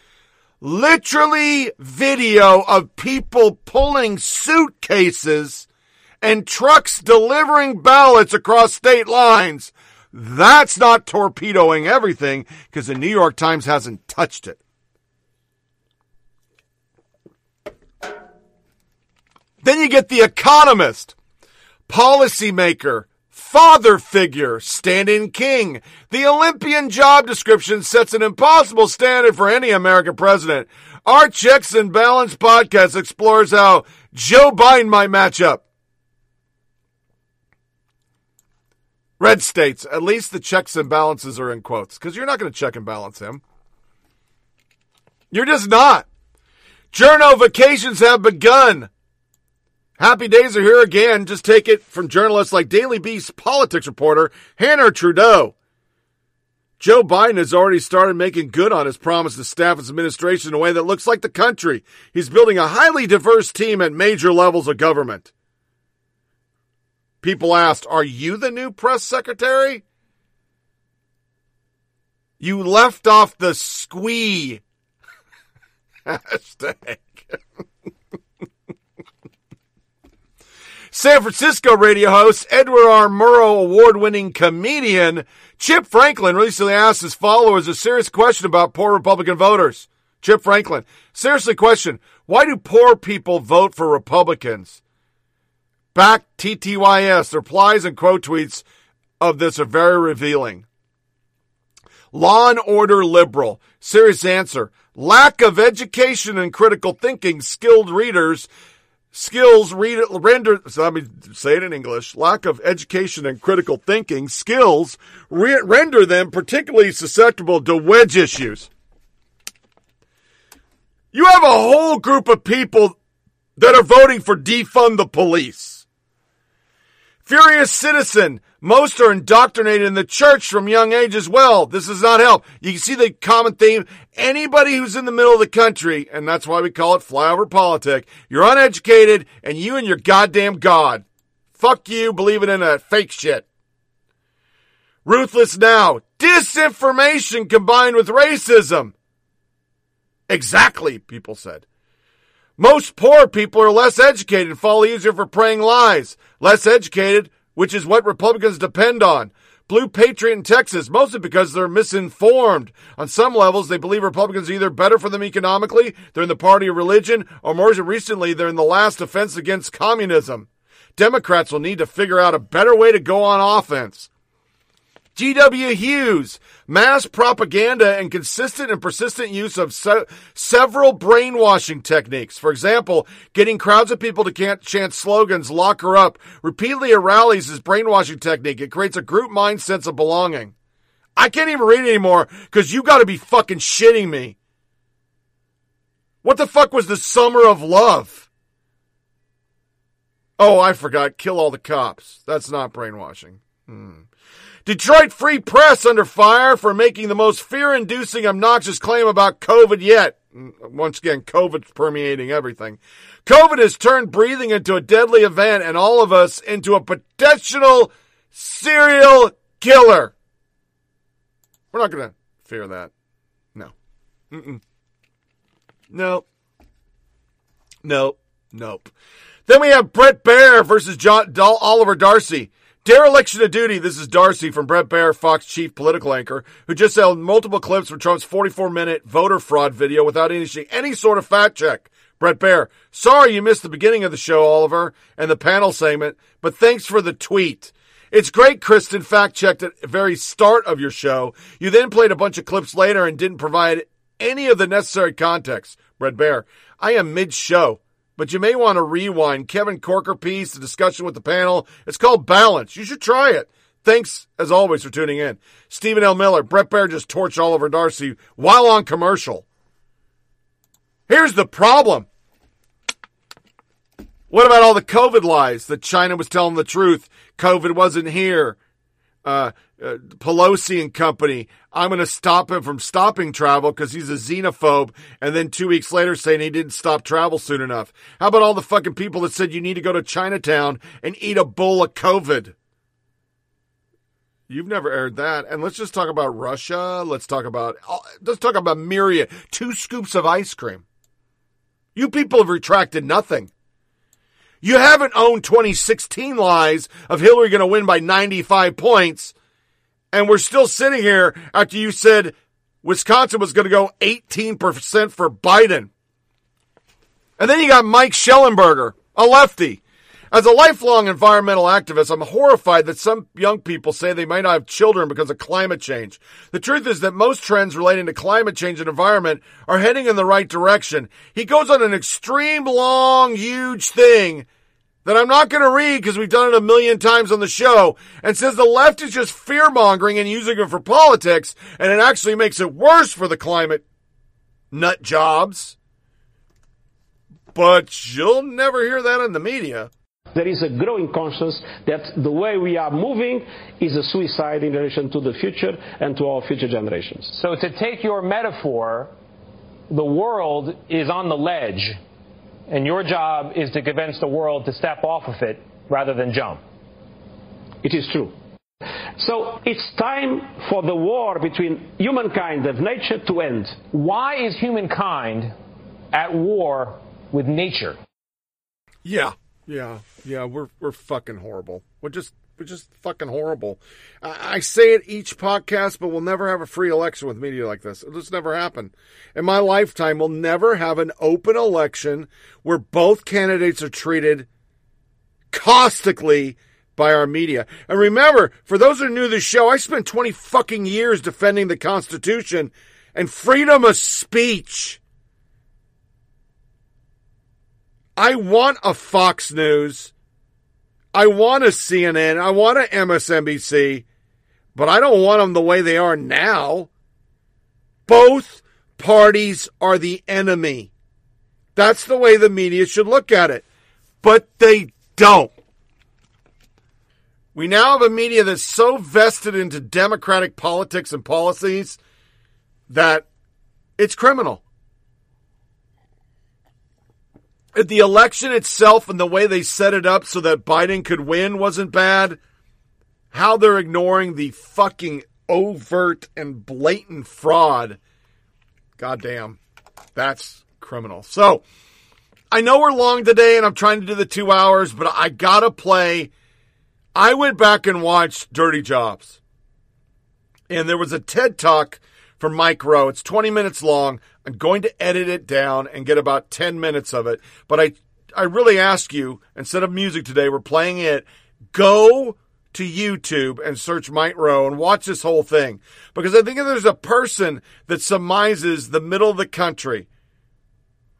Literally video of people pulling suitcases and trucks delivering ballots across state lines. That's not torpedoing everything because the New York Times hasn't touched it. Then you get The Economist policymaker, father figure, stand-in king. The Olympian job description sets an impossible standard for any American president. Our Checks and Balance podcast explores how Joe Biden might match up. Red states, at least the checks and balances are in quotes, because you're not going to check and balance him. You're just not. Journo vacations have begun. Happy days are here again. Just take it from journalists like Daily Beast politics reporter Hanna Trudo. Joe Biden has already started making good on his promise to staff his administration in a way that looks like the country. He's building a highly diverse team at major levels of government. People asked, Are you the new press secretary? You left off the squee. Hashtag. San Francisco radio host Edward R. Murrow award winning comedian Chip Franklin recently asked his followers a serious question about poor Republican voters. Chip Franklin, seriously question, why do poor people vote for Republicans? Back TTYS, the replies and quote tweets of this are very revealing. Law and order liberal. Serious answer. Lack of education and critical thinking, skilled readers skills render so let me say it in english lack of education and critical thinking skills re- render them particularly susceptible to wedge issues. You have a whole group of people that are voting for defund the police furious citizen most are indoctrinated in the church from young age as well. This does not help. You can see the common theme. Anybody who's in the middle of the country, and that's why we call it flyover politic, you're uneducated and you and your goddamn God. Fuck you believing in that fake shit. Ruthless now. Disinformation combined with racism. Exactly, people said. Most poor people are less educated and fall easier for praying lies. Less educated which is what Republicans depend on. Blue Patriot in Texas, mostly because they're misinformed. On some levels, they believe Republicans are either better for them economically, they're in the party of religion, or more recently, they're in the last defense against communism. Democrats will need to figure out a better way to go on offense. G.W. Hughes, mass propaganda and consistent and persistent use of se- several brainwashing techniques. For example, getting crowds of people to chant slogans, lock her up, repeatedly at rallies is brainwashing technique. It creates a group mind sense of belonging. I can't even read anymore because you gotta be fucking shitting me. What the fuck was the summer of love? Oh, I forgot. Kill all the cops. That's not brainwashing. Hmm. Detroit Free Press under fire for making the most fear inducing, obnoxious claim about COVID yet. Once again, COVID's permeating everything. COVID has turned breathing into a deadly event and all of us into a potential serial killer. We're not going to fear that. No. Mm-mm. Nope. Nope. Nope. Then we have Bret Baier versus John, Oliver Darcy. Dereliction of duty. This is Darcy from Bret Baier, Fox chief political anchor, who just held multiple clips from Trump's 44 minute voter fraud video without any, any sort of fact check. Bret Baier, sorry you missed the beginning of the show, Oliver, and the panel segment, but thanks for the tweet. It's great Kristin fact checked at the very start of your show. You then played a bunch of clips later and didn't provide any of the necessary context. Bret Baier, I am mid show but you may want to rewind Kevin Corker piece, the discussion with the panel. It's called Balance. You should try it. Thanks, as always, for tuning in. Stephen L. Miller, Bret Baier just torched Oliver Darcy while on commercial. Here's the problem. What about all the COVID lies that China was telling the truth? COVID wasn't here. Uh, uh, Pelosi and company. I'm going to stop him from stopping travel because he's a xenophobe. And then two weeks later saying he didn't stop travel soon enough. How about all the fucking people that said you need to go to Chinatown and eat a bowl of COVID? You've never aired that. And let's just talk about Russia. Let's talk about, let's talk about myriad. Two scoops of ice cream. You people have retracted nothing. You haven't owned 2016 lies of Hillary going to win by 95 points and we're still sitting here after you said Wisconsin was going to go 18% for Biden. And then you got Mike Shellenberger, a lefty. As a lifelong environmental activist, I'm horrified that some young people say they might not have children because of climate change. The truth is that most trends relating to climate change and environment are heading in the right direction. He goes on an extreme, long, huge thing that I'm not going to read because we've done it a million times on the show and says the left is just fear mongering and using it for politics and it actually makes it worse for the climate nut jobs. But you'll never hear that in the media. There is a growing conscience that the way we are moving is a suicide in relation to the future and to our future generations. So, to take your metaphor, the world is on the ledge, and your job is to convince the world to step off of it rather than jump. It is true. So it's time for the war between humankind and nature to end. Why is humankind at war with nature? Yeah. Yeah, yeah, we're we're fucking horrible. We're just we're just fucking horrible. I, I say it each podcast, but we'll never have a free election with media like this. It'll just never happen. In my lifetime, we'll never have an open election where both candidates are treated caustically by our media. And remember, for those who are new to the show, I spent 20 fucking years defending the Constitution and freedom of speech. I want a Fox News. I want a CNN. I want a MSNBC. But I don't want them the way they are now. Both parties are the enemy. That's the way the media should look at it. But they don't. We now have a media that's so vested into democratic politics and policies that it's criminal. The election itself and the way they set it up so that Biden could win wasn't bad. How they're ignoring the fucking overt and blatant fraud. Goddamn. That's criminal. So, I know we're long today and I'm trying to do the two hours, but I gotta play. I went back and watched Dirty Jobs. And there was a TED talk from Mike Rowe. It's 20 minutes long. I'm going to edit it down and get about 10 minutes of it. But I, I really ask you, instead of music today, we're playing it. Go to YouTube and search Mike Rowe and watch this whole thing. Because I think if there's a person that surmises the middle of the country,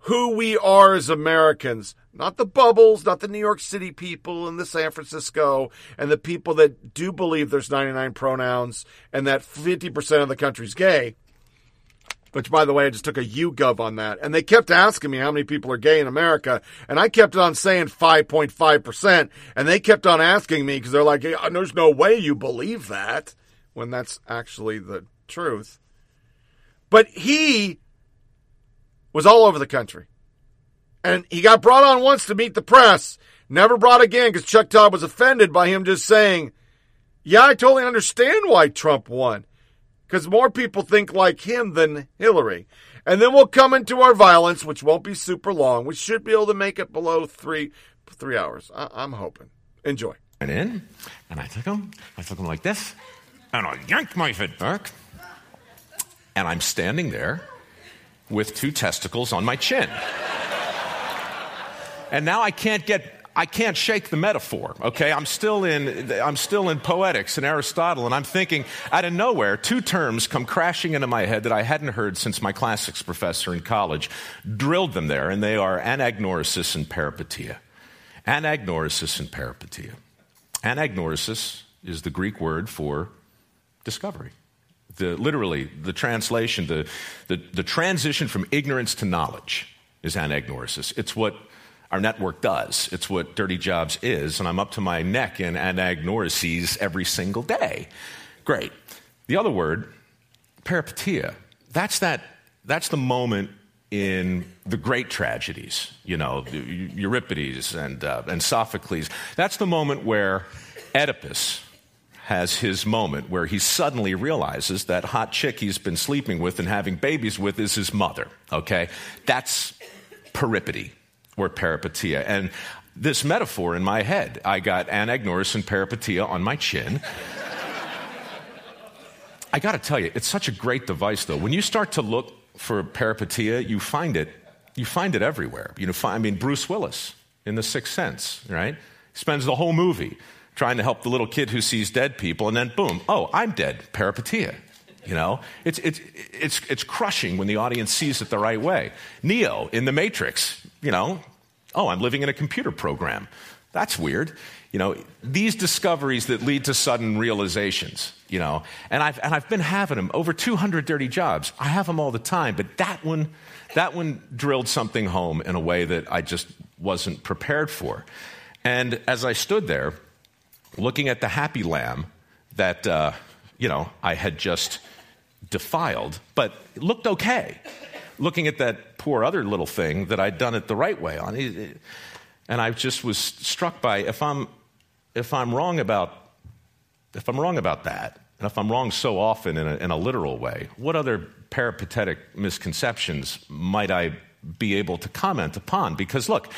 who we are as Americans, not the bubbles, not the New York City people and the San Francisco and the people that do believe there's 99 pronouns and that 50% of the country's gay. Which, by the way, I just took a YouGov on that. And they kept asking me how many people are gay in America. And I kept on saying 5.5%. And they kept on asking me because they're like, hey, there's no way you believe that when that's actually the truth. But he was all over the country. And he got brought on once to meet the press, never brought again because Chuck Todd was offended by him just saying, Yeah, I totally understand why Trump won because more people think like him than Hillary. And then we'll come into our violence, which won't be super long. We should be able to make it below three three hours. I- am hoping. Enjoy. And in, and I took him. I took him like this, and I yanked my head back, and I'm standing there with two testicles on my chin. And now I can't get I can't shake the metaphor, okay? I'm still in, I'm still in poetics and Aristotle, and I'm thinking, out of nowhere, two terms come crashing into my head that I hadn't heard since my classics professor in college drilled them there, and they are anagnorisis and peripeteia. Anagnorisis and peripeteia. Anagnorisis is the Greek word for discovery. The, literally, the translation, the, the, the transition from ignorance to knowledge is anagnorisis. It's what our network does. It's what Dirty Jobs is, and I'm up to my neck in anagnorises every single day. Great. The other word, peripeteia, that's, that, that's the moment in the great tragedies, you know, Euripides and, uh, and Sophocles. That's the moment where Oedipus has his moment where he suddenly realizes that hot chick he's been sleeping with and having babies with is his mother, okay? That's peripety or peripatia. And this metaphor in my head, I got anagnorisis and peripeteia on my chin. I got to tell you, it's such a great device, though. When you start to look for peripatia, you find it. You find it everywhere. You know, I mean, Bruce Willis in The Sixth Sense, right? Spends the whole movie trying to help the little kid who sees dead people, and then boom, oh, I'm dead, Peripatia. You know, it's, it's, it's, it's crushing when the audience sees it the right way. Neo in The Matrix, you know, oh, I'm living in a computer program. That's weird. You know, these discoveries that lead to sudden realizations, you know, and I've, and I've been having them over 200 dirty jobs. I have them all the time, but that one, that one drilled something home in a way that I just wasn't prepared for. And as I stood there, looking at the happy lamb that, uh, you know, I had just defiled, but looked okay. Looking at that poor other little thing that I'd done it the right way on. And I just was struck by if I'm, if I'm wrong about, if I'm wrong about that, and if I'm wrong so often in a, in a literal way, what other peripatetic misconceptions might I be able to comment upon? Because look,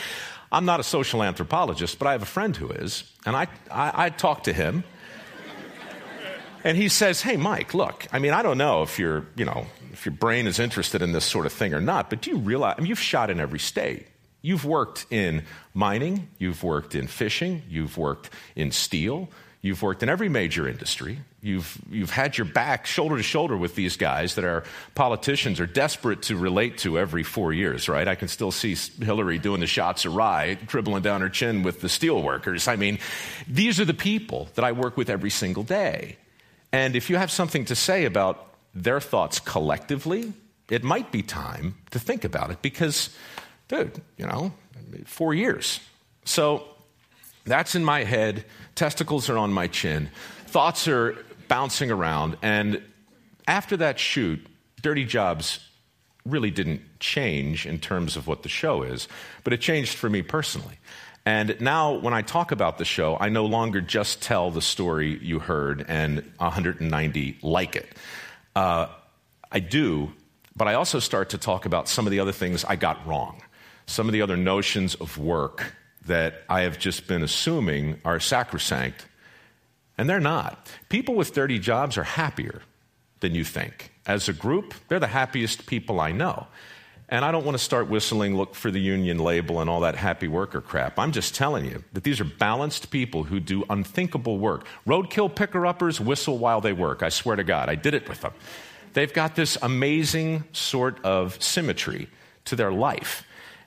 I'm not a social anthropologist, but I have a friend who is, and I, I, I talk to him. And he says, Hey, Mike, look, I mean, I don't know if you're, you know, if your brain is interested in this sort of thing or not, but do you realize, I mean, you've shot in every state. You've worked in mining, you've worked in fishing, you've worked in steel, you've worked in every major industry. You've, you've had your back shoulder to shoulder with these guys that our politicians are desperate to relate to every four years, right? I can still see Hillary doing the shots rye, dribbling down her chin with the steel workers. I mean, these are the people that I work with every single day. And if you have something to say about their thoughts collectively, it might be time to think about it because, dude, you know, four years. So that's in my head. Testicles are on my chin. Thoughts are bouncing around. And after that shoot, Dirty Jobs really didn't change in terms of what the show is, but it changed for me personally. And now, when I talk about the show, I no longer just tell the story you heard and 190 like it. Uh, I do, but I also start to talk about some of the other things I got wrong, some of the other notions of work that I have just been assuming are sacrosanct, and they're not. People with dirty jobs are happier than you think. As a group, they're the happiest people I know. And I don't want to start whistling, look for the union label and all that happy worker crap. I'm just telling you that these are balanced people who do unthinkable work. Roadkill picker uppers whistle while they work. I swear to God, I did it with them. They've got this amazing sort of symmetry to their life.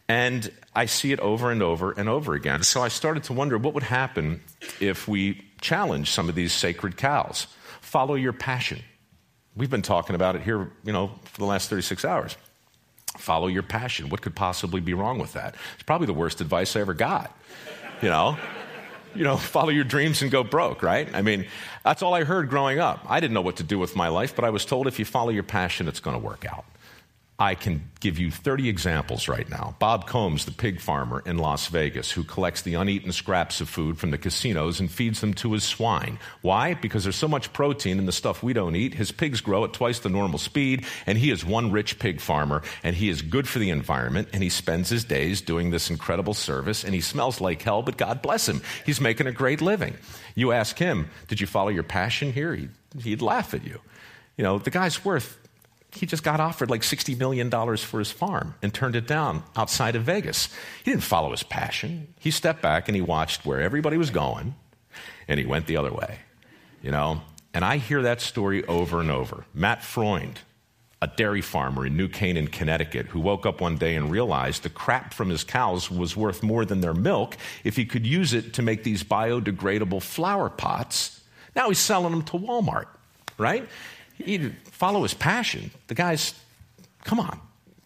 And I see it over and over and over again. So I started to wonder what would happen if we challenge some of these sacred cows. Follow your passion. We've been talking about it here, you know, for the last 36 hours. Follow your passion. What could possibly be wrong with that? It's probably the worst advice I ever got. You know, you know, follow your dreams and go broke, right? I mean, that's all I heard growing up. I didn't know what to do with my life, but I was told if you follow your passion, it's going to work out. I can give you 30 examples right now. Bob Combs, the pig farmer in Las Vegas, who collects the uneaten scraps of food from the casinos and feeds them to his swine. Why? Because there's so much protein in the stuff we don't eat. His pigs grow at twice the normal speed, and he is one rich pig farmer, and he is good for the environment, and he spends his days doing this incredible service, and he smells like hell, but God bless him. He's making a great living. You ask him, Did you follow your passion here? He'd, laugh at you. You know, the guy's worth he just got offered like $60 million for his farm and turned it down outside of Vegas. He didn't follow his passion. He stepped back and he watched where everybody was going and he went the other way. You know, and I hear that story over and over. Matt Freund, a dairy farmer in New Canaan, Connecticut, who woke up one day and realized the crap from his cows was worth more than their milk if he could use it to make these biodegradable flower pots. Now he's selling them to Walmart, right? He follow his passion. The guy's, come on,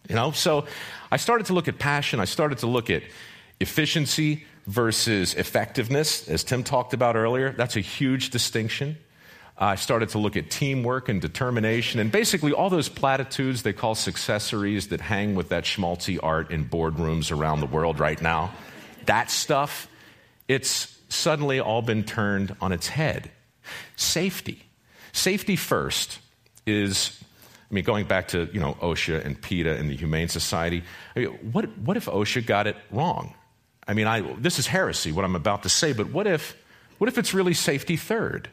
you know? So I started to look at passion. I started to look at efficiency versus effectiveness, as Tim talked about earlier. That's a huge distinction. I started to look at teamwork and determination and basically all those platitudes they call successories that hang with that schmaltzy art in boardrooms around the world right now. That stuff, it's suddenly all been turned on its head. Safety. Safety first is, I mean, going back to, you know, OSHA and PETA and the Humane Society, I mean, what, what if OSHA got it wrong? I mean, I, this is heresy, what I'm about to say, but what if, what if it's really safety third,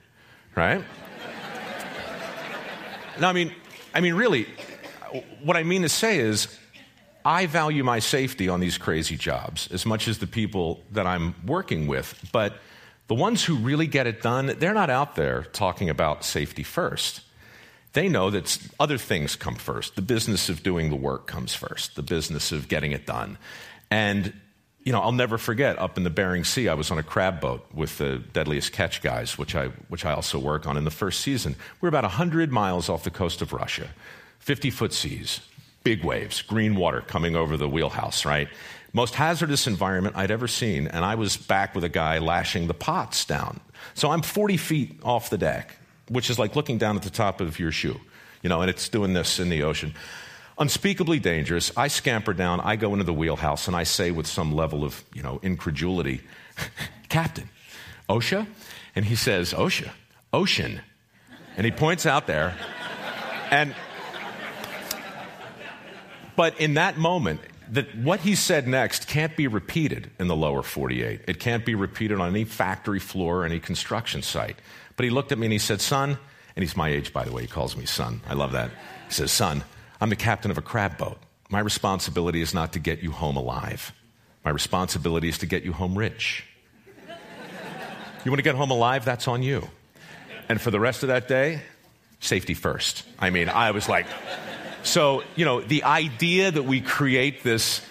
right? no, I mean, I mean, really, what I mean to say is, I value my safety on these crazy jobs as much as the people that I'm working with. But the ones who really get it done, they're not out there talking about safety first. They know that other things come first. The business of doing the work comes first, the business of getting it done. And, you know, I'll never forget up in the Bering Sea, I was on a crab boat with the Deadliest Catch guys, which I, which I also work on in the first season. We're about 100 miles off the coast of Russia, 50 foot seas, big waves, green water coming over the wheelhouse, right? Most hazardous environment I'd ever seen, and I was back with a guy lashing the pots down. So I'm 40 feet off the deck, which is like looking down at the top of your shoe, you know, and it's doing this in the ocean. Unspeakably dangerous. I scamper down, I go into the wheelhouse, and I say with some level of, you know, incredulity, Captain, OSHA? And he says, OSHA, ocean. And he points out there, and but in that moment, that what he said next can't be repeated in the lower 48. It can't be repeated on any factory floor or any construction site. But he looked at me and he said, Son, and he's my age, by the way, he calls me son. I love that. He says, Son, I'm the captain of a crab boat. My responsibility is not to get you home alive. My responsibility is to get you home rich. You want to get home alive? That's on you. And for the rest of that day, safety first. I mean, I was like, so, you know, the idea that we create this,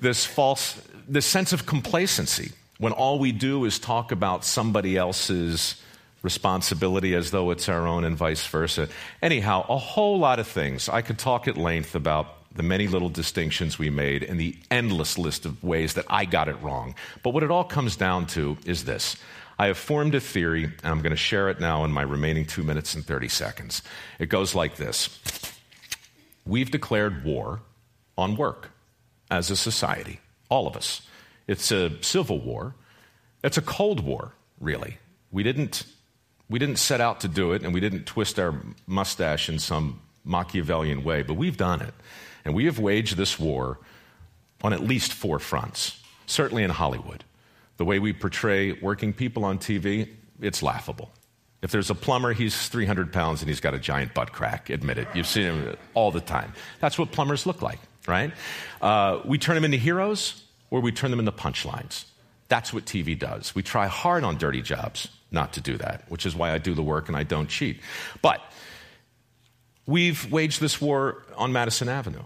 this false, this sense of complacency when all we do is talk about somebody else's responsibility as though it's our own and vice versa. Anyhow, a whole lot of things. I could talk at length about the many little distinctions we made and the endless list of ways that I got it wrong. But what it all comes down to is this. I have formed a theory, and I'm going to share it now in my remaining two minutes and 30 seconds. It goes like this We've declared war on work as a society, all of us. It's a civil war. It's a Cold War, really. We didn't, we didn't set out to do it, and we didn't twist our mustache in some Machiavellian way, but we've done it. And we have waged this war on at least four fronts, certainly in Hollywood. The way we portray working people on TV, it's laughable. If there's a plumber, he's 300 pounds and he's got a giant butt crack. Admit it. You've seen him all the time. That's what plumbers look like, right? Uh, we turn them into heroes or we turn them into punchlines. That's what TV does. We try hard on dirty jobs not to do that, which is why I do the work and I don't cheat. But we've waged this war on Madison Avenue.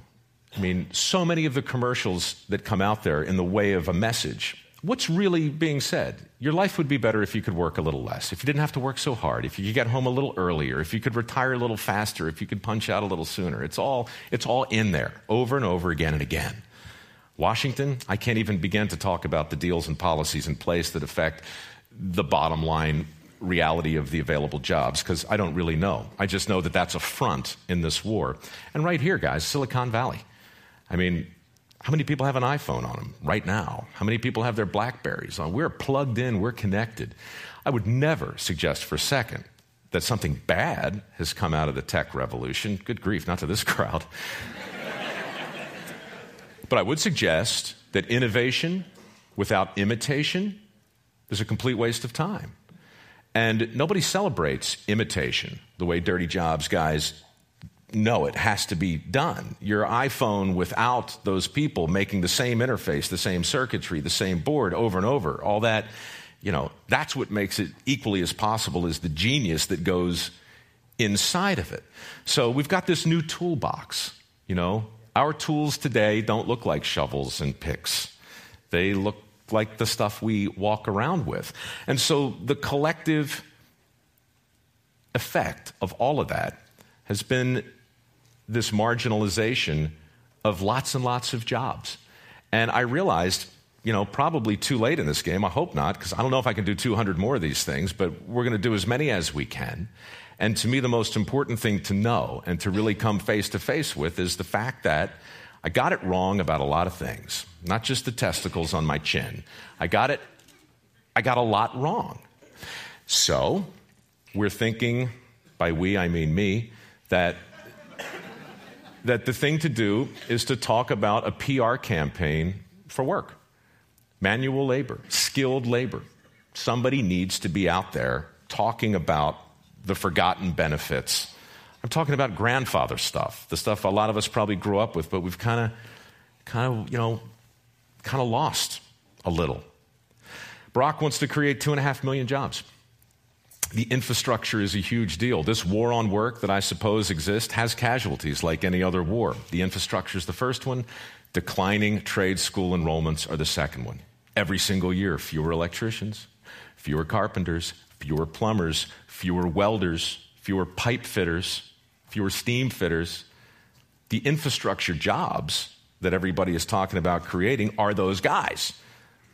I mean, so many of the commercials that come out there in the way of a message what's really being said? Your life would be better if you could work a little less, if you didn't have to work so hard, if you could get home a little earlier, if you could retire a little faster, if you could punch out a little sooner. It's all, it's all in there over and over again and again. Washington, I can't even begin to talk about the deals and policies in place that affect the bottom line reality of the available jobs because I don't really know. I just know that that's a front in this war. And right here, guys, Silicon Valley. I mean, how many people have an iPhone on them right now? How many people have their Blackberries on? We're plugged in, we're connected. I would never suggest for a second that something bad has come out of the tech revolution. Good grief, not to this crowd. but I would suggest that innovation without imitation is a complete waste of time. And nobody celebrates imitation the way Dirty Jobs guys no, it has to be done. Your iPhone without those people making the same interface, the same circuitry, the same board over and over, all that, you know, that's what makes it equally as possible as the genius that goes inside of it. So we've got this new toolbox, you know. Our tools today don't look like shovels and picks. They look like the stuff we walk around with. And so the collective effect of all of that has been this marginalization of lots and lots of jobs. And I realized, you know, probably too late in this game. I hope not, because I don't know if I can do 200 more of these things, but we're going to do as many as we can. And to me, the most important thing to know and to really come face to face with is the fact that I got it wrong about a lot of things, not just the testicles on my chin. I got it, I got a lot wrong. So, we're thinking, by we, I mean me, that that the thing to do is to talk about a PR campaign for work manual labor, skilled labor. Somebody needs to be out there talking about the forgotten benefits. I'm talking about grandfather stuff, the stuff a lot of us probably grew up with, but we've kind of kind of, you know, kind of lost a little. Barack wants to create two and a half million jobs. The infrastructure is a huge deal. This war on work that I suppose exists has casualties like any other war. The infrastructure is the first one, declining trade school enrollments are the second one. Every single year, fewer electricians, fewer carpenters, fewer plumbers, fewer welders, fewer pipe fitters, fewer steam fitters. The infrastructure jobs that everybody is talking about creating are those guys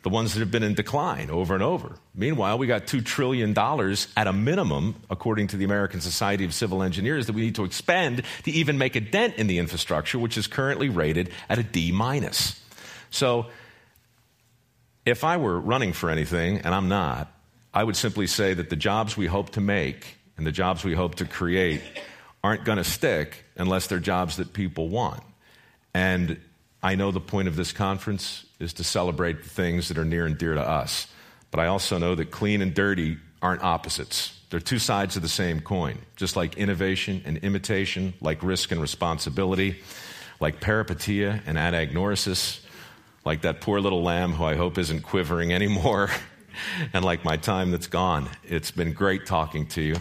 the ones that have been in decline over and over. Meanwhile, we got $2 trillion at a minimum, according to the American Society of Civil Engineers, that we need to expend to even make a dent in the infrastructure, which is currently rated at a D minus. So, if I were running for anything, and I'm not, I would simply say that the jobs we hope to make and the jobs we hope to create aren't going to stick unless they're jobs that people want. And I know the point of this conference is to celebrate the things that are near and dear to us. But I also know that clean and dirty aren't opposites. They're two sides of the same coin, just like innovation and imitation, like risk and responsibility, like peripatia and anagnorisis, like that poor little lamb who I hope isn't quivering anymore, and like my time that's gone. It's been great talking to you,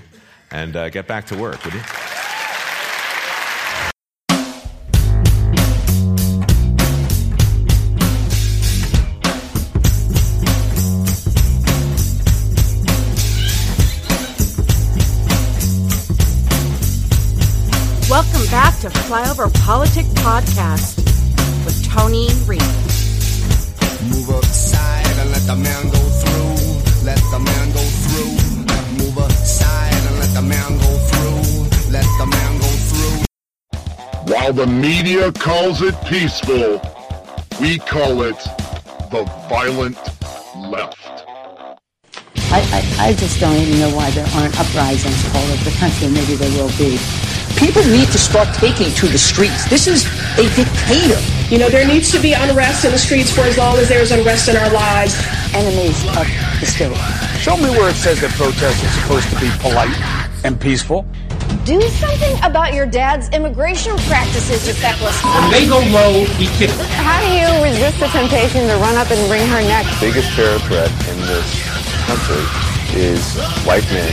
and uh, get back to work, would you? To Flyover Politic Podcast with Tony Reed. Move aside and let the man go through. Let the man go through. Move aside and let the man go through. Let the man go through. While the media calls it peaceful, we call it the violent left. I, I, I just don't even know why there aren't uprisings all over the country. Maybe there will be. People need to start taking to the streets. This is a dictator. You know, there needs to be unrest in the streets for as long as there's unrest in our lives. Enemies of the state. Show me where it says that protests are supposed to be polite and peaceful. Do something about your dad's immigration practices, you feckless. When they go low, he kicks. How do you resist the temptation to run up and wring her neck? biggest terror threat in this country is white men,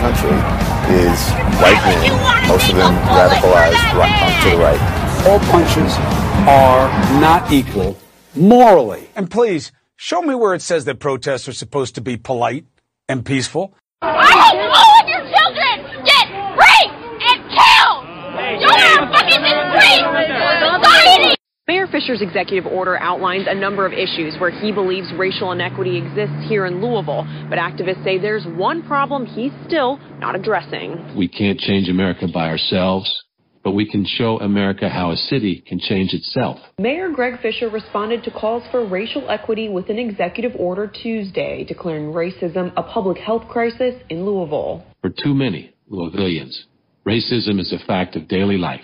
Country is white men, most of them radicalized right, uh, to the right. All punches are not equal morally. And please, show me where it says that protests are supposed to be polite and peaceful. I hope all of your children get raped and killed! You're fucking disgrace! Society! Mayor Fisher's executive order outlines a number of issues where he believes racial inequity exists here in Louisville, but activists say there's one problem he's still not addressing. We can't change America by ourselves, but we can show America how a city can change itself. Mayor Greg Fisher responded to calls for racial equity with an executive order Tuesday, declaring racism a public health crisis in Louisville. For too many Louisvillians, racism is a fact of daily life,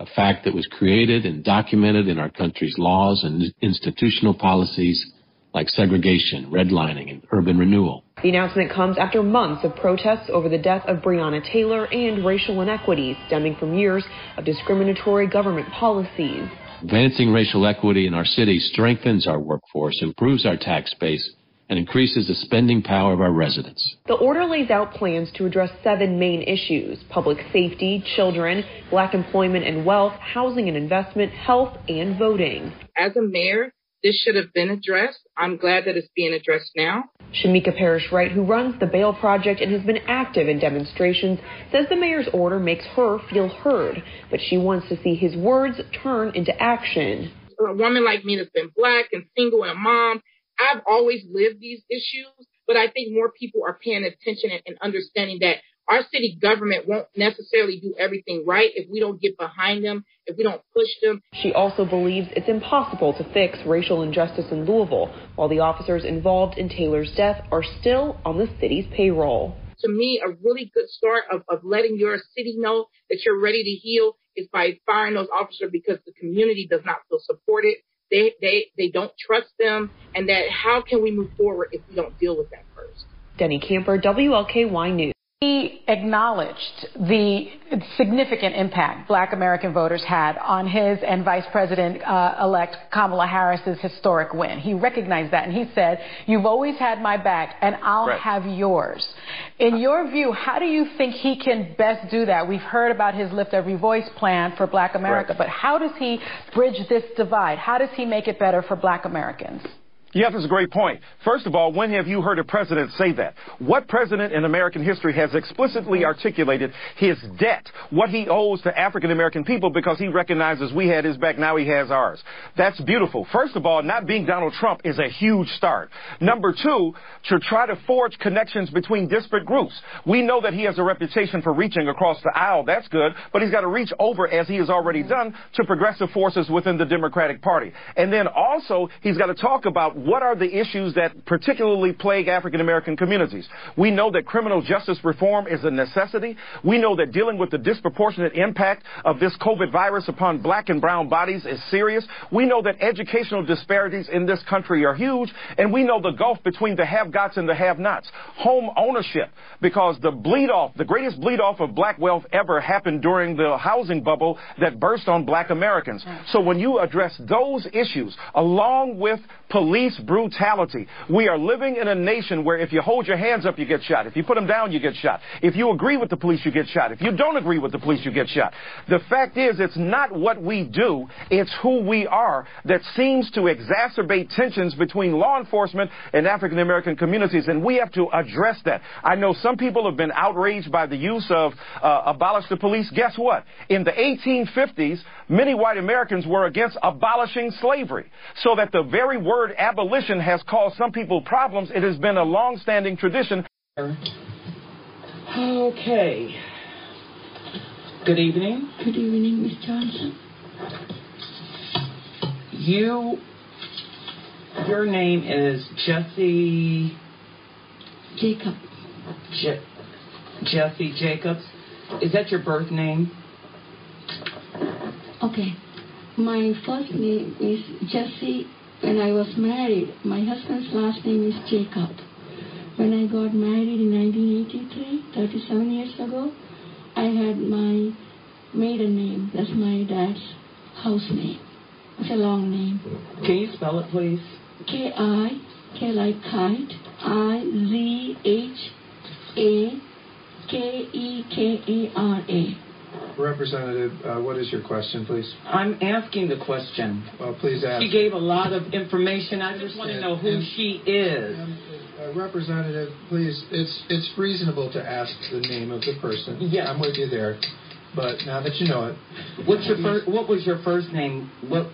a fact that was created and documented in our country's laws and institutional policies like segregation, redlining, and urban renewal. The announcement comes after months of protests over the death of Breonna Taylor and racial inequities stemming from years of discriminatory government policies. Advancing racial equity in our city strengthens our workforce, improves our tax base, and increases the spending power of our residents. The order lays out plans to address seven main issues public safety, children, black employment and wealth, housing and investment, health, and voting. As a mayor, this should have been addressed. I'm glad that it's being addressed now. Shameka Parrish Wright, who runs the Bail Project and has been active in demonstrations, says the mayor's order makes her feel heard, but she wants to see his words turn into action. A woman like me that's been black and single and a mom, I've always lived these issues, but I think more people are paying attention and, and understanding that Our city government won't necessarily do everything right if we don't get behind them, if we don't push them. She also believes it's impossible to fix racial injustice in Louisville, while the officers involved in Taylor's death are still on the city's payroll. To me, a really good start of, of letting your city know that you're ready to heal is by firing those officers because the community does not feel supported. They, they, they don't trust them. And that how can we move forward if we don't deal with that first? Denny Camper, WLKY News. He acknowledged the significant impact black American voters had on his and Vice President uh, elect Kamala Harris's historic win. He recognized that and he said, You've always had my back and I'll right. have yours. In your view, how do you think he can best do that? We've heard about his Lift Every Voice plan for black America, right. but how does he bridge this divide? How does he make it better for black Americans? Yes, it's a great point. First of all, when have you heard a president say that? What president in American history has explicitly articulated his debt, what he owes to African American people because he recognizes we had his back, now he has ours? That's beautiful. First of all, not being Donald Trump is a huge start. Number two, to try to forge connections between disparate groups. We know that he has a reputation for reaching across the aisle. That's good, but he's got to reach over, as he has already done, to progressive forces within the Democratic Party. And then also, he's got to talk about what are the issues that particularly plague African American communities? We know that criminal justice reform is a necessity. We know that dealing with the disproportionate impact of this COVID virus upon black and brown bodies is serious. We know that educational disparities in this country are huge, and we know the gulf between the have-gots and the have-nots. Home ownership, because the bleed off, the greatest bleed off of black wealth ever happened during the housing bubble that burst on black Americans. So when you address those issues, along with police brutality. We are living in a nation where if you hold your hands up, you get shot. If you put them down, you get shot. If you agree with the police, you get shot. If you don't agree with the police, you get shot. The fact is, it's not what we do, it's who we are that seems to exacerbate tensions between law enforcement and African American communities, and we have to address that. I know some people have been outraged by the use of uh, abolish the police. Guess what? In the 1850s, many white Americans were against abolishing slavery, so that the very word abolition has caused some people problems. It has been a long-standing tradition. Okay. Good evening. Good evening, Ms. Johnson. You, your name is Jessy Jacob. Je- Jessy Jacobs. Is that your birth name? Okay. My first name is Jessy when I was married, my husband's last name is Jacob. When I got married in 1983, 37 years ago, I had my maiden name. That's my dad's house name. It's a long name. Can you spell it, please? K I, K like kite, I Z H A K E K A R A. Representative, uh, what is your question, please? I'm asking the question. Well, please ask. She gave a lot of information. I just want to know who and, she is. And, uh, Representative, please, it's it's reasonable to ask the name of the person. Yeah. I'm with you there. But now that you know it. What's your first, what was your first name? What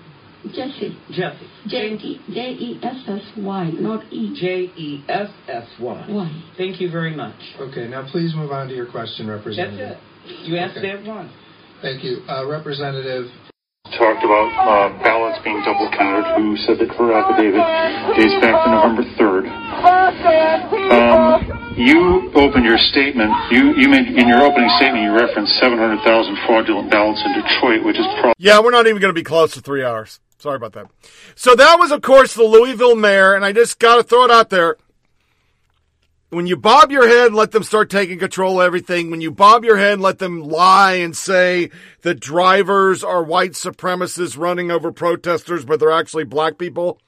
Jessy. Jessy. J E S S Y, not E. J E S S Y. Y. Thank you very much. Okay, now please move on to your question, Representative. That's it. You asked okay. one. Thank you. Uh, Representative. Talked about uh, ballots being double counted. Who said that her affidavit dates back to November 3rd. Um, you opened your statement, you, you made, in your opening statement, you referenced 700,000 fraudulent ballots in Detroit, which is probably. Yeah, we're not even going to be close to three hours. Sorry about that. So that was, of course, the Louisville mayor, and I just got to throw it out there when you bob your head let them start taking control of everything, when you bob your head let them lie and say that drivers are white supremacists running over protesters, but they're actually black people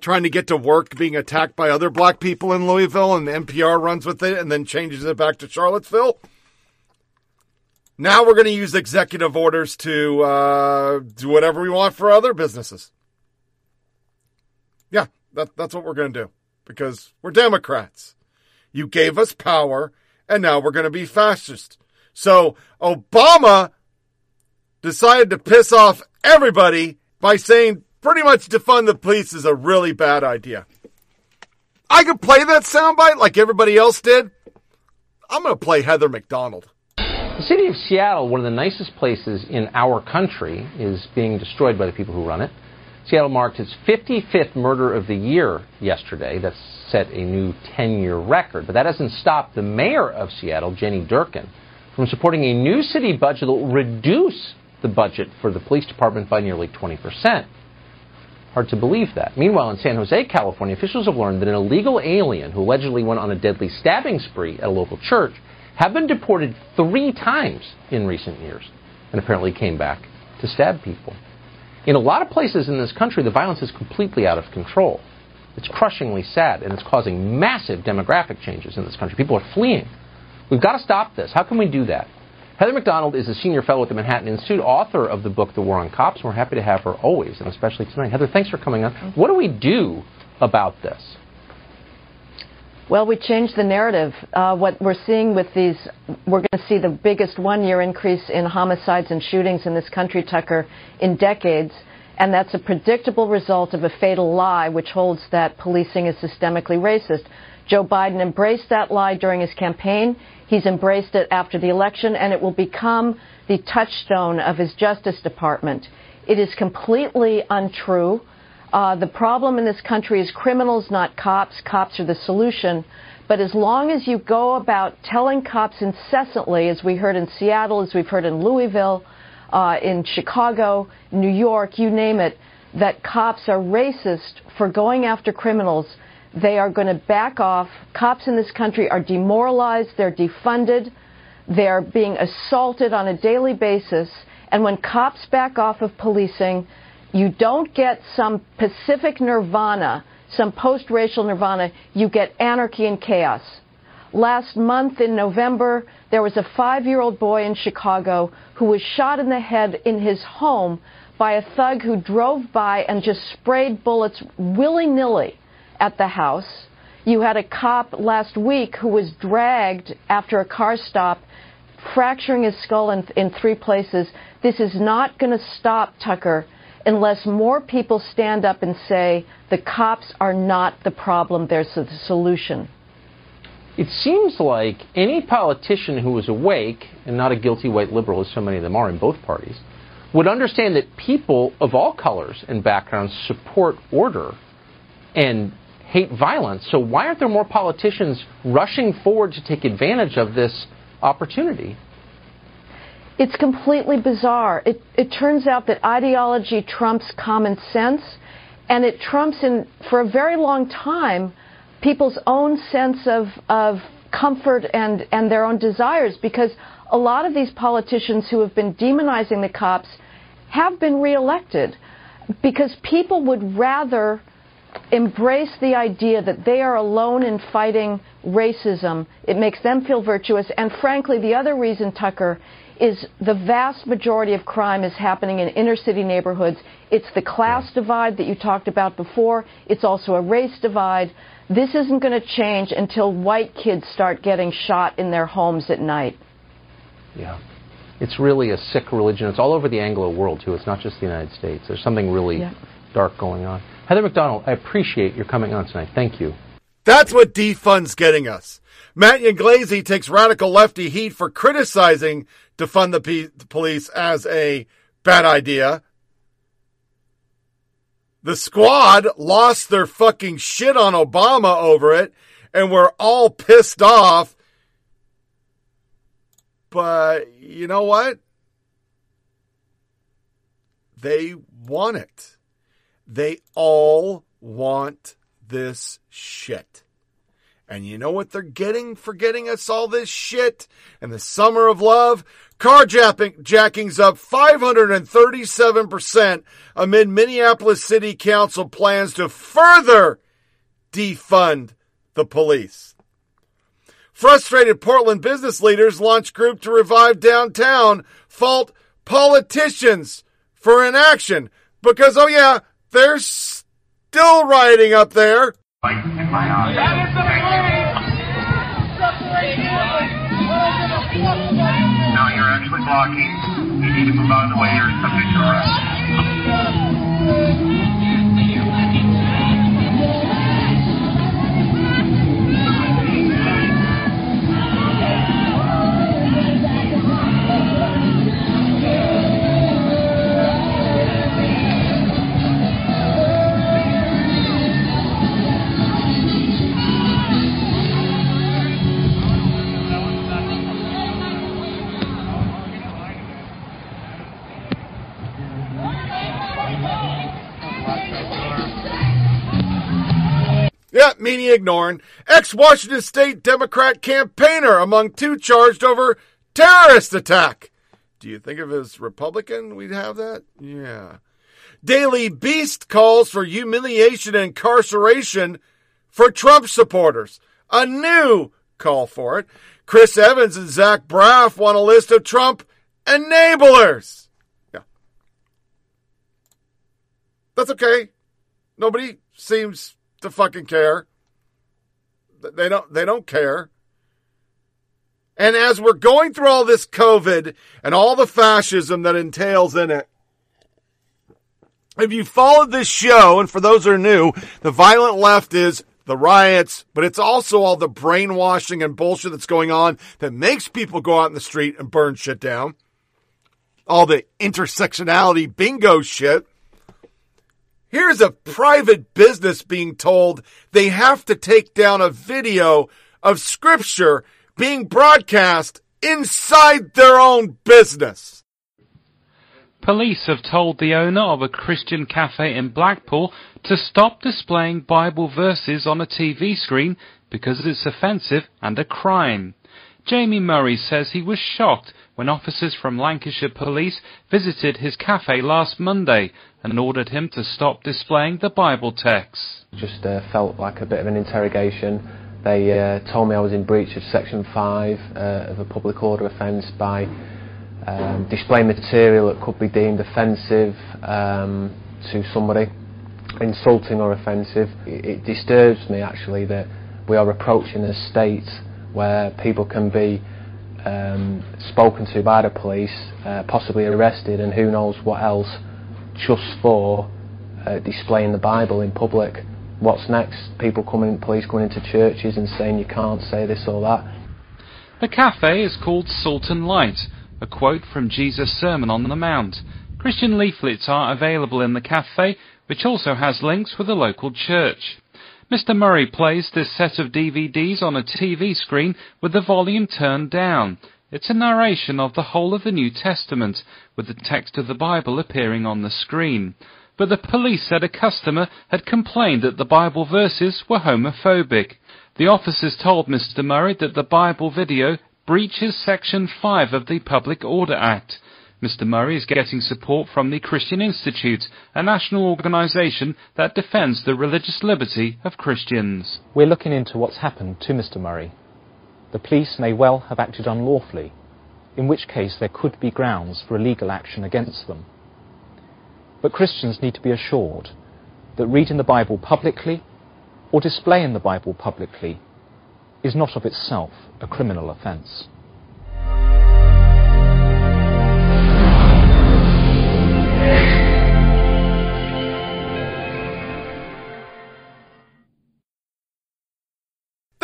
trying to get to work being attacked by other black people in Louisville and NPR runs with it and then changes it back to Charlottesville. Now we're going to use executive orders to uh, do whatever we want for other businesses. Yeah, that, that's what we're going to do because we're Democrats. You gave us power, and now we're going to be fascist. So Obama decided to piss off everybody by saying pretty much defund the police is a really bad idea. I could play that soundbite like everybody else did. I'm going to play Heather Mac Donald. The city of Seattle, one of the nicest places in our country, is being destroyed by the people who run it. Seattle marked its 55th murder of the year yesterday. That set a new 10 year record. But that hasn't stopped the mayor of Seattle, Jenny Durkan, from supporting a new city budget that will reduce the budget for the police department by nearly 20%. Hard to believe that. Meanwhile, in San Jose, California, officials have learned that an illegal alien who allegedly went on a deadly stabbing spree at a local church have been deported three times in recent years and apparently came back to stab people. In a lot of places in this country, the violence is completely out of control. It's crushingly sad, and it's causing massive demographic changes in this country. People are fleeing. We've got to stop this. How can we do that? Heather Mac Donald is a senior fellow at the Manhattan Institute, author of the book The War on Cops. We're happy to have her always, and especially tonight. Heather, thanks for coming on. What do we do about this? Well, we changed the narrative. Uh, what we're seeing with these, we're going to see the biggest one year increase in homicides and shootings in this country, Tucker, in decades. And that's a predictable result of a fatal lie which holds that policing is systemically racist. Joe Biden embraced that lie during his campaign. He's embraced it after the election, and it will become the touchstone of his Justice Department. It is completely untrue. Uh, the problem in this country is criminals, not cops. Cops are the solution. But as long as you go about telling cops incessantly, as we heard in Seattle, as we've heard in Louisville, uh, in Chicago, New York, you name it, that cops are racist for going after criminals, they are going to back off. Cops in this country are demoralized, they're defunded, they're being assaulted on a daily basis. And when cops back off of policing, you don't get some Pacific nirvana, some post racial nirvana, you get anarchy and chaos. Last month in November, there was a five year old boy in Chicago who was shot in the head in his home by a thug who drove by and just sprayed bullets willy nilly at the house. You had a cop last week who was dragged after a car stop, fracturing his skull in, in three places. This is not going to stop, Tucker, unless more people stand up and say the cops are not the problem, they're the solution. It seems like any politician who is awake, and not a guilty white liberal, as so many of them are in both parties, would understand that people of all colors and backgrounds support order and hate violence. So why aren't there more politicians rushing forward to take advantage of this opportunity? It's completely bizarre. It, it turns out that ideology trumps common sense, and it trumps, in, for a very long time, people's own sense of, of comfort and, and their own desires because a lot of these politicians who have been demonizing the cops have been reelected because people would rather embrace the idea that they are alone in fighting racism. It makes them feel virtuous. And frankly, the other reason, Tucker, is the vast majority of crime is happening in inner city neighborhoods. It's the class divide that you talked about before. It's also a race divide. This isn't going to change until white kids start getting shot in their homes at night. Yeah. It's really a sick religion. It's all over the Anglo world, too. It's not just the United States. There's something really yeah. dark going on. Heather Mac Donald, I appreciate your coming on tonight. Thank you. That's what defund's getting us. Matt Yglesias takes radical lefty heat for criticizing defund the, P- the police as a bad idea. The squad lost their fucking shit on Obama over it, and we're all pissed off. But you know what? They want it. They all want this shit. And you know what they're getting for getting us all this shit? And the summer of love? Carjacking's up 537% amid Minneapolis City Council plans to further defund the police. Frustrated Portland business leaders launch group to revive downtown, fault politicians for inaction. Because, oh yeah, they're still rioting up there. Blocking. You need to move out of the way or subject to arrest. Yeah, media ignoring. Ex Washington State Democrat campaigner among two charged over terrorist attack. Do you think if it was Republican, we'd have that? Yeah. Daily Beast calls for humiliation and incarceration for Trump supporters. A new call for it. Chris Evans and Zach Braff want a list of Trump enablers. Yeah. That's okay. Nobody seems to fucking care. They don't they don't care. And as we're going through all this COVID and all the fascism that entails in it, if you followed this show, and for those who are new, the violent left is the riots, but it's also all the brainwashing and bullshit that's going on that makes people go out in the street and burn shit down. All the intersectionality bingo shit. Here's a private business being told they have to take down a video of scripture being broadcast inside their own business. Police have told the owner of a Christian cafe in Blackpool to stop displaying Bible verses on a TV screen because it's offensive and a crime. Jamie Murray says he was shocked when officers from Lancashire Police visited his cafe last Monday and ordered him to stop displaying the Bible texts. Just uh, felt like a bit of an interrogation. They uh, told me I was in breach of Section 5 uh, of a public order offence by um, displaying material that could be deemed offensive um, to somebody, insulting or offensive. It, it disturbs me actually that we are approaching a state where people can be um, spoken to by the police, uh, possibly arrested, and who knows what else, just for uh, displaying the Bible in public. What's next? People coming, police going into churches and saying you can't say this or that. The cafe is called Salt and Light, a quote from Jesus' Sermon on the Mount. Christian leaflets are available in the cafe, which also has links with a local church. Mr. Murray plays this set of DVDs on a TV screen with the volume turned down. It's a narration of the whole of the New Testament, with the text of the Bible appearing on the screen. But the police said a customer had complained that the Bible verses were homophobic. The officers told Mr. Murray that the Bible video breaches Section 5 of the Public Order Act. Mr. Murray is getting support from the Christian Institute, a national organisation that defends the religious liberty of Christians. We're looking into what's happened to Mr. Murray. The police may well have acted unlawfully, in which case there could be grounds for a legal action against them. But Christians need to be assured that reading the Bible publicly or displaying the Bible publicly is not of itself a criminal offence.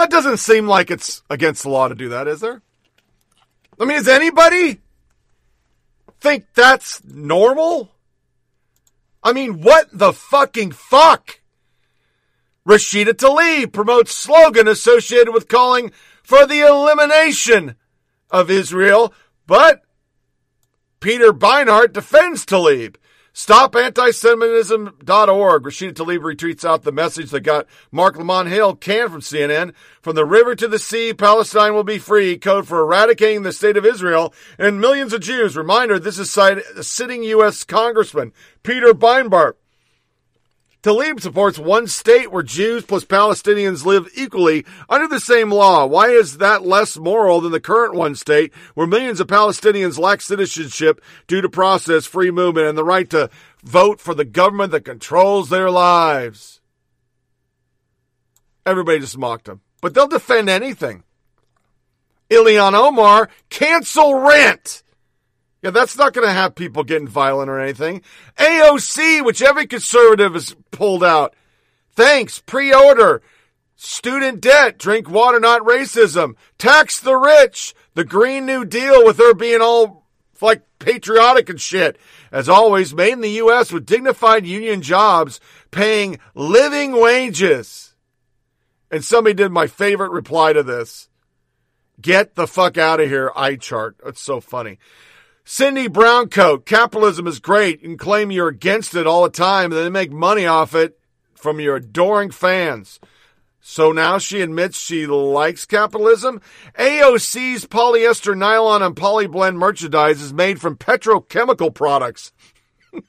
That doesn't seem like it's against the law to do that, is there? I mean, does anybody think that's normal? I mean, what the fucking fuck? Rashida Tlaib promotes slogan associated with calling for the elimination of Israel, but Peter Beinart defends Tlaib. StopAntisemitism.org. Rashida Tlaib retweets out the message that got Marc Lamont Hill canned from CNN. From the river to the sea, Palestine will be free. Code for eradicating the state of Israel and millions of Jews. Reminder, this is sitting U.S. Congressman Peter Beinart. Tlaib supports one state where Jews plus Palestinians live equally under the same law. Why is that less moral than the current one state where millions of Palestinians lack citizenship due to process, free movement, and the right to vote for the government that controls their lives? Everybody just mocked him. But they'll defend anything. Ilhan Omar, cancel rent. Yeah, that's not going to have people getting violent or anything. AOC, which every conservative has pulled out. Thanks. Pre-order. Student debt. Drink water, not racism. Tax the rich. The Green New Deal with her being all like patriotic and shit. As always, made in the U.S. with dignified union jobs paying living wages. And somebody did my favorite reply to this. Get the fuck out of here, I chart. That's so funny. Cindy Browncoat, capitalism is great. and claim you're against it all the time and then make money off it from your adoring fans. So now she admits she likes capitalism. AOC's polyester, nylon, and polyblend merchandise is made from petrochemical products.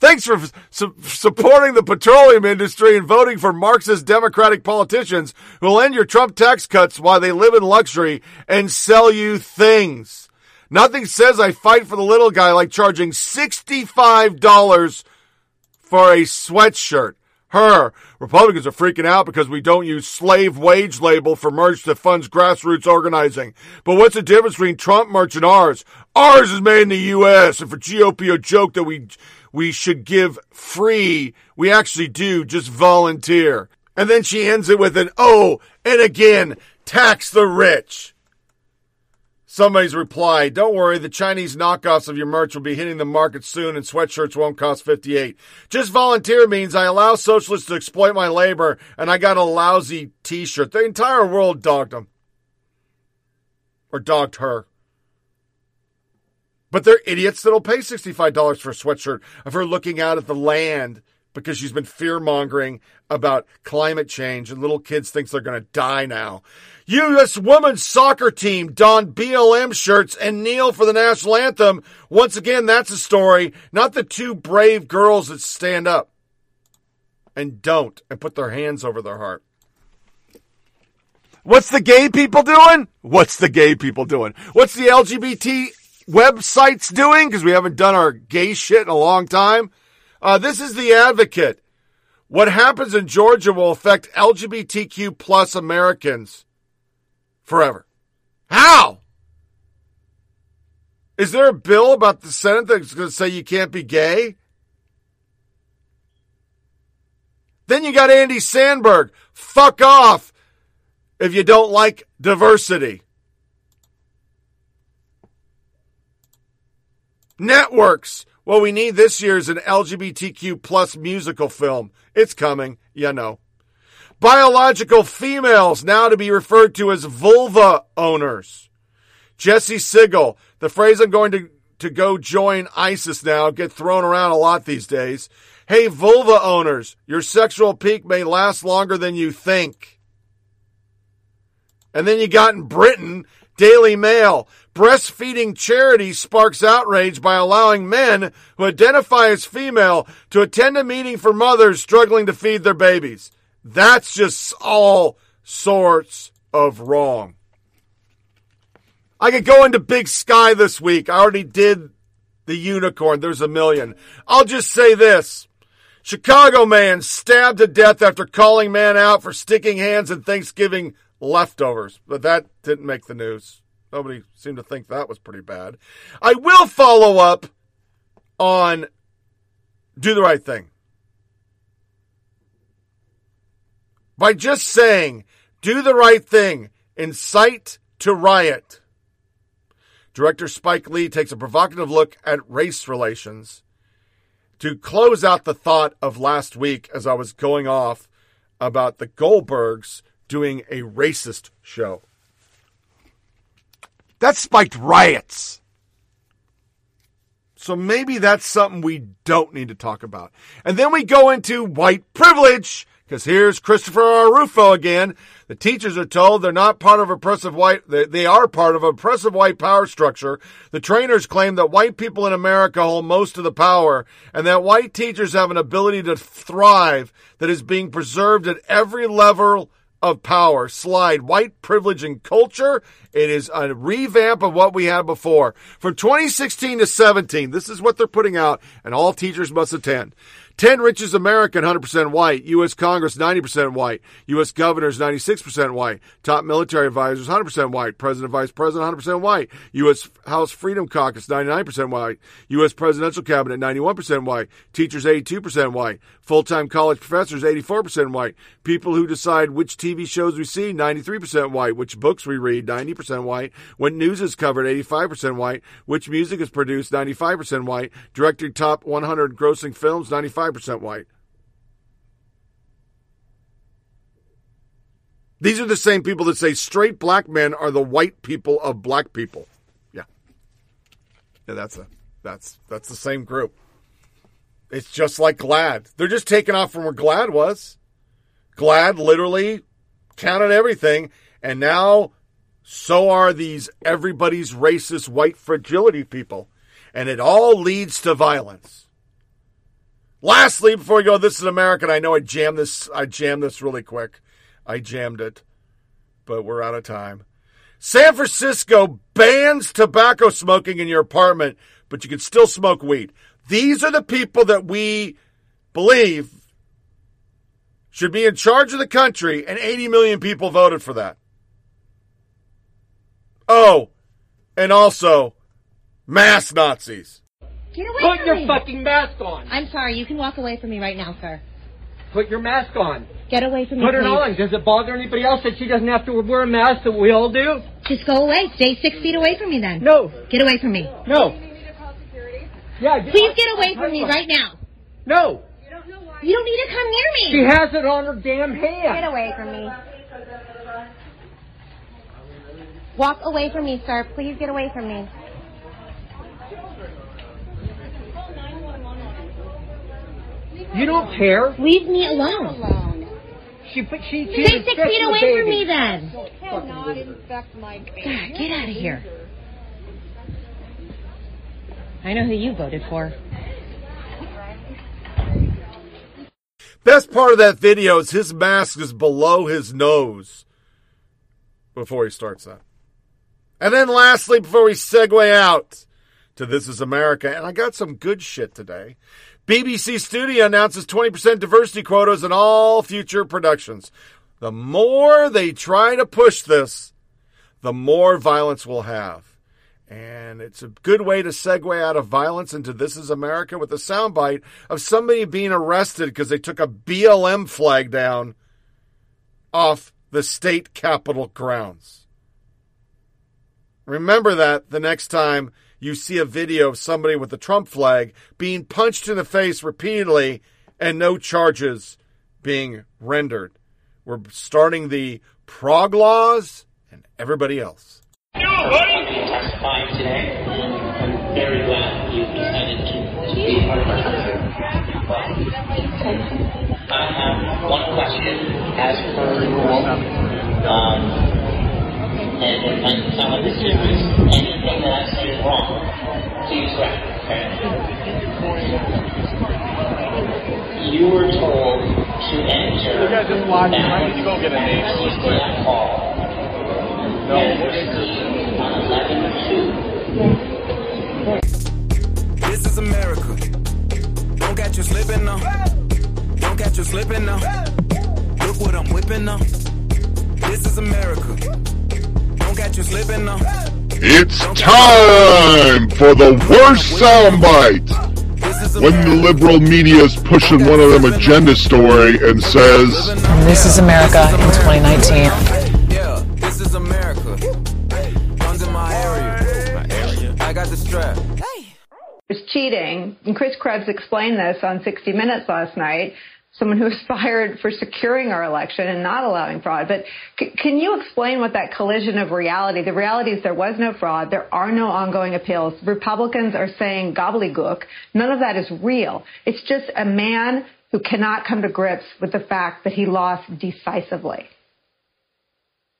Thanks for su- supporting the petroleum industry and voting for Marxist Democratic politicians who will end your Trump tax cuts while they live in luxury and sell you things. Nothing says I fight for the little guy like charging $65 for a sweatshirt. Her. Republicans are freaking out because we don't use slave wage label for merch that funds grassroots organizing. But what's the difference between Trump merch and ours? Ours is made in the U.S. And for GOP a joke that we, we should give free, we actually do just volunteer. And then she ends it with an, oh, and again, tax the rich. Somebody's replied, don't worry, the Chinese knockoffs of your merch will be hitting the market soon and sweatshirts won't cost 58. Just volunteer means I allow socialists to exploit my labor and I got a lousy t-shirt. The entire world dogged them. Or dogged her. But they're idiots that'll pay $65 for a sweatshirt of her looking out at the land because she's been fear mongering about climate change and little kids thinks they're going to die now. U.S. women's soccer team don BLM shirts and kneel for the national anthem. Once again, that's a story, not the two brave girls that stand up and don't and put their hands over their heart. What's the gay people doing? What's the gay people doing? What's the LGBT websites doing? Because we haven't done our gay shit in a long time. Uh, this is the advocate. What happens in Georgia will affect LGBTQ plus Americans forever. How? Is there a bill about the Senate that's going to say you can't be gay? Then you got Andy Samberg. Fuck off if you don't like diversity. Networks. What we need this year is an LGBTQ plus musical film. It's coming, you know. Biological females now to be referred to as vulva owners. Jesse Singal, the phrase I'm going to, to go join ISIS now, get thrown around a lot these days. Hey, vulva owners, your sexual peak may last longer than you think. And then you got in Britain, Daily Mail. Breastfeeding charity sparks outrage by allowing men who identify as female to attend a meeting for mothers struggling to feed their babies. That's just all sorts of wrong. I could go into Big Sky this week. I already did the unicorn. There's a million. I'll just say this. Chicago man stabbed to death after calling man out for sticking hands in Thanksgiving leftovers. But that didn't make the news. Nobody seemed to think that was pretty bad. I will follow up on do the right thing. by just saying, do the right thing, incite to riot. Director Spike Lee takes a provocative look at race relations to close out the thought of last week as I was going off about the Goldbergs doing a racist show. That spiked riots. So maybe that's something we don't need to talk about. And then we go into white privilege because here's Christopher R. Rufo again. The teachers are told they're not part of oppressive white, they are part of oppressive white power structure. The trainers claim that white people in America hold most of the power and that white teachers have an ability to thrive that is being preserved at every level of power. Slide white privilege and culture. It is a revamp of what we had before. From 2016 to 17, this is what they're putting out and all teachers must attend. 10 richest American, 100% white. U.S. Congress, 90% white. U.S. governors, 96% white. Top military advisors, 100% white. President, Vice President, 100% white. U.S. House Freedom Caucus, 99% white. U.S. Presidential Cabinet, 91% white. Teachers, 82% white. Full-time college professors, 84% white. People who decide which TV shows we see, 93% white. Which books we read, 90% white. When news is covered, 85% white. Which music is produced, 95% white. Directing top 100 grossing films, 95 percent white. These are the same people that say straight black men are the white people of black people. Yeah. Yeah, that's a that's that's the same group. It's just like GLAAD. They're just taking off from where GLAAD was. GLAAD literally counted everything, and now so are these everybody's racist white fragility people. And it all leads to violence. Lastly, before we go, this is American. I know I jammed this. I jammed this really quick. I jammed it, but we're out of time. San Francisco bans tobacco smoking in your apartment, but you can still smoke weed. These are the people that we believe should be in charge of the country, and 80 million people voted for that. Oh, and also mass Nazis. Get away Put from your me. fucking mask on. I'm sorry. You can walk away from me right now, sir. Put your mask on. Get away from me. Put it please. on. Does it bother anybody else that she doesn't have to wear a mask that we all do? Just go away. Stay six feet away from me then. No. Get away from me. No. Yeah. get- Please get away from me right now. No. You don't need to come near me. She has it on her damn hand. Get away from me. Walk away from me, sir. Please get away from me. You don't care. Leave me alone. She put she. she Stay six feet away baby. from me then. Fucking baby. God, get out of here. I know who you voted for. Best part of that video is his mask is below his nose before he starts that. And then lastly, before we segue out to This is America, and I got some good shit today. BBC Studio announces 20% diversity quotas in all future productions. The more they try to push this, the more violence we'll have. And it's a good way to segue out of violence into This is America with a soundbite of somebody being arrested because they took a BLM flag down off the state capitol grounds. Remember that the next time you see a video of somebody with the Trump flag being punched in the face repeatedly and no charges being rendered. We're starting the Prague laws and everybody else. testifying today. I'm very glad you decided to, to be part of our I have one question as per rule. Um, and that I say is wrong. Please okay? You were told to enter You guys just go get a name. No. on 11 This is America. Don't catch you slipping now. Don't catch you slipping now. Look what I'm whipping now. This is America. It's time for the worst soundbite. When the liberal media is pushing one of them agenda story and says, This is America in 2019. Yeah, this is America. Guns in my area. My area. I got the strap. was cheating. And Chris Krebs explained this on 60 Minutes last night. Someone who was fired for securing our election and not allowing fraud. But c- can you explain what that collision of reality? The reality is there was no fraud. There are no ongoing appeals. Republicans are saying gobbledygook. None of that is real. It's just a man who cannot come to grips with the fact that he lost decisively.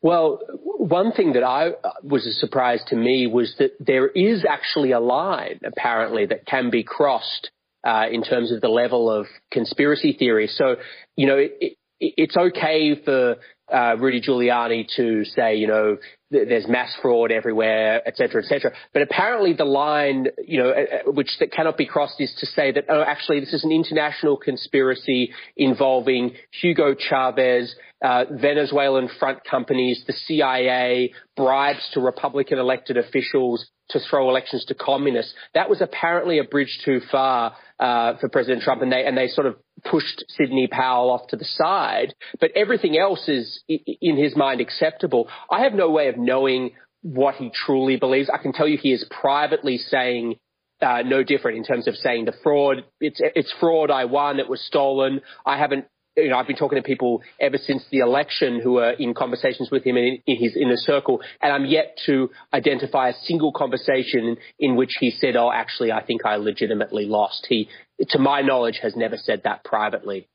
Well, one thing that I uh, was a surprise to me was that there is actually a line apparently that can be crossed uh, in terms of the level of conspiracy theory. So, you know, it, it, it's okay for uh, Rudy Giuliani to say, you know, th- there's mass fraud everywhere, et cetera, et cetera. But apparently the line, you know, uh, uh, which that cannot be crossed is to say that, oh, actually this is an international conspiracy involving Hugo Chavez, uh, Venezuelan front companies, the CIA, bribes to Republican elected officials to throw elections to communists. That was apparently a bridge too far uh, for President Trump, and they and they sort of pushed Sidney Powell off to the side. But everything else is, in his mind, acceptable. I have no way of knowing what he truly believes. I can tell you he is privately saying uh, no different in terms of saying the fraud. It's it's fraud. I won. It was stolen. I haven't. You know, I've been talking to people ever since the election who are in conversations with him in, in his inner circle, and I'm yet to identify a single conversation in which he said, "Oh, actually, I think I legitimately lost." He, to my knowledge, has never said that privately.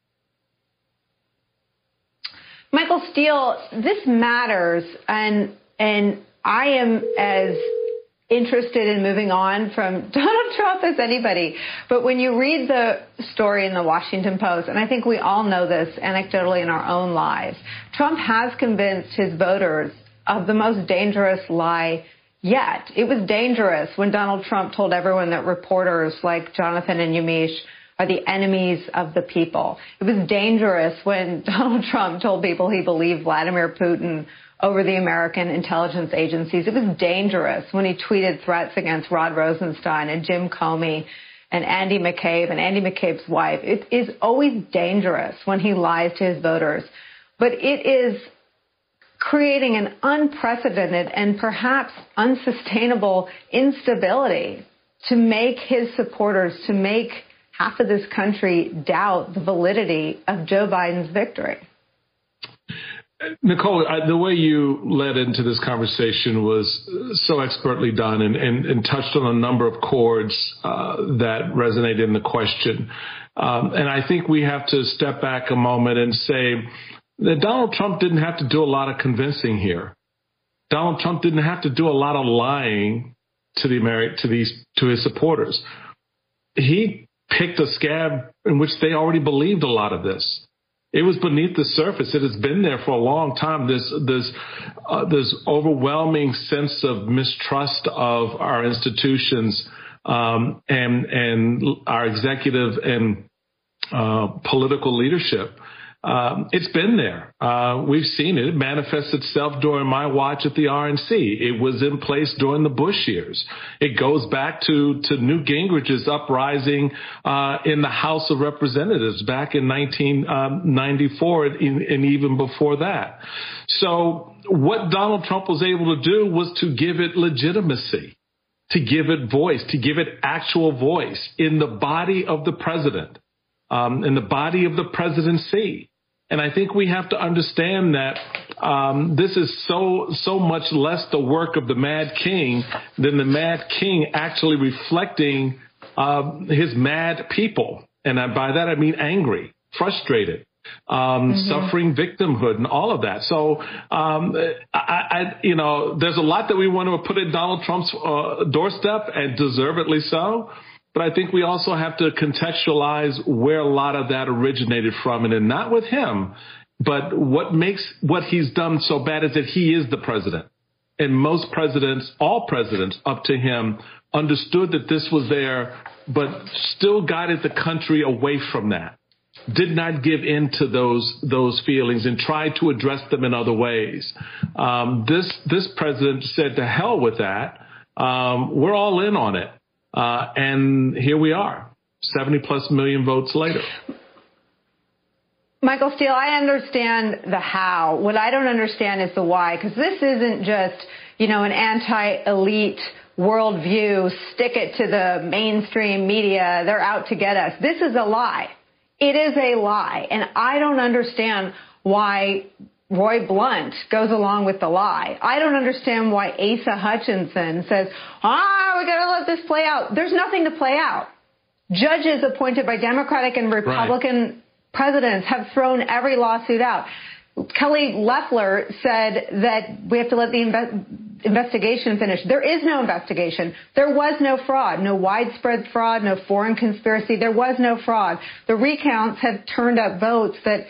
Michael Steele, this matters, and and I am as interested in moving on from Donald Trump as anybody. But when you read the story in the Washington Post, and I think we all know this anecdotally in our own lives, Trump has convinced his voters of the most dangerous lie yet. It was dangerous when Donald Trump told everyone that reporters like Jonathan and Yamiche are the enemies of the people. It was dangerous when Donald Trump told people he believed Vladimir Putin over the American intelligence agencies. It was dangerous when he tweeted threats against Rod Rosenstein and Jim Comey and Andy McCabe and Andy McCabe's wife. It is always dangerous when he lies to his voters. But it is creating an unprecedented and perhaps unsustainable instability to make his supporters, to make half of this country doubt the validity of Joe Biden's victory. Nicolle, I, the way you led into this conversation was so expertly done and, and, and touched on a number of chords uh, that resonated in the question. Um, and I think we have to step back a moment and say that Donald Trump didn't have to do a lot of convincing here. Donald Trump didn't have to do a lot of lying to the Ameri- to these to his supporters. He picked a scab in which they already believed a lot of this it was beneath the surface. It has been there for a long time. This this uh, this overwhelming sense of mistrust of our institutions um, and and our executive and uh, political leadership. Um, it's been there. Uh, we've seen it. It manifests itself during my watch at the RNC. It was in place during the Bush years. It goes back to, to Newt Gingrich's uprising uh, in the House of Representatives back in 1994 um, and, and even before that. So what Donald Trump was able to do was to give it legitimacy to give it voice, to give it actual voice in the body of the president, um, in the body of the presidency. And I think we have to understand that um, this is so so much less the work of the Mad King than the Mad King actually reflecting uh, his mad people, and by that I mean angry, frustrated. Um, mm-hmm. suffering victimhood and all of that. So, um, I, I, you know, there's a lot that we want to put in Donald Trump's uh, doorstep and deservedly so. But I think we also have to contextualize where a lot of that originated from, and not with him, but what makes what he's done so bad is that he is the president. And most presidents, all presidents up to him, understood that this was there, but still guided the country away from that. Did not give in to those those feelings and tried to address them in other ways. Um, this this president said, "To hell with that. Um, we're all in on it." Uh, and here we are, 70 plus million votes later. Michael Steele, I understand the how. What I don't understand is the why, because this isn't just, you know, an anti-elite worldview, stick it to the mainstream media, they're out to get us. This is a lie. It is a lie. And I don't understand why Roy Blunt goes along with the lie. I don't understand why Asa Hutchinson says, ah, we gotta let this play out. There's nothing to play out. Judges appointed by Democratic and Republican right. presidents have thrown every lawsuit out. Kelly Loeffler said that we have to let the inve- investigation finish. There is no investigation. There was no fraud, no widespread fraud, no foreign conspiracy. There was no fraud. The recounts have turned up votes that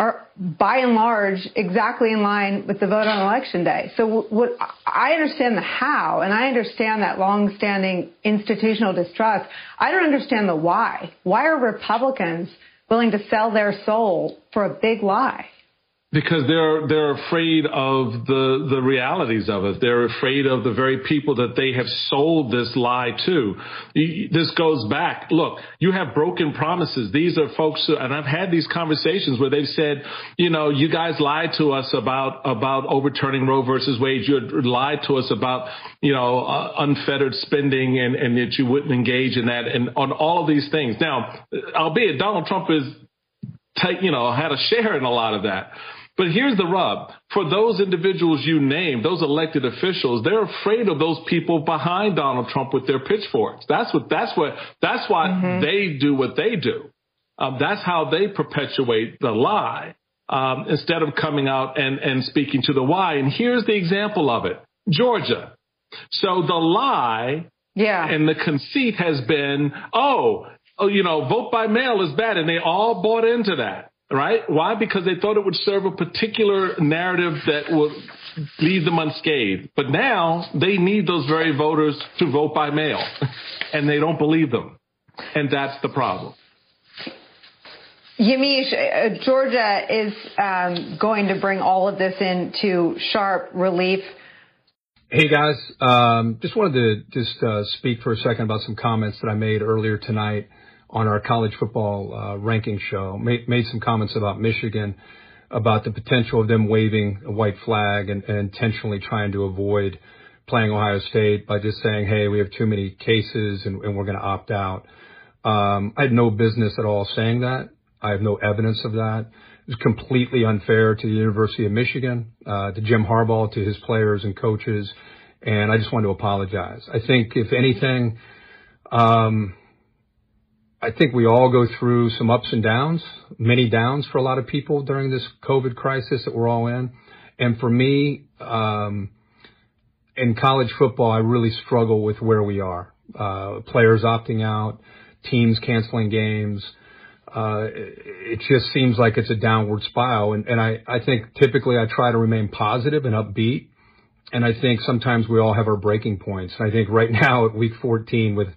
are by and large exactly in line with the vote on election day. So what I understand the how and I understand that long-standing institutional distrust. I don't understand the why. Why are Republicans willing to sell their soul for a big lie? Because they're they're afraid of the the realities of it. They're afraid of the very people that they have sold this lie to. This goes back. Look, you have broken promises. These are folks, who, and I've had these conversations where they've said, you know, you guys lied to us about about overturning Roe versus Wade. You lied to us about you know uh, unfettered spending and and that you wouldn't engage in that and on all of these things. Now, albeit Donald Trump is. Take, you know, had a share in a lot of that. But here's the rub. For those individuals you named, those elected officials, they're afraid of those people behind Donald Trump with their pitchforks. That's what, that's what, that's why mm-hmm. they do what they do. Um, that's how they perpetuate the lie. um, instead of coming out and, and speaking to the why. And here's the example of it Georgia. So the lie yeah. and the conceit has been, oh, oh, you know, vote by mail is bad. And they all bought into that, right? Why? Because they thought it would serve a particular narrative that would leave them unscathed. But now they need those very voters to vote by mail and they don't believe them. And that's the problem. Yamiche, uh, Georgia is um, going to bring all of this into sharp relief. Hey guys, um, just wanted to just uh, speak for a second about some comments that I made earlier tonight on our college football uh, ranking show. Made, made some comments about Michigan, about the potential of them waving a white flag and, and intentionally trying to avoid playing Ohio State by just saying, "Hey, we have too many cases and, and we're going to opt out." Um, I had no business at all saying that. I have no evidence of that. It was completely unfair to the University of Michigan, uh, to Jim Harbaugh, to his players and coaches, and I just want to apologize. I think, if anything, um, I think we all go through some ups and downs, many downs for a lot of people during this COVID crisis that we're all in. And for me, um, in college football, I really struggle with where we are. Uh, players opting out, teams canceling games, uh, it just seems like it's a downward spiral. And, and I, I think typically I try to remain positive and upbeat. And I think sometimes we all have our breaking points. And I think right now at week 14 with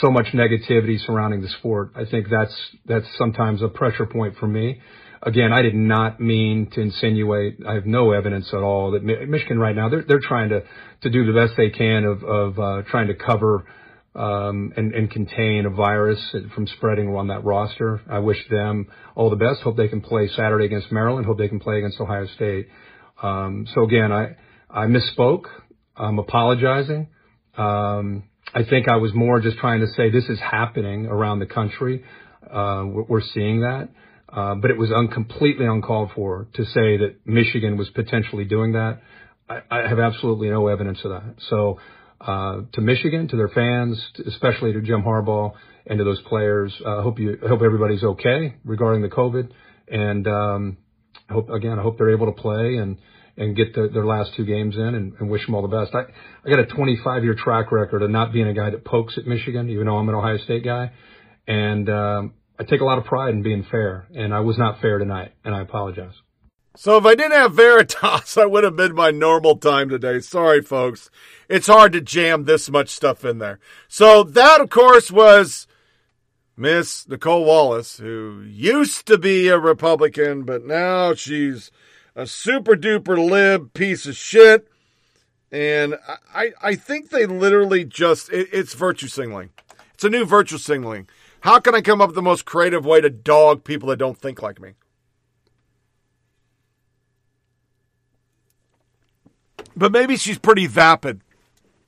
so much negativity surrounding the sport, I think that's, that's sometimes a pressure point for me. Again, I did not mean to insinuate. I have no evidence at all that Michigan right now, they're, they're trying to, to do the best they can of, of, uh, trying to cover um, and contain a virus from spreading on that roster. I wish them all the best. Hope they can play Saturday against Maryland. Hope they can play against Ohio State. Um, so again, I I misspoke. I'm apologizing. Um, I think I was more just trying to say this is happening around the country. Uh, we're seeing that. Uh, but it was completely uncalled for to say that Michigan was potentially doing that. I have absolutely no evidence of that. So uh, to Michigan, to their fans, especially to Jim Harbaugh and to those players. I hope you, I hope everybody's okay regarding the COVID. And, um, I hope, again, I hope they're able to play and, and get the, their last two games in and, and wish them all the best. I, I got a 25 year track record of not being a guy that pokes at Michigan, even though I'm an Ohio State guy. And, um, I take a lot of pride in being fair and I was not fair tonight and I apologize. So if I didn't have Veritas, I would have been my normal time today. Sorry, folks. It's hard to jam this much stuff in there. So that, of course, was Miss Nicolle Wallace, who used to be a Republican, but now she's a super duper lib piece of shit. And I, I think they literally just, it, it's virtue signaling. It's a new virtue signaling. How can I come up with the most creative way to dog people that don't think like me? But maybe she's pretty vapid.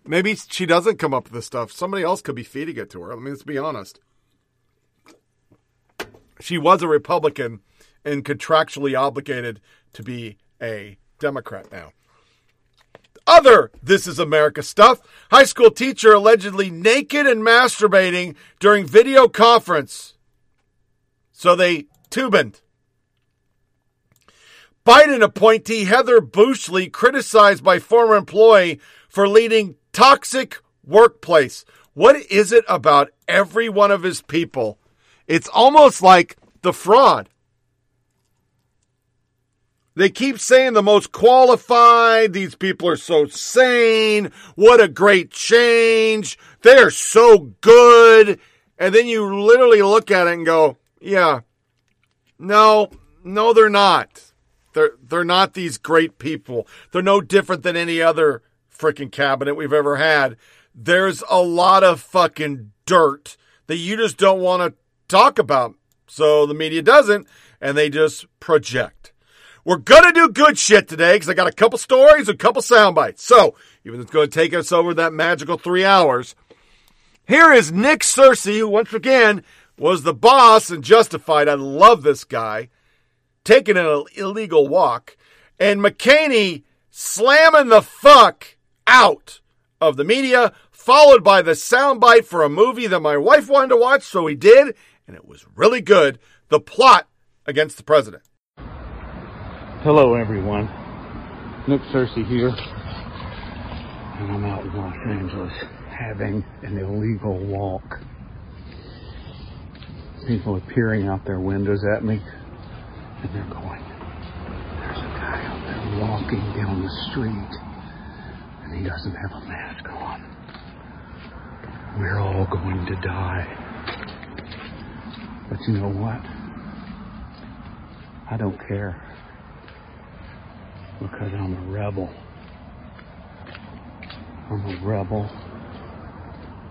Maybe she doesn't come up with this stuff. Somebody else could be feeding it to her. I mean, let's be honest. She was a Republican and contractually obligated to be a Democrat now. Other This Is America stuff. High school teacher allegedly naked and masturbating during video conference. So they tubined. Biden appointee Heather Boushey criticized by former employee for leading toxic workplace. What is it about every one of his people? It's almost like the fraud. They keep saying the most qualified. These people are so sane. What a great change. They're so good. And then you literally look at it and go, yeah, no, no, they're not. They're they're not these great people. They're no different than any other freaking cabinet we've ever had. There's a lot of fucking dirt that you just don't want to talk about. So the media doesn't, and they just project. We're gonna do good shit today because I got a couple stories, a couple sound bites. So even it's going to take us over that magical three hours, here is Nick Searcy, who once again was the boss and justified. I love this guy taking an illegal walk, and McEnany slamming the fuck out of the media, followed by the soundbite for a movie that my wife wanted to watch, so we did, and it was really good. The plot against the president. Hello, everyone. Nick Searcy here, and I'm out in Los Angeles having an illegal walk. People are peering out their windows at me, and they're going, There's a guy out there walking down the street, and he doesn't have a mask on. We're all going to die. But you know what? I don't care because I'm a rebel. I'm a rebel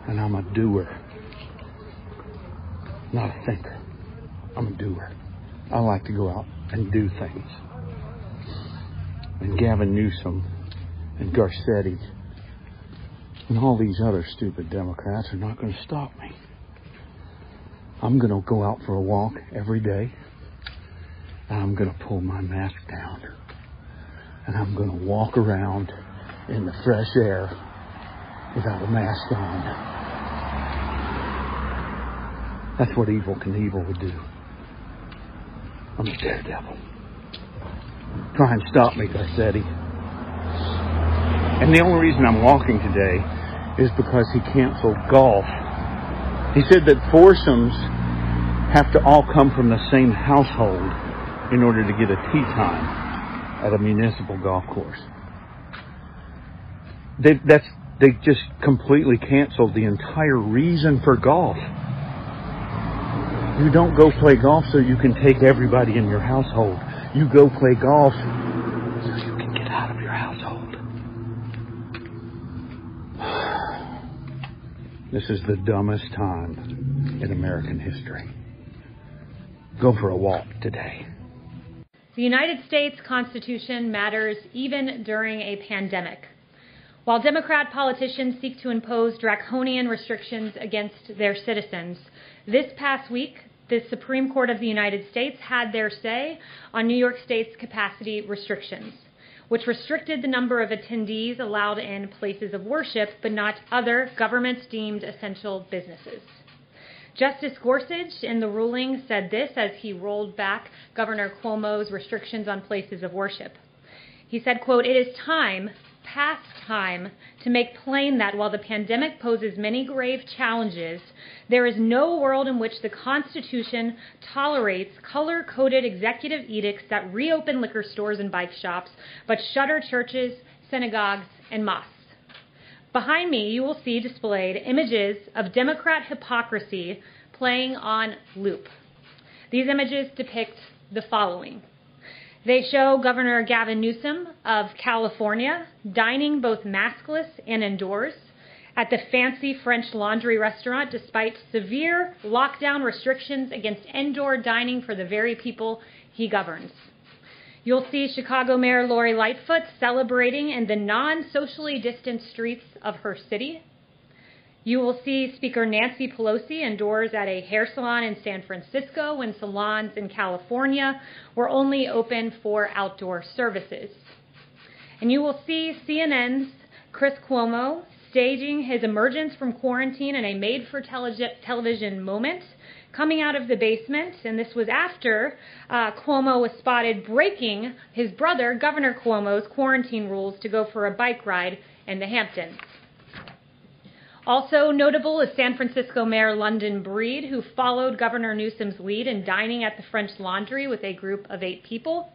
and I'm a doer. Not a thinker. I'm a doer. I like to go out and do things. And Gavin Newsom and Garcetti and all these other stupid Democrats are not going to stop me. I'm going to go out for a walk every day and I'm going to pull my mask down and I'm going to walk around in the fresh air without a mask on. That's what Evel Knievel would do. I'm a daredevil. Try and stop me, Garcetti. And the only reason I'm walking today is because he canceled golf. He said that foursomes have to all come from the same household in order to get a tee time at a municipal golf course. They, that's, they just completely canceled the entire reason for golf. You don't go play golf so you can take everybody in your household. You go play golf so you can get out of your household. This is the dumbest time in American history. Go for a walk today. The United States Constitution matters even during a pandemic. While Democrat politicians seek to impose draconian restrictions against their citizens, this past week, the Supreme Court of the United States had their say on New York State's capacity restrictions, which restricted the number of attendees allowed in places of worship, but not other government deemed essential businesses. Justice Gorsuch in the ruling said this as he rolled back Governor Cuomo's restrictions on places of worship. He said, quote, "It is time, past time, to make plain that while the pandemic poses many grave challenges, there is no world in which the Constitution tolerates color-coded executive edicts that reopen liquor stores and bike shops, but shutter churches, synagogues, and mosques. Behind me, you will see displayed images of Democrat hypocrisy playing on loop. These images depict the following. They show Governor Gavin Newsom of California dining both maskless and indoors at the fancy French Laundry restaurant despite severe lockdown restrictions against indoor dining for the very people he governs. You'll see Chicago Mayor Lori Lightfoot celebrating in the non socially distant streets of her city. You will see Speaker Nancy Pelosi indoors at a hair salon in San Francisco when salons in California were only open for outdoor services. And you will see CNN's Chris Cuomo staging his emergence from quarantine in a made for television moment coming out of the basement, and this was after uh, Cuomo was spotted breaking his brother, Governor Cuomo's quarantine rules to go for a bike ride in the Hamptons. Also notable is San Francisco Mayor London Breed, who followed Governor Newsom's lead in dining at the French Laundry with a group of eight people.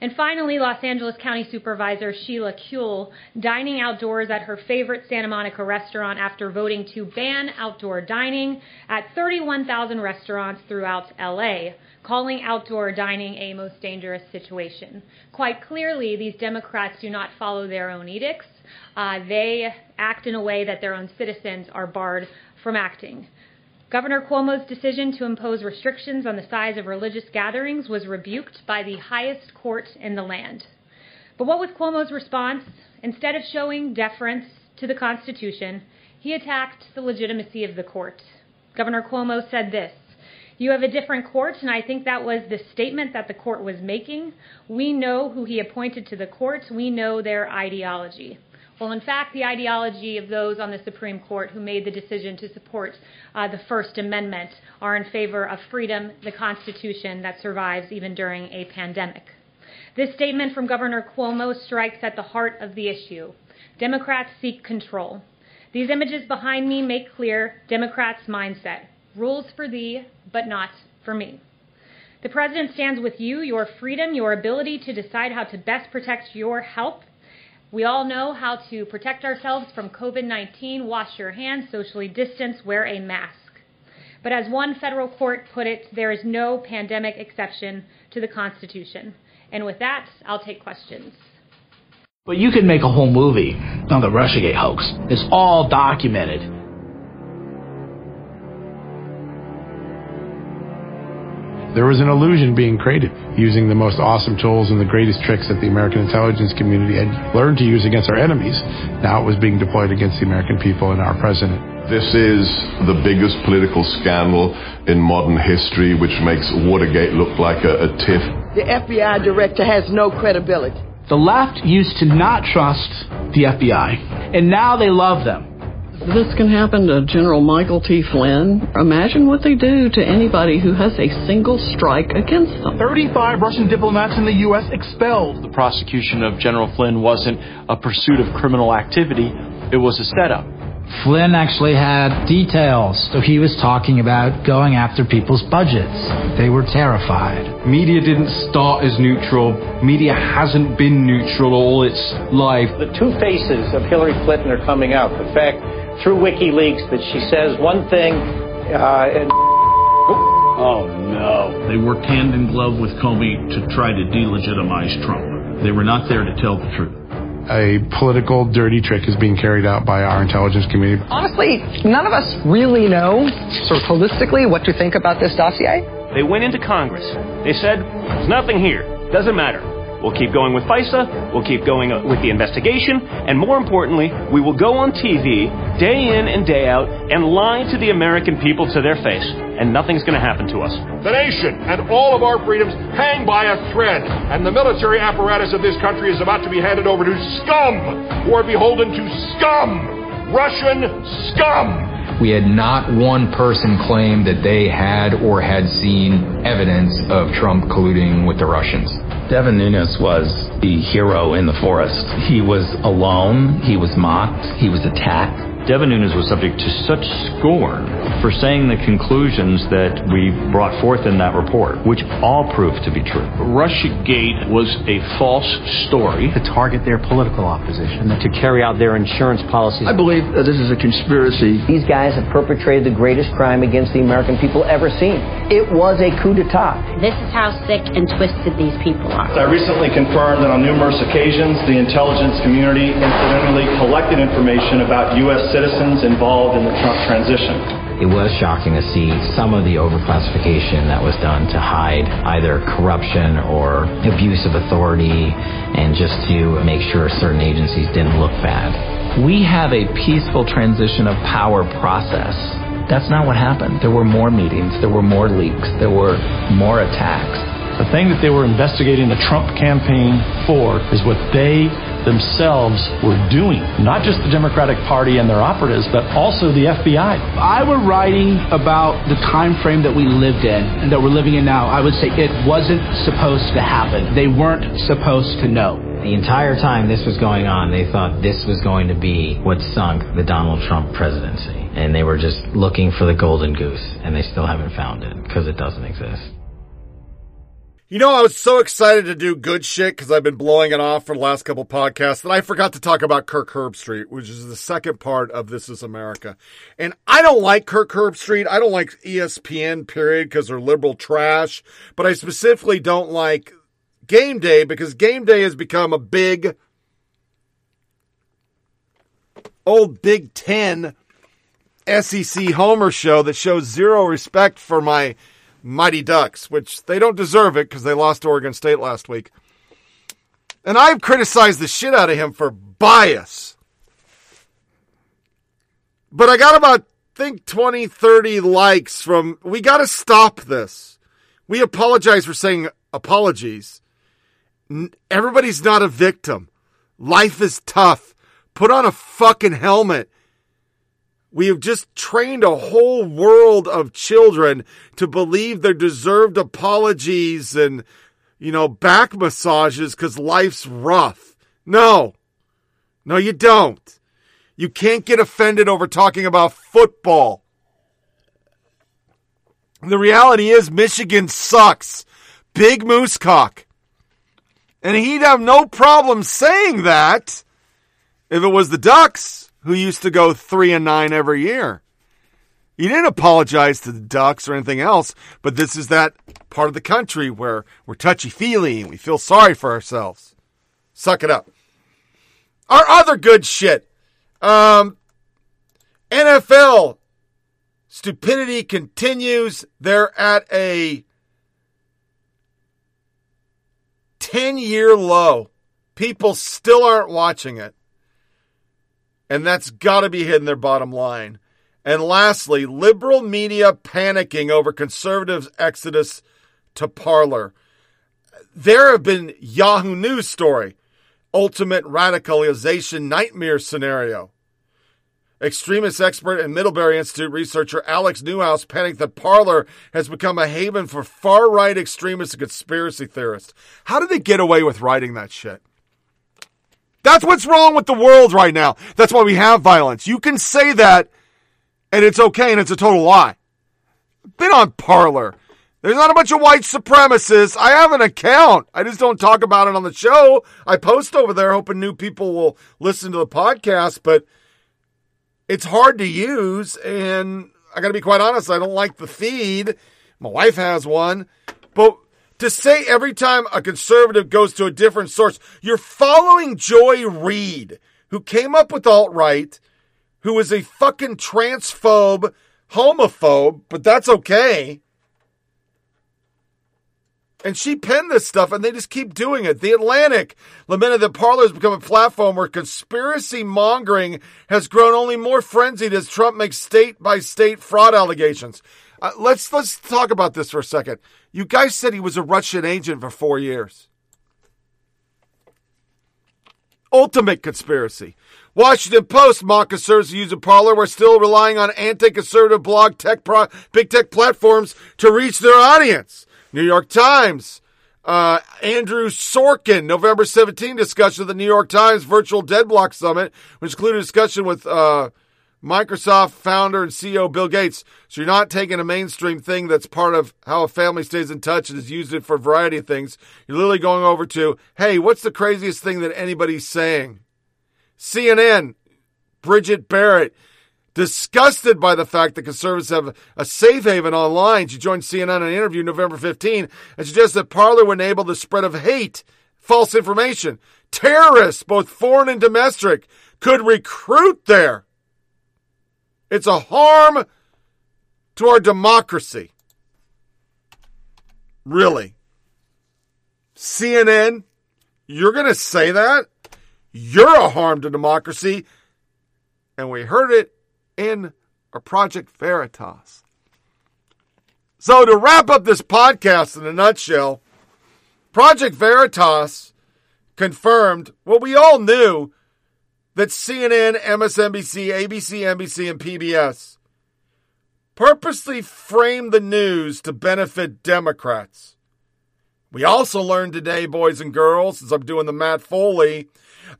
And finally, Los Angeles County Supervisor Sheila Kuehl dining outdoors at her favorite Santa Monica restaurant after voting to ban outdoor dining at 31,000 restaurants throughout LA, calling outdoor dining a most dangerous situation. Quite clearly, these Democrats do not follow their own edicts. Uh, they act in a way that their own citizens are barred from acting. Governor Cuomo's decision to impose restrictions on the size of religious gatherings was rebuked by the highest court in the land. But what was Cuomo's response? Instead of showing deference to the Constitution, he attacked the legitimacy of the court. Governor Cuomo said this You have a different court, and I think that was the statement that the court was making. We know who he appointed to the court, we know their ideology. Well, in fact, the ideology of those on the Supreme Court who made the decision to support uh, the First Amendment are in favor of freedom, the Constitution that survives even during a pandemic. This statement from Governor Cuomo strikes at the heart of the issue. Democrats seek control. These images behind me make clear Democrats' mindset rules for thee, but not for me. The president stands with you, your freedom, your ability to decide how to best protect your health. We all know how to protect ourselves from COVID 19 wash your hands, socially distance, wear a mask. But as one federal court put it, there is no pandemic exception to the Constitution. And with that, I'll take questions. But you could make a whole movie on the Russiagate hoax. It's all documented. There was an illusion being created using the most awesome tools and the greatest tricks that the American intelligence community had learned to use against our enemies. Now it was being deployed against the American people and our president. This is the biggest political scandal in modern history, which makes Watergate look like a, a tiff. The FBI director has no credibility. The left used to not trust the FBI, and now they love them. This can happen to General Michael T. Flynn. Imagine what they do to anybody who has a single strike against them. 35 Russian diplomats in the U.S. expelled. The prosecution of General Flynn wasn't a pursuit of criminal activity, it was a setup. Flynn actually had details. So he was talking about going after people's budgets. They were terrified. Media didn't start as neutral. Media hasn't been neutral all its life. The two faces of Hillary Clinton are coming out. The fact through WikiLeaks that she says one thing uh, and. Oh no. They worked hand in glove with Comey to try to delegitimize Trump. They were not there to tell the truth a political dirty trick is being carried out by our intelligence community. Honestly, none of us really know, sort of holistically, what to think about this dossier. They went into Congress. They said, there's nothing here. Doesn't matter. We'll keep going with FISA. We'll keep going uh, with the investigation. And more importantly, we will go on TV day in and day out and lie to the American people to their face. And nothing's going to happen to us. The nation and all of our freedoms hang by a thread. And the military apparatus of this country is about to be handed over to scum who are beholden to scum. Russian scum. We had not one person claim that they had or had seen evidence of Trump colluding with the Russians. Devin Nunes was the hero in the forest. He was alone, he was mocked, he was attacked. Devin Nunes was subject to such scorn for saying the conclusions that we brought forth in that report, which all proved to be true. Russiagate was a false story. To target their political opposition. To carry out their insurance policies. I believe that this is a conspiracy. These guys have perpetrated the greatest crime against the American people ever seen. It was a coup d'etat. This is how sick and twisted these people are. I recently confirmed that on numerous occasions, the intelligence community incidentally collected information about U.S citizens involved in the Trump transition. It was shocking to see some of the overclassification that was done to hide either corruption or abuse of authority and just to make sure certain agencies didn't look bad. We have a peaceful transition of power process. That's not what happened. There were more meetings, there were more leaks, there were more attacks. The thing that they were investigating the Trump campaign for is what they themselves were doing. Not just the Democratic Party and their operatives, but also the FBI. If I were writing about the time frame that we lived in and that we're living in now, I would say it wasn't supposed to happen. They weren't supposed to know. The entire time this was going on, they thought this was going to be what sunk the Donald Trump presidency. And they were just looking for the golden goose, and they still haven't found it because it doesn't exist. You know, I was so excited to do good shit because I've been blowing it off for the last couple podcasts that I forgot to talk about Kirk Herbstreit, which is the second part of This Is America. And I don't like Kirk Herbstreit. I don't like ESPN, period, because they're liberal trash. But I specifically don't like Game Day because Game Day has become a big, old Big Ten SEC Homer show that shows zero respect for my Mighty Ducks, which they don't deserve it because they lost Oregon State last week. And I've criticized the shit out of him for bias. But I got about, think 20, 30 likes from, we got to stop this. We apologize for saying apologies. Everybody's not a victim. Life is tough. Put on a fucking helmet. We have just trained a whole world of children to believe their deserved apologies and you know, back massages because life's rough. No. No, you don't. You can't get offended over talking about football. The reality is Michigan sucks. Big moose cock. And he'd have no problem saying that if it was the Ducks who used to go three and nine every year. He didn't apologize to the Ducks or anything else, but this is that part of the country where we're touchy feely and we feel sorry for ourselves. Suck it up. Our other good shit. Um, NFL stupidity continues. They're at a 10 year low. People still aren't watching it. And that's got to be hitting their bottom line. And lastly, liberal media panicking over conservatives' exodus to Parler. There have been Yahoo News story, ultimate radicalization nightmare scenario. Extremist expert and Middlebury Institute researcher Alex Newhouse panicked that Parler has become a haven for far right extremists and conspiracy theorists. How did they get away with writing that shit? That's what's wrong with the world right now. That's why we have violence. You can say that and it's okay and it's a total lie. Been on Parler. There's not a bunch of white supremacists. I have an account. I just don't talk about it on the show. I post over there hoping new people will listen to the podcast, but it's hard to use. And I got to be quite honest, I don't like the feed. My wife has one. But to say every time a conservative goes to a different source, you're following Joy Reid, who came up with alt right who is a fucking transphobe, homophobe, but that's okay. And she penned this stuff and they just keep doing it. The Atlantic lamented that Parler has become a platform where conspiracy mongering has grown only more frenzied as Trump makes state by state fraud allegations. Uh, let's let's talk about this for a second. You guys said he was a Russian agent for 4 years. Ultimate conspiracy. Washington Post mock conservatives a Parler. We're still relying on anti-conservative blog tech pro- big tech platforms to reach their audience. New York Times. Uh, Andrew Sorkin, November 17 discussion of the New York Times Virtual DealBook Summit, which included a discussion with uh, Microsoft founder and CEO Bill Gates. So you're not taking a mainstream thing that's part of how a family stays in touch and is used it for a variety of things. You're literally going over to, hey, what's the craziest thing that anybody's saying? CNN, Bridget Barrett, disgusted by the fact that conservatives have a safe haven online. She joined CNN in an interview November 15 and suggests that Parler would enable the spread of hate, false information. Terrorists, both foreign and domestic, could recruit there. It's a harm to our democracy. Really. CNN, you're going to say that? You're a harm to democracy. And we heard it in a Project Veritas. So, to wrap up this podcast in a nutshell, Project Veritas confirmed what we all knew that CNN, MSNBC, ABC, NBC, and PBS purposely framed the news to benefit Democrats. We also learned today, boys and girls, as I'm doing the Matt Foley,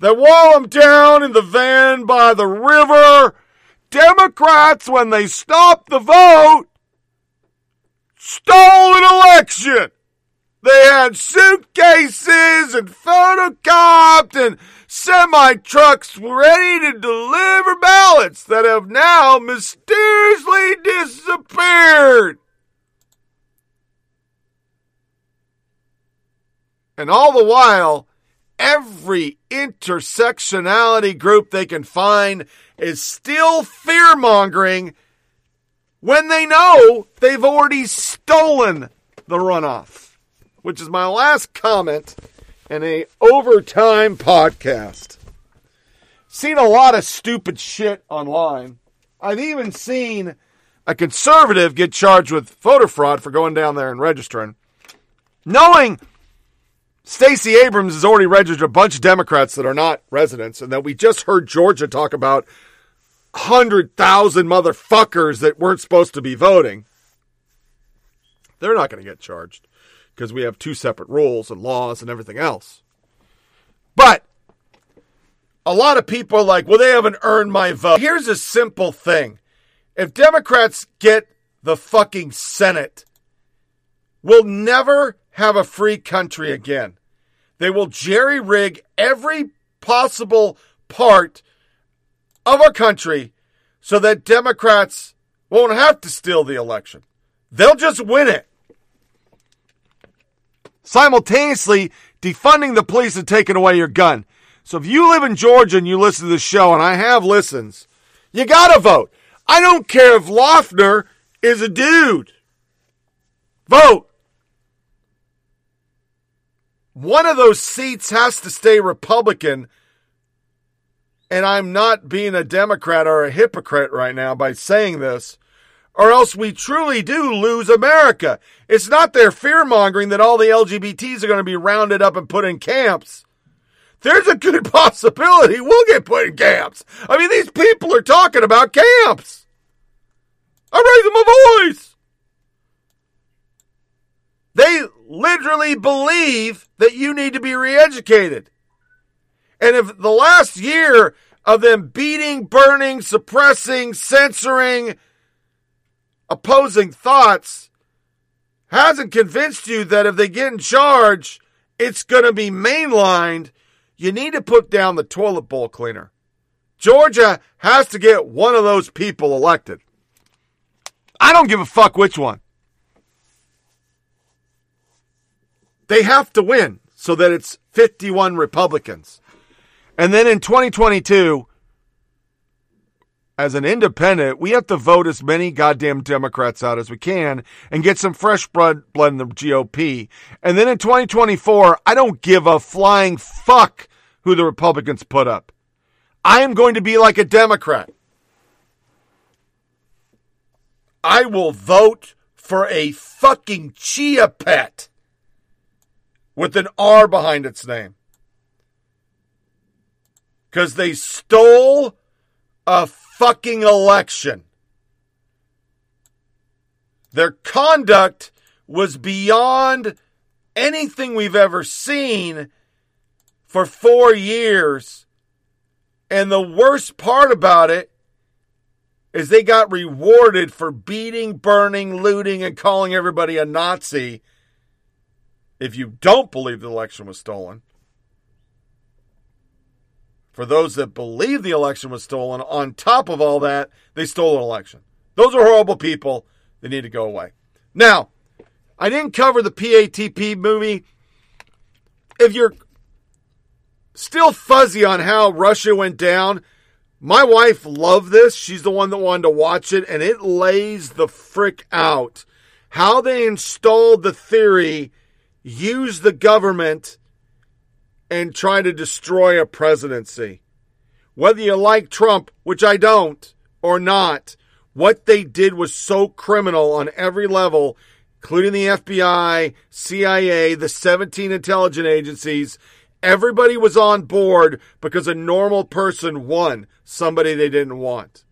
that while I'm down in the van by the river, Democrats, when they stopped the vote, stole an election. They had suitcases and photocopied and semi trucks ready to deliver ballots that have now mysteriously disappeared. And all the while, every intersectionality group they can find is still fear mongering when they know they've already stolen the runoff, which is my last comment in a overtime podcast. Seen a lot of stupid shit online. I've even seen a conservative get charged with voter fraud for going down there and registering, knowing Stacey Abrams has already registered a bunch of Democrats that are not residents, and that we just heard Georgia talk about 100,000 motherfuckers that weren't supposed to be voting. They're not going to get charged. Because we have two separate rules and laws and everything else. But a lot of people are like, well, they haven't earned my vote. Here's a simple thing if Democrats get the fucking Senate, we'll never have a free country again. They will jerry rig every possible part of our country so that Democrats won't have to steal the election. They'll just win it. Simultaneously, defunding the police and taking away your gun. So if you live in Georgia and you listen to the show, and I have listens, you gotta vote. I don't care if Loeffler is a dude. Vote. One of those seats has to stay Republican. And I'm not being a Democrat or a hypocrite right now by saying this, or else we truly do lose America. It's not their fear mongering that all the LGBTs are going to be rounded up and put in camps. There's a good possibility we'll get put in camps. I mean, these people are talking about camps. I'm raising my voice. They literally believe that you need to be re-educated. And if the last year of them beating, burning, suppressing, censoring, opposing thoughts hasn't convinced you that if they get in charge, it's going to be mainlined, you need to put down the toilet bowl cleaner. Georgia has to get one of those people elected. I don't give a fuck which one. They have to win so that it's 51 Republicans. And then in 2022, as an independent, we have to vote as many goddamn Democrats out as we can and get some fresh blood, blood in the GOP. And then in 2024, I don't give a flying fuck who the Republicans put up. I am going to be like a Democrat. I will vote for a fucking chia pet with an R behind its name. Because they stole a fucking election. Their conduct was beyond anything we've ever seen for four years. And the worst part about it is they got rewarded for beating, burning, looting, and calling everybody a Nazi if you don't believe the election was stolen. For those that believe the election was stolen, on top of all that, they stole an election. Those are horrible people. They need to go away. Now, I didn't cover the PATP movie. If you're still fuzzy on how Russia went down, my wife loved this. She's the one that wanted to watch it, and it lays the frick out how they installed the theory, used the government, and try to destroy a presidency. Whether you like Trump, which I don't, or not, what they did was so criminal on every level, including the FBI, CIA, the 17 intelligence agencies. Everybody was on board because a normal person won somebody they didn't want.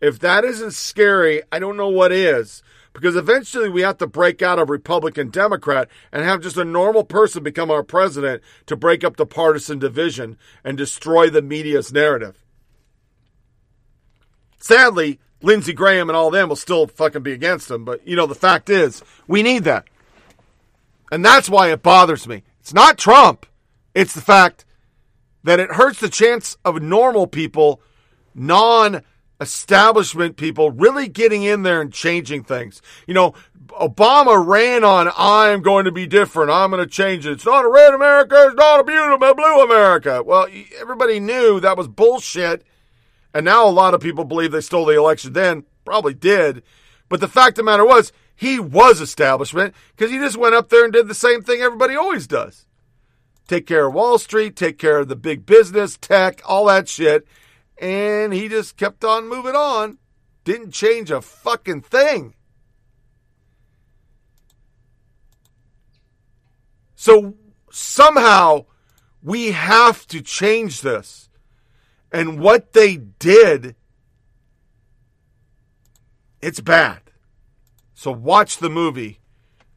If that isn't scary, I don't know what is. Because eventually we have to break out of Republican Democrat and have just a normal person become our president to break up the partisan division and destroy the media's narrative. Sadly, Lindsey Graham and all them will still fucking be against him, but you know, the fact is, we need that. And that's why it bothers me. It's not Trump. It's the fact that it hurts the chance of normal people, non establishment people really getting in there and changing things. You know, Obama ran on, I'm going to be different. I'm going to change it. It's not a red America. It's not a beautiful blue America. Well, everybody knew that was bullshit. And now a lot of people believe they stole the election then. Probably did. But the fact of the matter was, he was establishment because he just went up there and did the same thing everybody always does. Take care of Wall Street, take care of the big business, tech, all that shit. And he just kept on moving on. Didn't change a fucking thing. So somehow we have to change this. And what they did, it's bad. So watch the movie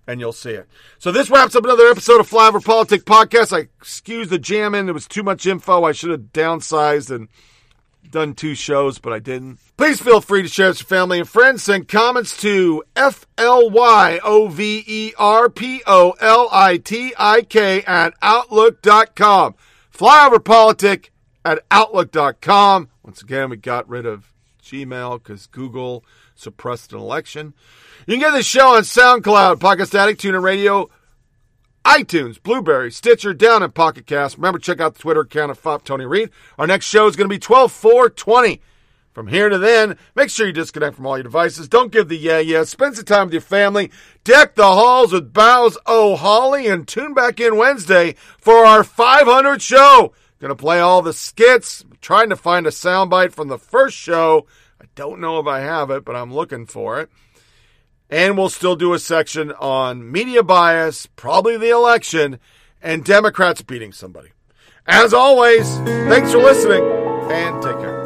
and you'll see it. So this wraps up another episode of Flyover Politik Podcast. I excuse the jam. There was too much info. I should have downsized and done two shows, but I didn't. Please feel free to share with family and friends. Send comments to F-L-Y-O-V-E-R-P-O-L-I-T-I-K at outlook.com. Flyover Politik at outlook.com. Once again, we got rid of Gmail because Google suppressed an election. You can get this show on SoundCloud, Podcast Addict, TuneIn Radio, iTunes, Blubrry, Stitcher, down in Pocket Cast. Remember, check out the Twitter account of Fop Tony Reed. Our next show is going to be 12 4 20. From here to then, make sure you disconnect from all your devices. Don't give the yeah yeah. Spend some time with your family. Deck the halls with Boughs oh holly and tune back in Wednesday for our 500 show. Gonna play all the skits. trying to find a soundbite from the first show. I don't know if I have it, but I'm looking for it. And we'll still do a section on media bias, probably the election, and Democrats beating somebody. As always, thanks for listening and take care.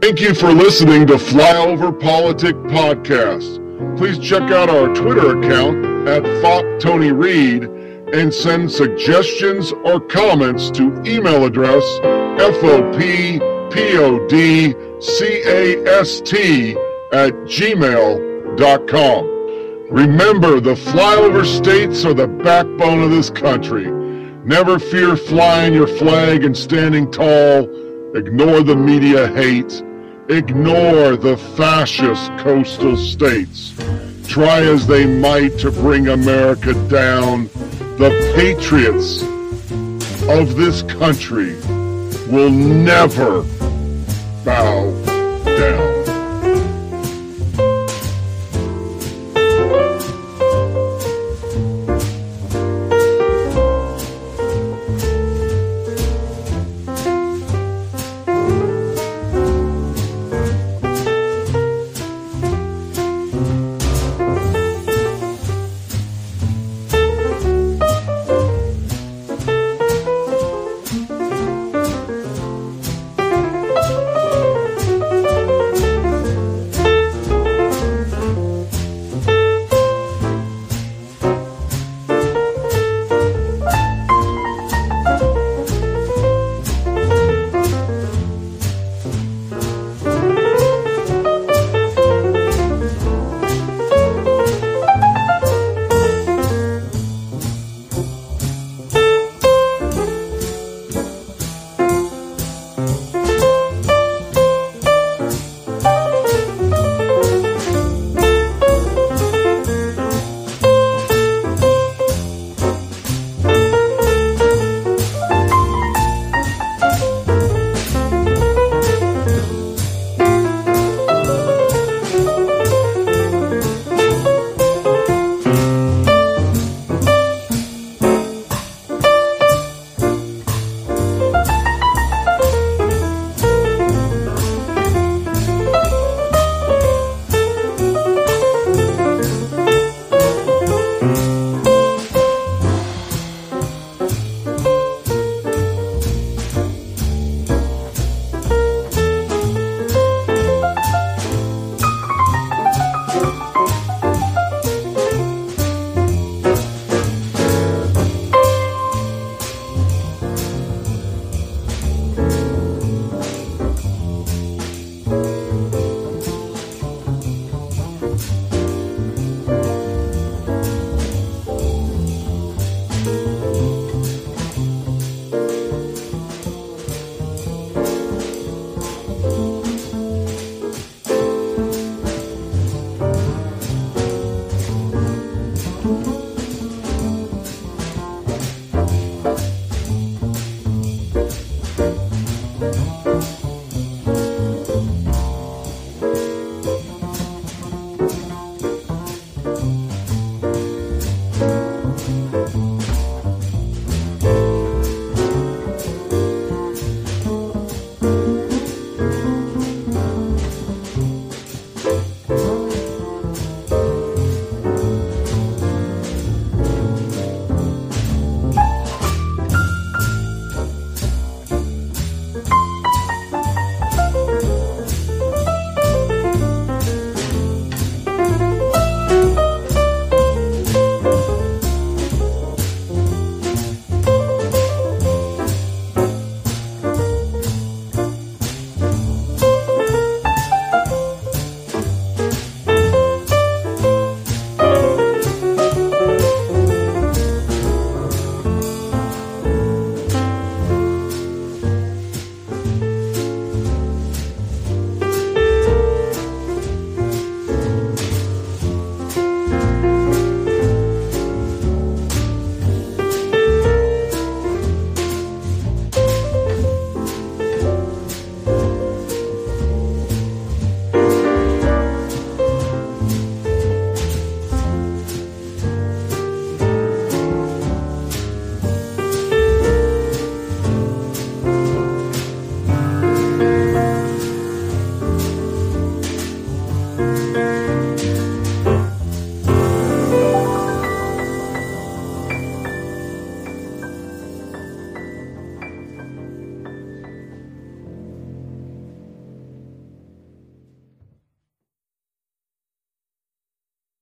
Thank you for listening to Flyover Politik Podcast. Please check out our Twitter account at Fop Tony Reed and send suggestions or comments to email address FOP P-O-D-C-A-S-T at gmail.com. Remember, the flyover states are the backbone of this country. Never fear flying your flag and standing tall. Ignore the media hate. Ignore the fascist coastal states. Try as they might to bring America down. The patriots of this country will never bow down.